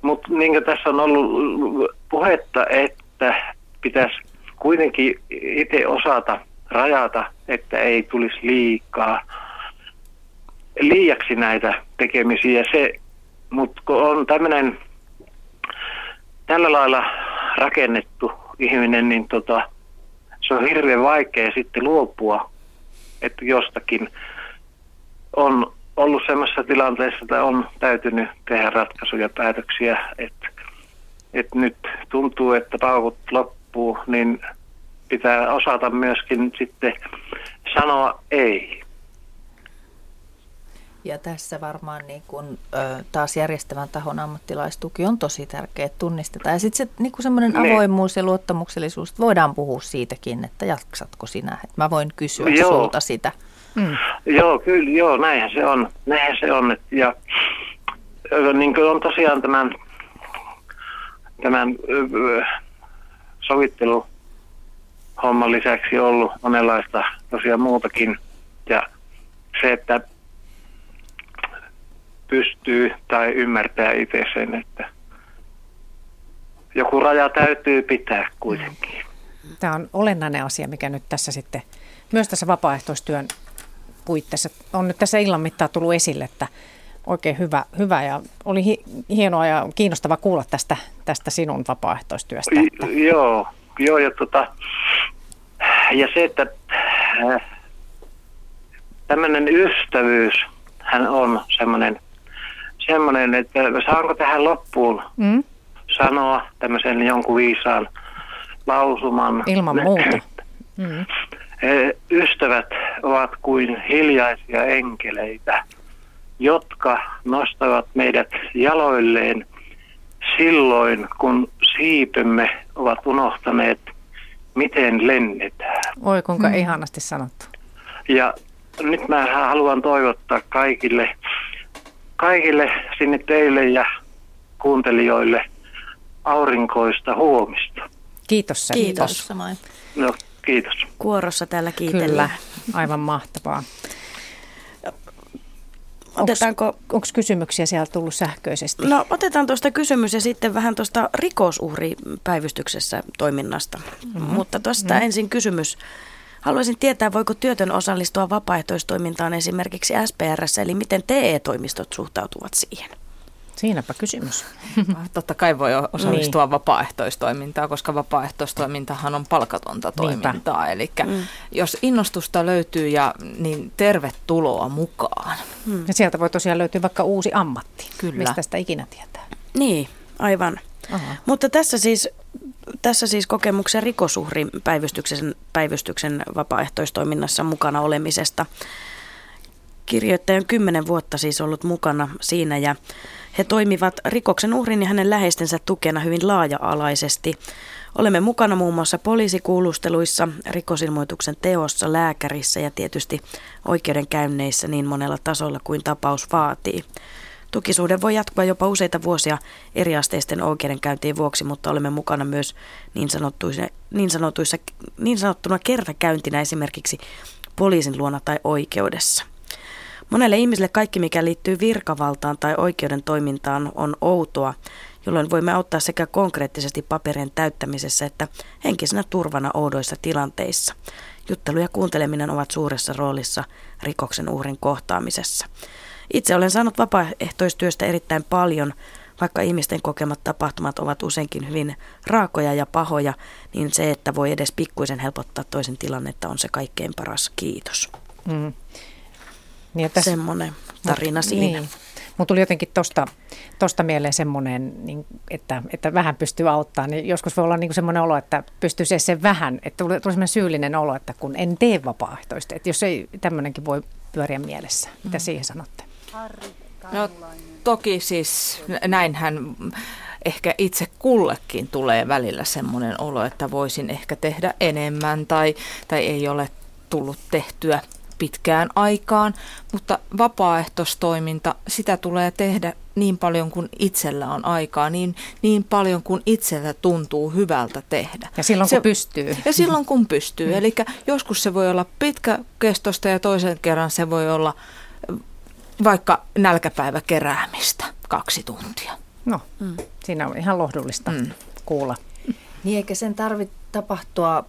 mutta niin tässä on ollut puhetta, että pitäisi kuitenkin itse osata rajata, että ei tulisi liikaa liiaksi näitä tekemisiä. Se, mutta kun on tämmöinen tällä lailla rakennettu ihminen, niin tota, se on hirveän vaikea sitten luopua, että jostakin on ollut semmoisessa tilanteessa, että on täytynyt tehdä ratkaisuja, päätöksiä, että, että nyt tuntuu, että paukut loppuu, niin pitää osata myöskin sitten sanoa ei. Ja tässä varmaan niin kun, ö, taas järjestävän tahon ammattilaistuki on tosi tärkeä, että tunnistetaan. Ja sitten se niin semmoinen niin. avoimuus ja luottamuksellisuus, voidaan puhua siitäkin, että jaksatko sinä. Että mä voin kysyä Joo. sulta sitä. Mm. Joo, kyllä, joo, näinhän se on. Näinhän se on. Ja niin kuin on tosiaan tämän, tämän sovitteluhomman lisäksi ollut monenlaista tosiaan muutakin. Ja se, että pystyy tai ymmärtää itse sen, että joku raja täytyy pitää kuitenkin. Tämä on olennainen asia, mikä nyt tässä sitten myös tässä vapaaehtoistyön puitteissa on nyt tässä illan mittaan tullut esille, että oikein hyvä, hyvä ja oli hi- hienoa ja kiinnostava kuulla tästä, tästä sinun vapaaehtoistyöstä. Että... Joo, joo ja, tota, ja se, että äh, tämmöinen ystävyys, hän on semmoinen, semmoinen, että saanko tähän loppuun mm? sanoa tämmöisen jonkun viisaan lausuman. Ilman muuta. <clears throat> Mm. Ystävät ovat kuin hiljaisia enkeleitä, jotka nostavat meidät jaloilleen silloin, kun siipemme ovat unohtaneet, miten lennetään. Oi, kuinka hmm. ihanasti sanottu. Ja nyt mä haluan toivottaa kaikille, kaikille sinne teille ja kuuntelijoille aurinkoista huomista. Kiitos Kiitos. No, kiitos. Kuorossa täällä kiitellään. Kyllä, aivan mahtavaa. Otetaanko... Onko kysymyksiä siellä tullut sähköisesti? No otetaan tuosta kysymys ja sitten vähän tuosta rikosuhripäivystyksessä toiminnasta. Mm-hmm. Mutta tuosta mm-hmm. ensin kysymys. Haluaisin tietää, voiko työtön osallistua vapaaehtoistoimintaan esimerkiksi SPRS, eli miten TE-toimistot suhtautuvat siihen? Siinäpä kysymys. <laughs> Totta kai voi osallistua niin. vapaaehtoistoimintaan, koska vapaaehtoistoimintahan on palkatonta toimintaa. Eli mm. jos innostusta löytyy, ja, niin tervetuloa mukaan. Mm. Ja sieltä voi tosiaan löytyä vaikka uusi ammatti, Kyllä. mistä sitä ikinä tietää. Niin, aivan. Aha. Mutta tässä siis, tässä siis kokemuksen rikosuhrin päivystyksen, päivystyksen vapaaehtoistoiminnassa mukana olemisesta. Kirjoittaja on kymmenen vuotta siis ollut mukana siinä ja he toimivat rikoksen uhrin ja hänen läheistensä tukena hyvin laaja-alaisesti. Olemme mukana muun muassa poliisikuulusteluissa, rikosilmoituksen teossa, lääkärissä ja tietysti oikeudenkäynneissä niin monella tasolla kuin tapaus vaatii. Tukisuhde voi jatkua jopa useita vuosia eriasteisten oikeudenkäyntien vuoksi, mutta olemme mukana myös niin, sanottuissa, niin, sanotuissa, niin sanottuna kertakäyntinä esimerkiksi poliisin luona tai oikeudessa. Monelle ihmiselle kaikki, mikä liittyy virkavaltaan tai oikeuden toimintaan, on outoa, jolloin voimme auttaa sekä konkreettisesti paperien täyttämisessä että henkisenä turvana oudoissa tilanteissa. Juttelu ja kuunteleminen ovat suuressa roolissa rikoksen uhrin kohtaamisessa. Itse olen saanut vapaaehtoistyöstä erittäin paljon, vaikka ihmisten kokemat tapahtumat ovat useinkin hyvin raakoja ja pahoja, niin se, että voi edes pikkuisen helpottaa toisen tilannetta, on se kaikkein paras kiitos. Mm. Niin, tässä, Semmoinen tarina mut, siinä. Niin. Mutta tuli jotenkin tuosta tosta mieleen semmoinen, niin, että, että vähän pystyy auttamaan. Niin joskus voi olla niin semmoinen olo, että pystyy se, se vähän, että tuli, tuli semmoinen syyllinen olo, että kun en tee vapaaehtoista. Että jos ei tämmöinenkin voi pyöriä mielessä. Mitä mm. siihen sanotte? No toki siis näinhän ehkä itse kullekin tulee välillä semmoinen olo, että voisin ehkä tehdä enemmän tai, tai ei ole tullut tehtyä pitkään aikaan, mutta vapaaehtoistoiminta, sitä tulee tehdä niin paljon kuin itsellä on aikaa, niin, niin paljon kuin itsellä tuntuu hyvältä tehdä. Ja silloin se, kun pystyy. Ja silloin kun pystyy. Mm. Eli joskus se voi olla pitkäkestoista ja toisen kerran se voi olla vaikka nälkäpäivä keräämistä kaksi tuntia. No, mm. siinä on ihan lohdullista mm. kuulla. Niin eikä sen tarvitse tapahtua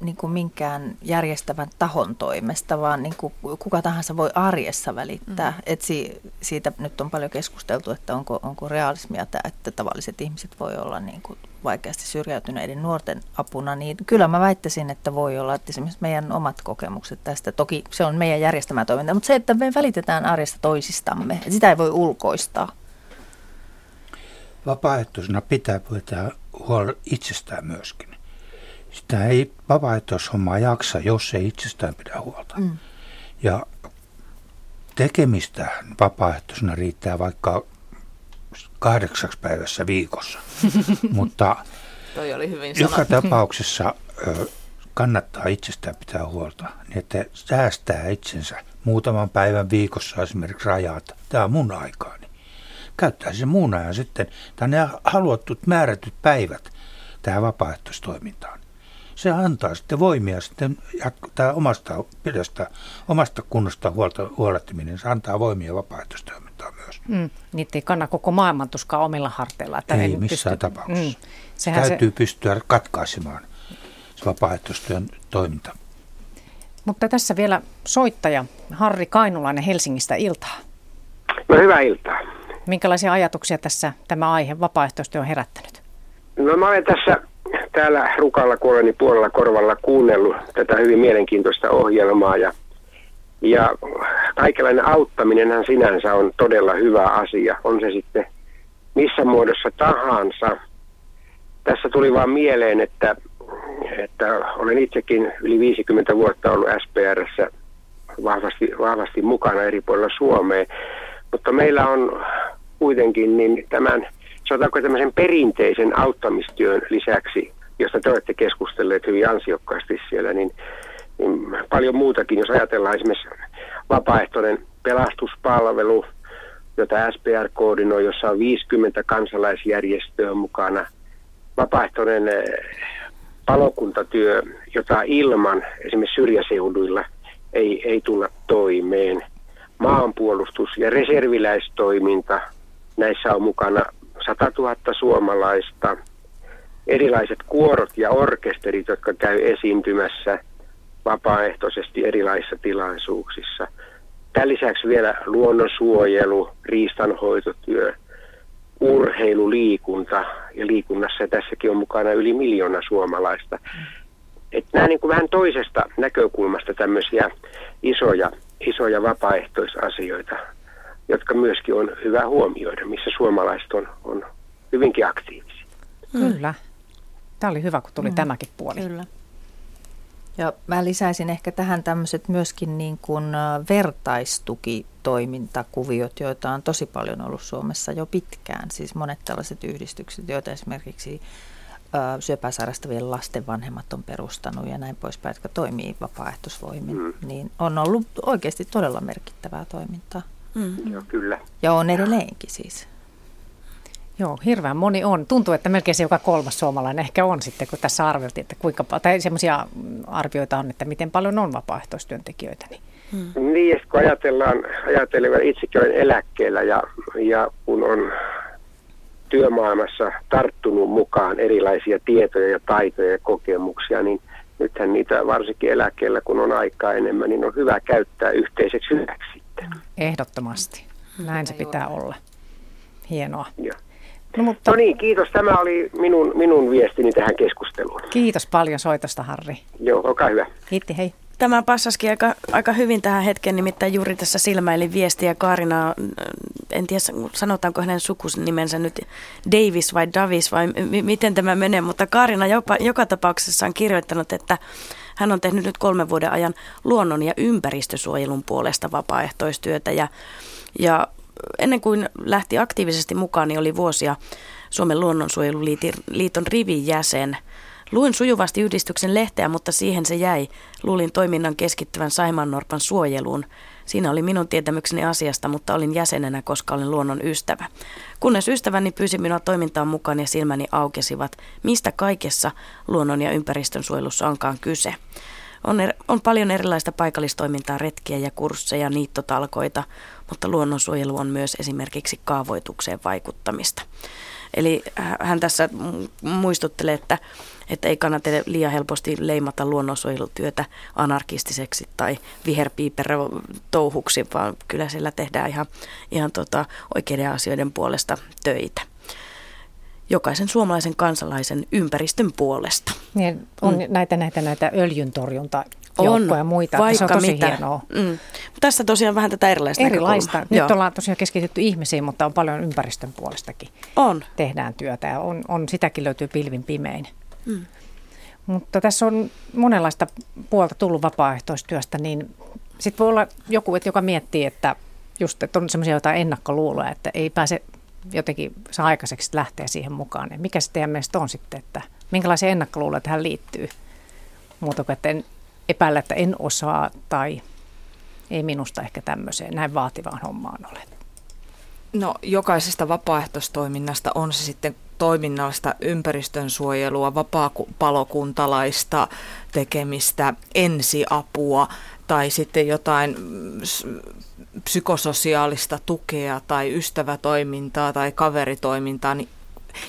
niin kuin minkään järjestävän tahon toimesta, vaan niin kuin kuka tahansa voi arjessa välittää. Mm. Et si, siitä nyt on paljon keskusteltu, että onko, onko realismia tämä, että tavalliset ihmiset voi olla niin kuin vaikeasti syrjäytyneiden nuorten apuna, niin kyllä mä väittäisin, että voi olla, että esimerkiksi meidän omat kokemukset tästä, toki se on meidän järjestämä toiminta, mutta se, että me välitetään arjesta toisistamme, sitä ei voi ulkoistaa. Vapaaehtoisena pitää pitää huolta itsestään myöskin sitä ei vapaaehtoishommaa jaksa, jos ei itsestään pidä huolta. Mm. Ja tekemistä vapaaehtoisena riittää vaikka kahdeksaksi päivässä viikossa. <laughs> Mutta Toi oli hyvin joka tapauksessa kannattaa itsestään pitää huolta, niin että säästää itsensä muutaman päivän viikossa esimerkiksi rajat. Tämä on mun aikaani. Käyttää se muun ajan sitten, tai ne haluattut määrätyt päivät tähän vapaaehtoistoimintaan se antaa sitten voimia sitten tämä omasta pidestä, omasta kunnosta huolta, huolehtiminen, se antaa voimia vapaaehtoistoimintaa myös. Mm, niitä ei kanna koko maailman tuskaa omilla harteilla. Että ei missään pysty, tapauksessa. Mm, sehän Täytyy se... pystyä katkaisemaan se vapaaehtoistyön toiminta. Mutta tässä vielä soittaja Harri Kainulainen Helsingistä iltaa. No hyvää iltaa. Minkälaisia ajatuksia tässä tämä aihe vapaaehtoistyö on herättänyt? No mä olen tässä täällä Rukalla kuoleni puolella korvalla kuunnellut tätä hyvin mielenkiintoista ohjelmaa ja, ja kaikenlainen auttaminenhan sinänsä on todella hyvä asia, on se sitten missä muodossa tahansa. Tässä tuli vaan mieleen, että, että olen itsekin yli 50 vuotta ollut SPRssä vahvasti, vahvasti mukana eri puolilla Suomea, mutta meillä on kuitenkin niin tämän sanotaanko tämmöisen perinteisen auttamistyön lisäksi, josta te olette keskustelleet hyvin ansiokkaasti siellä, niin, niin paljon muutakin, jos ajatellaan esimerkiksi vapaaehtoinen pelastuspalvelu, jota SPR koordinoi, jossa on 50 kansalaisjärjestöä mukana, vapaaehtoinen eh, palokuntatyö, jota ilman esimerkiksi syrjäseuduilla ei, ei tulla toimeen. Maanpuolustus ja reserviläistoiminta, näissä on mukana 100 000 suomalaista, erilaiset kuorot ja orkesterit, jotka käy esiintymässä vapaaehtoisesti erilaisissa tilaisuuksissa. Tämän lisäksi vielä luonnonsuojelu, riistanhoitotyö, urheilu, liikunta ja liikunnassa tässäkin on mukana yli miljoona suomalaista. Et nämä niin kuin vähän toisesta näkökulmasta tämmöisiä isoja, isoja vapaaehtoisasioita, jotka myöskin on hyvä huomioida, missä suomalaiset on, on hyvinkin aktiivisia. Kyllä. Tämä oli hyvä, kun tuli mm. tämäkin puoli. Kyllä. Ja mä lisäisin ehkä tähän tämmöiset myöskin niin kuin vertaistukitoimintakuviot, joita on tosi paljon ollut Suomessa jo pitkään. Siis monet tällaiset yhdistykset, joita esimerkiksi syöpää sairastavien lasten vanhemmat on perustanut ja näin poispäin, jotka toimii vapaaehtoisvoimin, mm. niin on ollut oikeasti todella merkittävää toimintaa. Mm. Joo, kyllä. Ja on edelleenkin siis. Joo, hirveän moni on. Tuntuu, että melkein se joka kolmas suomalainen ehkä on sitten, kun tässä arveltiin, että kuinka tai semmoisia arvioita on, että miten paljon on vapaaehtoistyöntekijöitä. Niin. Hmm. Niin, kun ajatellaan, ajatellaan itsekin olen eläkkeellä ja, ja kun on työmaailmassa tarttunut mukaan erilaisia tietoja ja taitoja ja kokemuksia, niin nythän niitä varsinkin eläkkeellä, kun on aikaa enemmän, niin on hyvä käyttää yhteiseksi hyväksi sitten. Ehdottomasti. Näin se pitää olla. Hienoa. Joo. No, mutta... no niin, kiitos. Tämä oli minun, minun viestini tähän keskusteluun. Kiitos paljon soitosta, Harri. Joo, olkaa hyvä. Kiitti, hei. Tämä passaskin aika, aika hyvin tähän hetkeen, nimittäin juuri tässä silmäilin viestiä Kaarina, en tiedä sanotaanko hänen sukusnimensä nyt Davis vai Davis vai m- miten tämä menee, mutta Kaarina jopa, joka tapauksessa on kirjoittanut, että hän on tehnyt nyt kolmen vuoden ajan luonnon ja ympäristösuojelun puolesta vapaaehtoistyötä ja, ja ennen kuin lähti aktiivisesti mukaan, niin oli vuosia Suomen luonnonsuojeluliiton rivin jäsen. Luin sujuvasti yhdistyksen lehteä, mutta siihen se jäi. Luulin toiminnan keskittyvän Saimannorpan suojeluun. Siinä oli minun tietämykseni asiasta, mutta olin jäsenenä, koska olen luonnon ystävä. Kunnes ystäväni pyysi minua toimintaan mukaan ja silmäni aukesivat, mistä kaikessa luonnon ja ympäristön suojelussa onkaan kyse. On, er, on paljon erilaista paikallistoimintaa, retkiä ja kursseja, niittotalkoita, mutta luonnonsuojelu on myös esimerkiksi kaavoitukseen vaikuttamista. Eli hän tässä muistuttelee, että, että ei kannata liian helposti leimata luonnonsuojelutyötä anarkistiseksi tai viherpiiperotouhuksi, vaan kyllä siellä tehdään ihan, ihan tota oikeiden asioiden puolesta töitä jokaisen suomalaisen kansalaisen ympäristön puolesta. Niin, on mm. näitä, näitä, näitä öljyntorjunta on, ja muita. Vaikka se on tosi mitä. hienoa. Mm. Tässä tosiaan vähän tätä erilaista Erilaista. Nyt Joo. ollaan tosiaan keskitytty ihmisiin, mutta on paljon ympäristön puolestakin. On. Tehdään työtä ja on, on sitäkin löytyy pilvin pimein. Mm. Mutta tässä on monenlaista puolta tullut vapaaehtoistyöstä, niin sitten voi olla joku, että joka miettii, että just, että on semmoisia jotain ennakkoluuloja, että ei pääse jotenkin saa aikaiseksi lähteä siihen mukaan. Ja mikä se teidän mielestä on sitten, että minkälaisia ennakkoluuloja tähän liittyy? Muuta kuin, että en epäillä, että en osaa tai ei minusta ehkä tämmöiseen näin vaativaan hommaan ole. No jokaisesta vapaaehtoistoiminnasta on se sitten toiminnallista ympäristönsuojelua, vapaa-palokuntalaista tekemistä, ensiapua tai sitten jotain psykososiaalista tukea tai ystävätoimintaa tai kaveritoimintaa, niin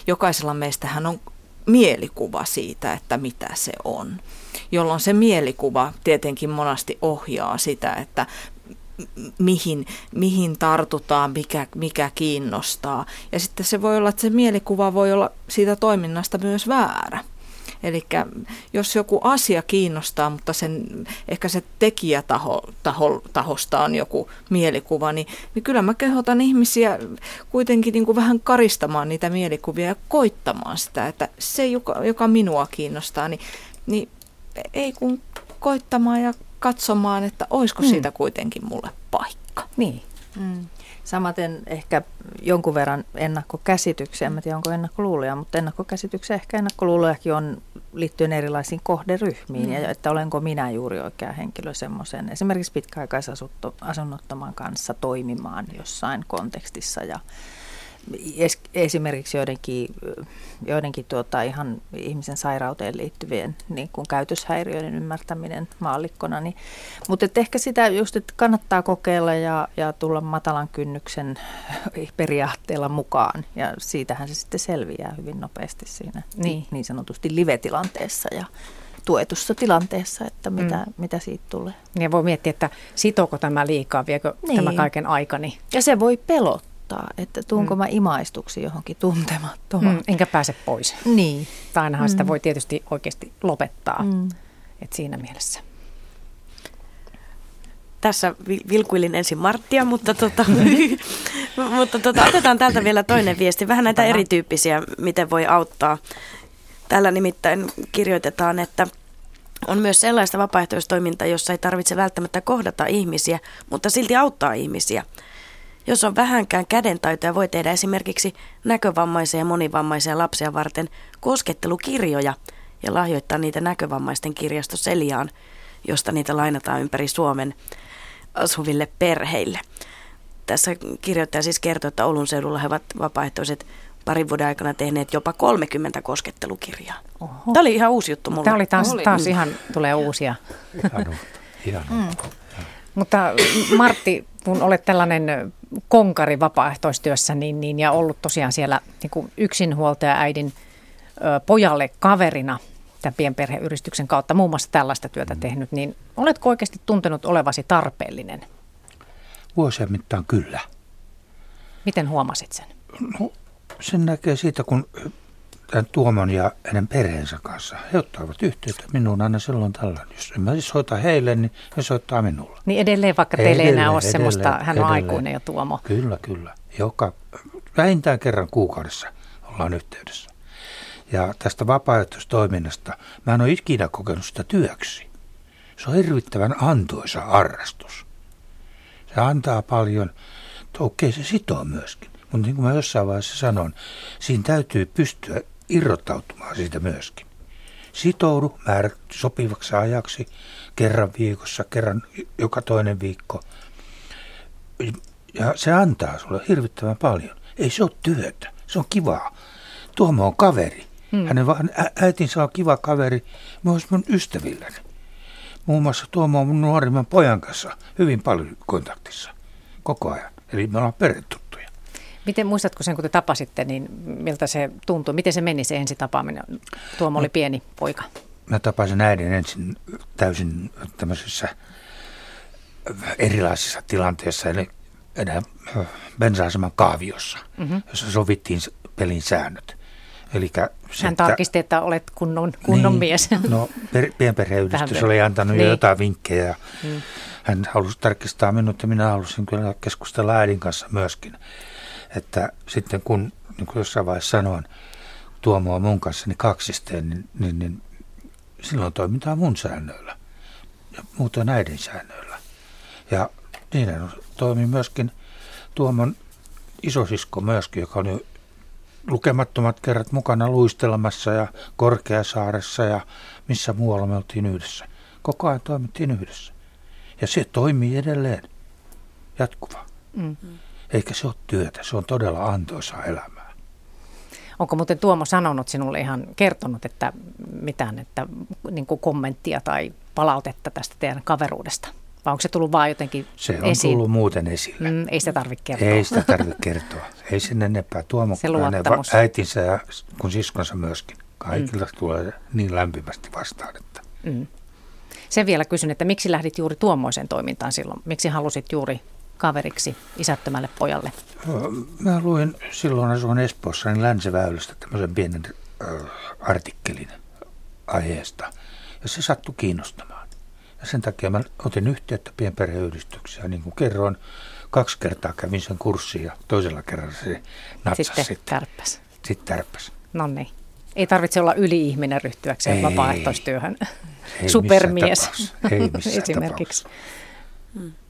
jokaisella meistähän on mielikuva siitä, että mitä se on. Jolloin se mielikuva tietenkin monasti ohjaa sitä, että mihin, mihin tartutaan, mikä, mikä kiinnostaa. Ja sitten se voi olla, että se mielikuva voi olla siitä toiminnasta myös väärä. Eli jos joku asia kiinnostaa, mutta sen, ehkä se tekijätaho taho, tahosta on joku mielikuva, niin, niin kyllä mä kehotan ihmisiä kuitenkin niin kuin vähän karistamaan niitä mielikuvia ja koittamaan sitä, että se, joka, joka minua kiinnostaa, niin, niin ei kun koittamaan ja katsomaan, että olisiko mm. siitä kuitenkin mulle paikka. Niin. Mm. Samaten ehkä jonkun verran ennakkokäsityksiä, en tiedä onko ennakkoluuloja, mutta ennakkokäsityksiä, ehkä ennakkoluulojakin on liittyen erilaisiin kohderyhmiin, mm. ja että olenko minä juuri oikea henkilö semmoisen esimerkiksi pitkäaikaisasunnottoman kanssa toimimaan jossain kontekstissa ja es, esimerkiksi joidenkin, joidenkin tuota, ihan ihmisen sairauteen liittyvien niin kuin käytöshäiriöiden ymmärtäminen maallikkona. Niin, mutta et ehkä sitä just, että kannattaa kokeilla ja, ja tulla matalan kynnyksen <laughs> periaatteella mukaan. Ja siitähän se sitten selviää hyvin nopeasti siinä niin, niin sanotusti live-tilanteessa ja tuetussa tilanteessa, että mitä, mm. mitä siitä tulee. Ja voi miettiä, että sitooko tämä liikaa, viekö niin. tämä kaiken aikani. Ja se voi pelottaa odottaa, että tuunko mm. mä imaistuksi johonkin tuntemattomaan. Mm, enkä pääse pois. Niin. Tai ainahan mm. sitä voi tietysti oikeasti lopettaa. Mm. Et siinä mielessä. Tässä vilkuilin ensin Marttia, mutta, <laughs> tota, <laughs> mutta tota, otetaan täältä vielä toinen viesti. Vähän näitä erityyppisiä, miten voi auttaa. Täällä nimittäin kirjoitetaan, että on myös sellaista vapaaehtoistoimintaa, jossa ei tarvitse välttämättä kohdata ihmisiä, mutta silti auttaa ihmisiä. Jos on vähänkään kädentaitoja, voi tehdä esimerkiksi näkövammaisia ja monivammaisia lapsia varten koskettelukirjoja ja lahjoittaa niitä näkövammaisten kirjasto Seliaan, josta niitä lainataan ympäri Suomen asuville perheille. Tässä kirjoittaja siis kertoo, että Oulun seudulla he ovat vapaaehtoiset parin vuoden aikana tehneet jopa 30 koskettelukirjaa. Oho. Tämä oli ihan uusi juttu mulle. Tämä oli taas, taas ihan, tulee uusia. Hienoa. Hienoa. Mm. Mutta Martti, kun olet tällainen konkari vapaaehtoistyössä niin, niin, ja ollut tosiaan siellä niin kuin yksinhuoltaja äidin ö, pojalle kaverina tämän pienperheyhdistyksen kautta muun muassa tällaista työtä tehnyt, niin oletko oikeasti tuntenut olevasi tarpeellinen? Vuosien mittaan kyllä. Miten huomasit sen? No, sen näkee siitä, kun tämän Tuomon ja hänen perheensä kanssa. He ottavat yhteyttä minuun aina silloin tällöin. Jos en mä siis soita heille, niin he soittaa minulle. Niin edelleen, vaikka teille ei enää ole edelleen, semmoista, hän on edelleen. aikuinen jo Tuomo. Kyllä, kyllä. Joka, vähintään kerran kuukaudessa ollaan yhteydessä. Ja tästä vapaaehtoistoiminnasta, mä en ole ikinä kokenut sitä työksi. Se on hirvittävän antoisa arrastus. Se antaa paljon, okei se sitoo myöskin. Mutta niin kuin mä jossain vaiheessa sanon, siinä täytyy pystyä irrottautumaan siitä myöskin. Sitoudu määrät sopivaksi ajaksi kerran viikossa, kerran joka toinen viikko. Ja se antaa sulle hirvittävän paljon. Ei se ole työtä, se on kivaa. Tuomo on kaveri. Hmm. Hänen ä- äitinsä on kiva kaveri myös mun ystävilläni. Muun muassa Tuomo on mun nuorimman pojan kanssa hyvin paljon kontaktissa koko ajan. Eli me ollaan perhettu. Miten muistatko sen, kun te tapasitte, niin miltä se tuntui? Miten se meni se ensi tapaaminen? Tuomo oli no, pieni poika. Mä tapasin äidin ensin täysin tämmöisessä erilaisissa tilanteissa, eli enää bensa-aseman kaaviossa, mm-hmm. jossa sovittiin pelin säännöt. Elikkä se, Hän tarkisti, että olet kunnon, kunnon niin, mies. <laughs> No, per, pienperheyhdistys oli antanut niin. jo jotain vinkkejä. Mm. Hän halusi tarkistaa minut ja minä halusin kyllä keskustella äidin kanssa myöskin että sitten kun, niin kuin jossain vaiheessa sanoin, Tuomo on mun kanssani kaksisteen, niin, niin, niin silloin toimitaan mun säännöillä ja muuten äidin säännöillä. Ja niin toimi myöskin Tuomon isosisko myöskin, joka oli lukemattomat kerrat mukana luistelemassa ja Korkeasaaressa ja missä muualla me oltiin yhdessä. Koko ajan toimittiin yhdessä. Ja se toimii edelleen jatkuva. Mm. Eikä se ole työtä, se on todella antoisaa elämää. Onko muuten Tuomo sanonut sinulle ihan kertonut, että mitään että, niin kuin kommenttia tai palautetta tästä teidän kaveruudesta? Vai onko se tullut vaan jotenkin Se on esiin? tullut muuten esille. Mm, ei sitä tarvitse kertoa. Ei sitä tarvitse kertoa. Ei sen enempää. Tuomo hänen äitinsä ja kun siskonsa myöskin. Kaikilla mm. tulee niin lämpimästi vastaan. Että. Mm. Sen vielä kysyn, että miksi lähdit juuri tuommoiseen toimintaan silloin? Miksi halusit juuri kaveriksi isättömälle pojalle? Mä luin silloin asuin Espoossa niin Länsiväylästä tämmöisen pienen äh, artikkelin aiheesta. Ja se sattui kiinnostamaan. Ja sen takia mä otin yhteyttä pienperheyhdistykseen. Niin kuin kerroin, kaksi kertaa kävin sen kurssin ja toisella kerralla se natsasi. Sitten, sitten. tärppäs. Sitten tärppäs. No niin. Ei tarvitse olla yli-ihminen ryhtyäkseen ei, vapaaehtoistyöhön. Ei Supermies ei missään <laughs> esimerkiksi. Tapauksessa.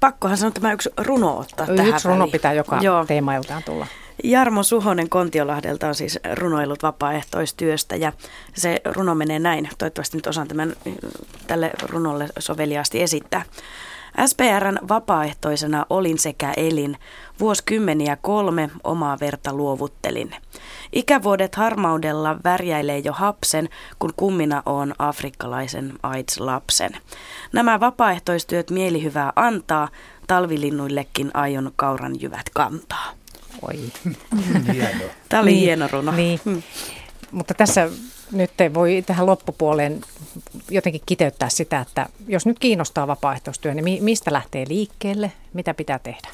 Pakkohan sanoa tämä yksi runo ottaa yksi tähän Yksi runo väliin. pitää joka Joo. teemailtaan tulla. Jarmo Suhonen Kontiolahdelta on siis runoillut vapaaehtoistyöstä ja se runo menee näin. Toivottavasti nyt osaan tämän tälle runolle soveliaasti esittää. SPRn vapaaehtoisena olin sekä elin, vuosikymmeniä kolme omaa verta luovuttelin. Ikävuodet harmaudella värjäilee jo hapsen, kun kummina on afrikkalaisen AIDS-lapsen. Nämä vapaaehtoistyöt mielihyvää antaa, talvilinnuillekin aion kauran jyvät kantaa. Oi. <laughs> Tämä oli niin, hieno runo. Niin. Hmm. Mutta tässä nyt voi tähän loppupuoleen jotenkin kiteyttää sitä, että jos nyt kiinnostaa vapaaehtoistyö, niin mistä lähtee liikkeelle, mitä pitää tehdä?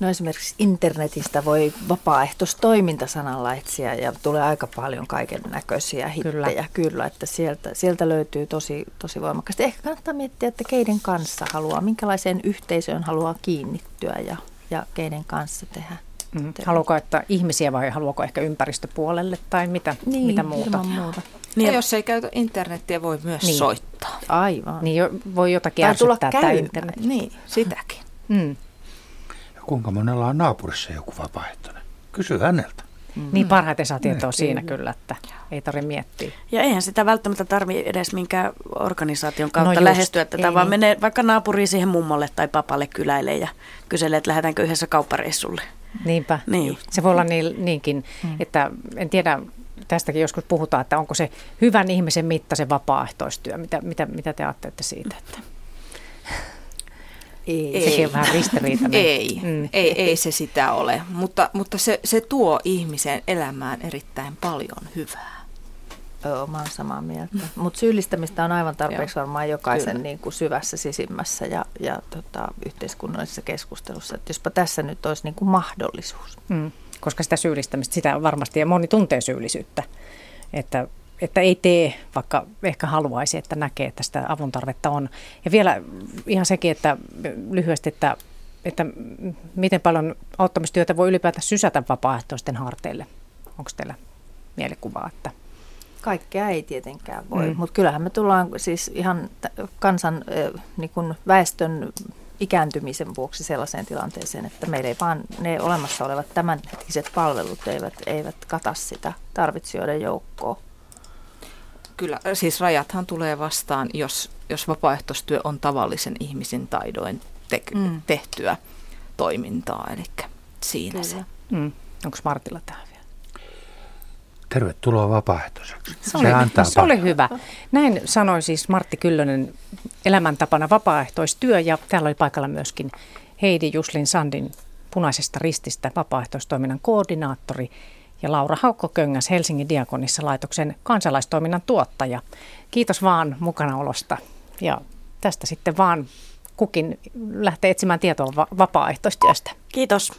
No esimerkiksi internetistä voi vapaaehtoistoimintasanalla etsiä ja tulee aika paljon kaiken näköisiä hittejä. Kyllä. Kyllä, että sieltä, sieltä löytyy tosi, tosi voimakkaasti. Ehkä kannattaa miettiä, että keiden kanssa haluaa, minkälaiseen yhteisöön haluaa kiinnittyä ja, ja keiden kanssa tehdä. Mm. Haluaako, että ihmisiä vai haluaako ehkä ympäristöpuolelle tai mitä, niin, mitä muuta? muuta. Niin, ja jos ei käytä internettiä, voi myös niin. soittaa. Aivan. Niin jo, voi jotakin tai tulla internet. Niin, sitäkin. Mm. Kuinka monella on naapurissa joku vapaaehtoinen? Kysy häneltä. Mm. Niin parhaiten saa tietoa mm. siinä kyllä, että ei tarvitse miettiä. Ja eihän sitä välttämättä tarvitse edes minkään organisaation kautta no lähestyä tätä, vaan niin. menee vaikka naapuriin siihen mummolle tai papalle kyläille ja kyselee, että lähdetäänkö yhdessä kauppareissulle. Niinpä. Niin. Se voi olla niin, niinkin, mm. että en tiedä, tästäkin joskus puhutaan, että onko se hyvän ihmisen mitta se vapaaehtoistyö. Mitä, mitä, mitä te ajattelette siitä? Että... Ei. Sekin on vähän ristiriitainen. Ei, mm. ei, ei se sitä ole, mutta, mutta se, se tuo ihmisen elämään erittäin paljon hyvää. Joo, mä oon samaa mieltä. Mutta syyllistämistä on aivan tarpeeksi varmaan jokaisen niin kuin syvässä sisimmässä ja, ja tota, yhteiskunnallisessa keskustelussa. Että jospa tässä nyt olisi niin kuin mahdollisuus. Mm, koska sitä syyllistämistä, sitä varmasti ja moni tuntee syyllisyyttä. Että, että ei tee, vaikka ehkä haluaisi, että näkee, että sitä avun tarvetta on. Ja vielä ihan sekin, että lyhyesti, että, että miten paljon auttamistyötä voi ylipäätään sysätä vapaaehtoisten harteille. Onko teillä mielikuvaa, että Kaikkea ei tietenkään voi, mm. mutta kyllähän me tullaan siis ihan kansan niin kuin väestön ikääntymisen vuoksi sellaiseen tilanteeseen, että meillä ei vaan ne olemassa olevat tämänhetkiset palvelut eivät, eivät kata sitä tarvitsijoiden joukkoa. Kyllä, siis rajathan tulee vastaan, jos, jos vapaaehtoistyö on tavallisen ihmisen taidoin te- mm. tehtyä toimintaa, eli siinä Kyllä. se. Mm. Onko Martilla tämä Tervetuloa vapaaehtoiseksi. Se, oli, se, antaa se oli hyvä. Näin sanoi siis Martti Kyllönen elämäntapana vapaaehtoistyö ja täällä oli paikalla myöskin Heidi Juslin Sandin punaisesta rististä vapaaehtoistoiminnan koordinaattori ja Laura Haukko-Köngäs Helsingin Diakonissa laitoksen kansalaistoiminnan tuottaja. Kiitos vaan mukanaolosta ja tästä sitten vaan kukin lähtee etsimään tietoa va- vapaaehtoistyöstä. Kiitos.